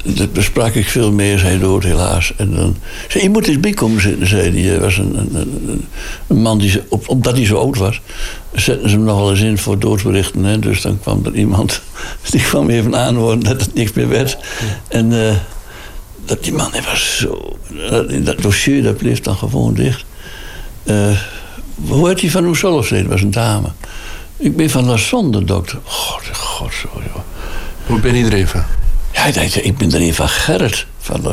eh, daar sprak ik veel mee, is hij dood helaas. En dan zei je moet eens binnenkomen zitten, zei hij. Was een, man die, op, omdat hij zo oud was... zetten ze hem nogal eens in voor doodsberichten. Hè? Dus dan kwam er iemand, die kwam even aanhoren dat het niks meer werd. En eh, dat die man, hij was zo... Dat, dat dossier, dat bleef dan gewoon dicht. Eh, hoe heet hij van Oesolf? Dat was een dame. Ik ben van La Sonde, dokter. God, god, zo, joh. Hoe ben je er ik dacht, ik ben er een van Gerrit van La,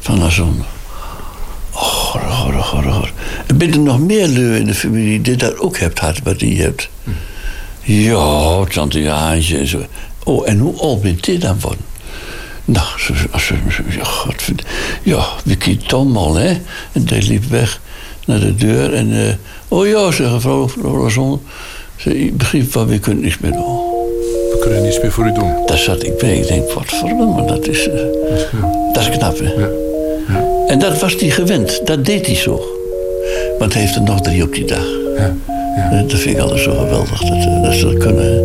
van La Zonde. Oh, hoor, hoor, hoor. En ben er nog meer lui in de familie die dat ook hebt gehad, wat die hebt? Ja, tante Jaantje en zo. Oh, en hoe oud bent dit dan van? Nou, ja, ja, Vicky Tom al, hè. En die liep weg naar de deur. En, eh, oh ja, zei mevrouw, Lazon. Ze begreep van, we kunnen niks meer doen. Kunnen niets meer voor u doen. Daar zat ik bij. Ik denk, wat verdomme, dat is, eh, dat is knap, hè. En dat was hij gewend. Dat deed hij zo. Want hij heeft er nog drie op die dag. Eh, Dat vind ik altijd zo geweldig, dat, eh, dat ze dat kunnen.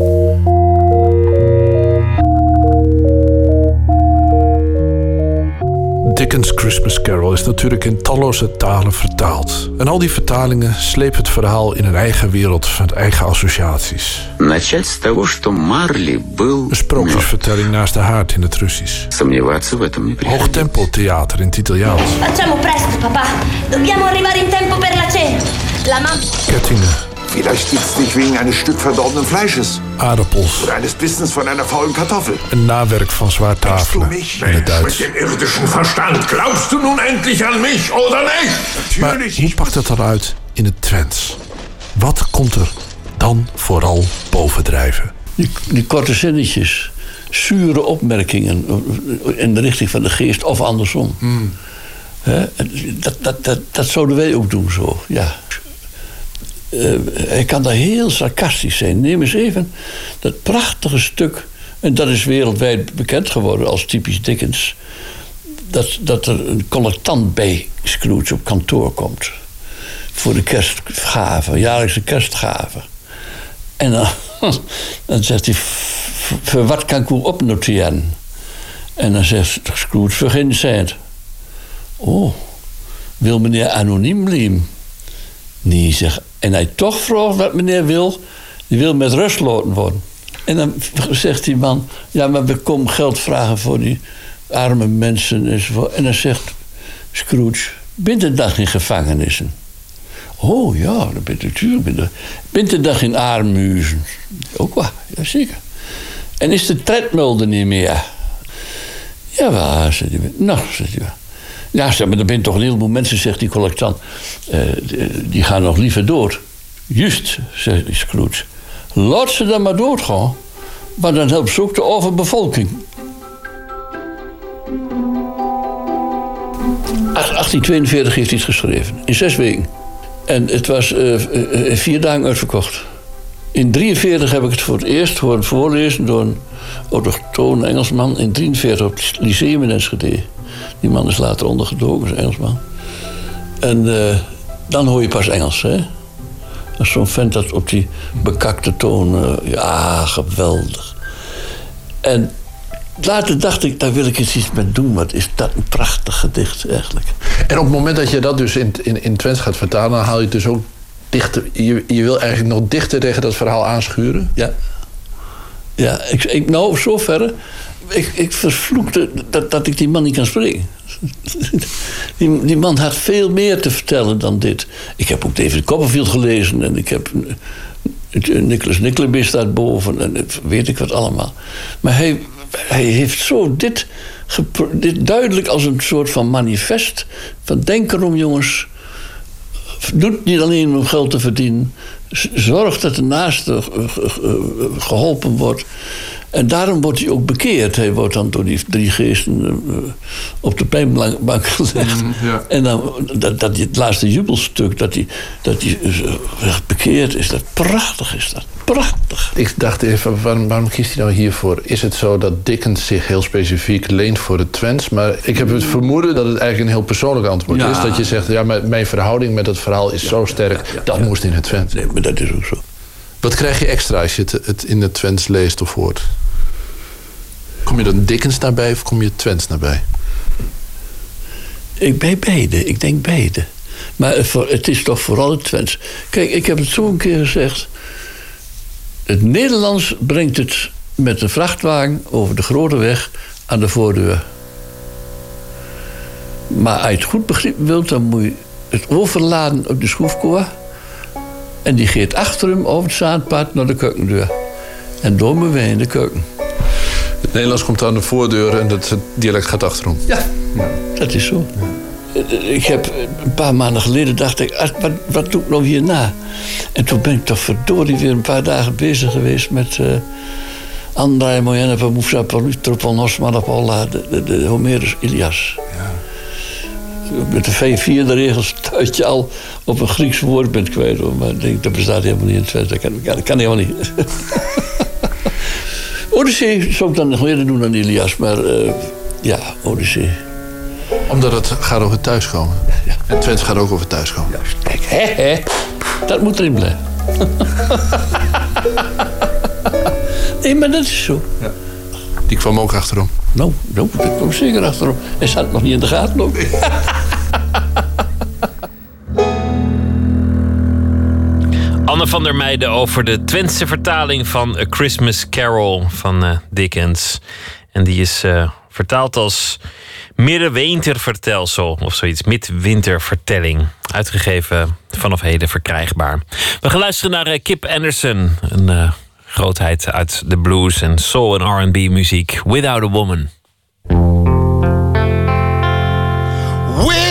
Dickens' Christmas Carol is natuurlijk in talloze talen vertaald. En al die vertalingen slepen het verhaal in een eigen wereld van eigen associaties. Een sprookjesvertelling naast de haard in het Russisch. Hoogtempeltheater in het Italiaans. Kettingen Vielleicht gibt's dich wegen eines Stück verdorbenen Fleisches. aardappels. Oder eines Bissens von einer faulen Kartoffel. Een nawerk van zwaar tafelen in het Duits. dem irdischen Verstand. Glaubst du nun endlich an mich oder nicht? Maar hoe pakt het dan uit in het Twents? Wat komt er dan vooral bovendrijven? Die, die korte zinnetjes. Zure opmerkingen in de richting van de geest of andersom. Hè? Dat, dat, dat, dat zouden wij ook doen zo, ja. Eh, hij kan daar heel sarcastisch zijn. Neem eens even dat prachtige stuk... en dat is wereldwijd bekend geworden als typisch Dickens... dat, dat er een collectant bij Scrooge op kantoor komt. voor de kerstgave, jaarlijkse kerstgave. En dan, zegt hij, "V- voor wat kan ik u opnoteren? En dan zegt Scrooge, voor geen cent. Oh, wil meneer anoniem blijven? Nee, zeg. En hij toch vraagt wat meneer wil, die wil met rust laten worden. En dan zegt die man, ja, maar we komen geld vragen voor die arme mensen enzovoort. En dan zegt Scrooge, bent de dag in gevangenissen? Oh ja, dat bent natuurlijk. Bent de, dag in armhuizen? Ook wel, ja zeker. En is de tredmil er niet meer? Ja, waar, zegt hij. Nou, zegt hij. Ja, maar er zijn toch een heleboel mensen, zegt die collectant. eh, die- gaan nog liever dood. Juist, zegt Scrooge. Laat ze dan maar doodgaan. Maar dan helpt ze ook de overbevolking. 1842 heeft hij het geschreven. In zes weken. En het was eh, vier dagen uitverkocht. In 43 heb ik het voor het eerst horen voorlezen door een autochtone Engelsman. In 43 op het lyceum in Enschede. Die man is later ondergedoken, is een Engelsman. En eh, dan hoor je pas Engels, hè? Als zo'n vent dat op die bekakte toon... eh, ja, geweldig. En later dacht ik, daar wil ik eens iets mee doen. Wat is dat een prachtig gedicht, eigenlijk. En op het moment dat je dat dus in, in, in Twents gaat vertalen, dan haal je het dus ook dichter. Je, je wil eigenlijk nog dichter tegen dat verhaal aanschuren. Ja. Ja, ik, ik, nou, zoverre. Ik, ik vervloekte dat, dat ik die man niet kan spreken. Die, die man had veel meer te vertellen dan dit. Ik heb ook David Copperfield gelezen en ik heb eh, Nicholas Nickleby staat boven en weet ik wat allemaal. Maar hij, hij heeft zo dit, dit duidelijk als een soort van manifest van denk erom jongens. Doe het niet alleen om geld te verdienen. Zorg dat de naaste eh, ge- ge- geholpen wordt. En daarom wordt hij ook bekeerd. Hij wordt dan door die drie geesten eh, op de pijnbank gelegd. En dan dat, dat die- het laatste jubelstuk, dat hij, dat hij eh, bekeerd is. Dat prachtig is dat. Prachtig. Ik dacht even, waarom, waarom kiest hij nou hiervoor? Is het zo dat Dickens zich heel specifiek leent voor het Twents? Maar ik heb het vermoeden dat het eigenlijk een heel persoonlijk antwoord Ja. is. Dat je zegt, ja, mijn mijn verhouding met het verhaal is zo sterk, dat moest in het Twents. Nee, maar dat is ook zo. Wat krijg je extra als je het, het in het Twents leest of hoort? Kom je dan Dickens nabij of kom je Twents nabij? Ik bij beide. Ik denk beide. Maar het is toch vooral het Twents. Kijk, ik heb het zo een keer gezegd. Het Nederlands brengt het met de vrachtwagen over de grote weg aan de voordeur. Maar als je het goed begrijpen wilt, dan moet je het overladen op de schroefkoor. En die gaat achter hem over het zaadpad naar de keukendeur. En door me in de keuken. Het Nederlands komt aan de voordeur en het, het dialect gaat achterom. Ja, dat is zo. Eh, Ik heb een paar maanden geleden dacht ik, ah, wat, wat doe ik nou hierna? En toen ben ik toch verdorie weer een paar dagen bezig geweest met uh, Andrei Mojana Pamoufsa Tropon Osman Apolla, de, de, de Homerus Ilias. Met de v- vierde regels dat je al op een Grieks woord bent kwijt. hoor. Maar ik denk, dat bestaat helemaal niet in het. Dat kan, kan, kan helemaal niet. Odyssee zou ik dan nog eerder doen dan Ilias. Maar eh, ja, Odyssee. Omdat het gaat over thuiskomen. En Twents gaat ook over thuiskomen. Kijk, hè, hè. Dat moet erin blijven. nee, maar dat is zo. Die kwam ook achterom. Nou, nou dat kwam zeker achterom. Hij zat nog niet in de gaten ook. Van der Meijden over de Twentse vertaling van A Christmas Carol van eh, Dickens. En die is eh, vertaald als Middenwintervertelsel of zoiets. Midwintervertelling. Uitgegeven vanaf heden verkrijgbaar. We gaan luisteren naar eh, Kip Anderson. Een grootheid uit de blues en soul en R&B muziek. Without a Woman. Without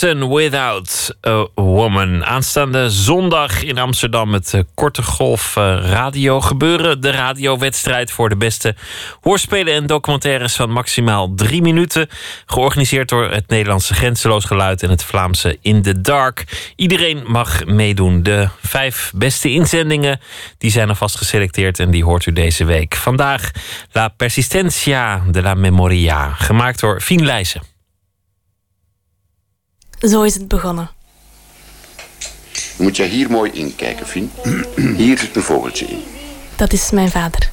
Without a Woman. Aanstaande zondag in Amsterdam het eh, Korte Golf eh, Radio gebeuren. De radiowedstrijd voor de beste hoorspelen en documentaires van maximaal drie minuten. Georganiseerd door het Nederlandse Grenzeloos Geluid en het Vlaamse In the Dark. Iedereen mag meedoen. De vijf beste inzendingen die zijn alvast geselecteerd en die hoort u deze week. Vandaag La Persistencia de la Memoria, gemaakt door Fien Leijzen. Zo is het begonnen. Je moet je hier mooi inkijken, Fien. Hier zit een vogeltje in. Dat is mijn vader.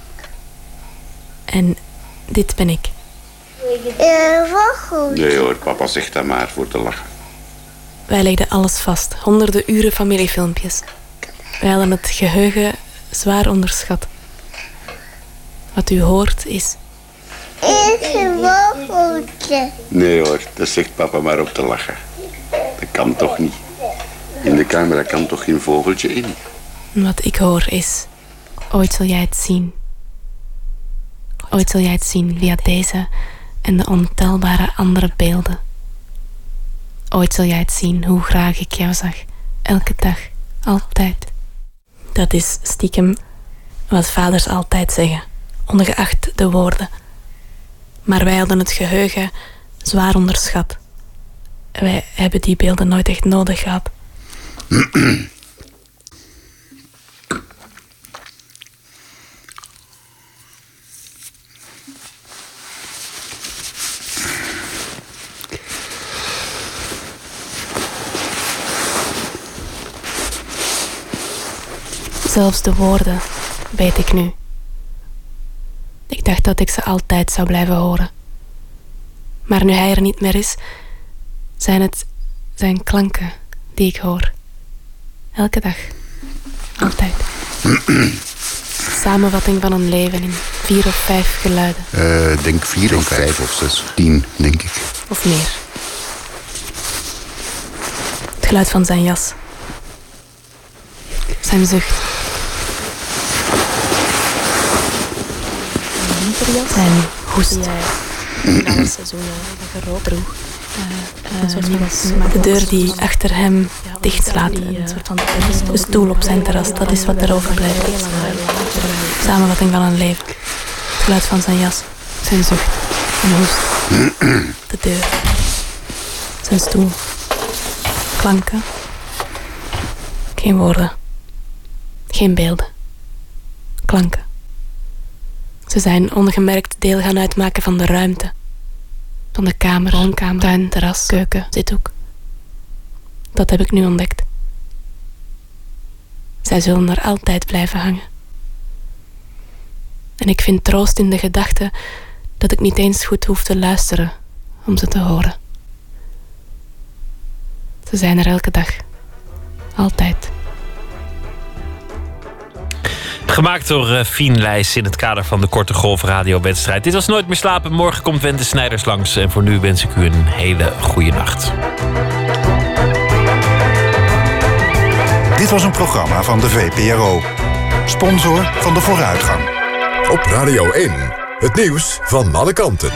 En dit ben ik. Nee hoor, papa zegt dat maar voor te lachen. Wij legden alles vast. Honderden uren familiefilmpjes. Wij hadden het geheugen zwaar onderschat. Wat u hoort is... Is een vogeltje. Nee hoor, dat zegt papa maar op te lachen. Dat kan toch niet. In de camera kan toch geen vogeltje in? Wat ik hoor is... Ooit zul jij het zien. Ooit zul jij het zien via deze en de ontelbare andere beelden. Ooit zul jij het zien hoe graag ik jou zag. Elke dag. Altijd. Dat is stiekem wat vaders altijd zeggen. Ongeacht de woorden. Maar wij hadden het geheugen zwaar onderschat. Wij hebben die beelden nooit echt nodig gehad. Zelfs de woorden weet ik nu. Ik dacht dat ik ze altijd zou blijven horen. Maar nu hij er niet meer is, zijn het zijn klanken die ik hoor. Elke dag. Altijd. Samenvatting van een leven in vier of vijf geluiden. Eh, denk vier of vijf of zes. Tien, denk ik. Of meer. Het geluid van zijn jas. Zijn zucht. Zijn hoest. droeg. De deur die achter hem dichtslaat. De stoel op zijn terras, dat is wat er overblijft. Samenvatting van een leven. Het geluid van zijn jas. Zijn zucht. Een hoest. De deur. Zijn stoel. Klanken. Geen woorden. Geen beelden. Klanken. Ze zijn ongemerkt deel gaan uitmaken van de ruimte. Van de kamer, woonkamer, tuin, terras, keuken, zithoek. Dat heb ik nu ontdekt. Zij zullen er altijd blijven hangen. En ik vind troost in de gedachte dat ik niet eens goed hoef te luisteren om ze te horen. Ze zijn er elke dag. Altijd. Gemaakt door uh, Fien Leijs in het kader van de Korte Golf radiowedstrijd. Dit was Nooit meer slapen. Morgen komt Wente Snijders langs. En voor nu wens ik u een hele goede nacht. Dit was een programma van de VPRO. Sponsor van de vooruitgang. Op Radio 1. Het nieuws van alle kanten.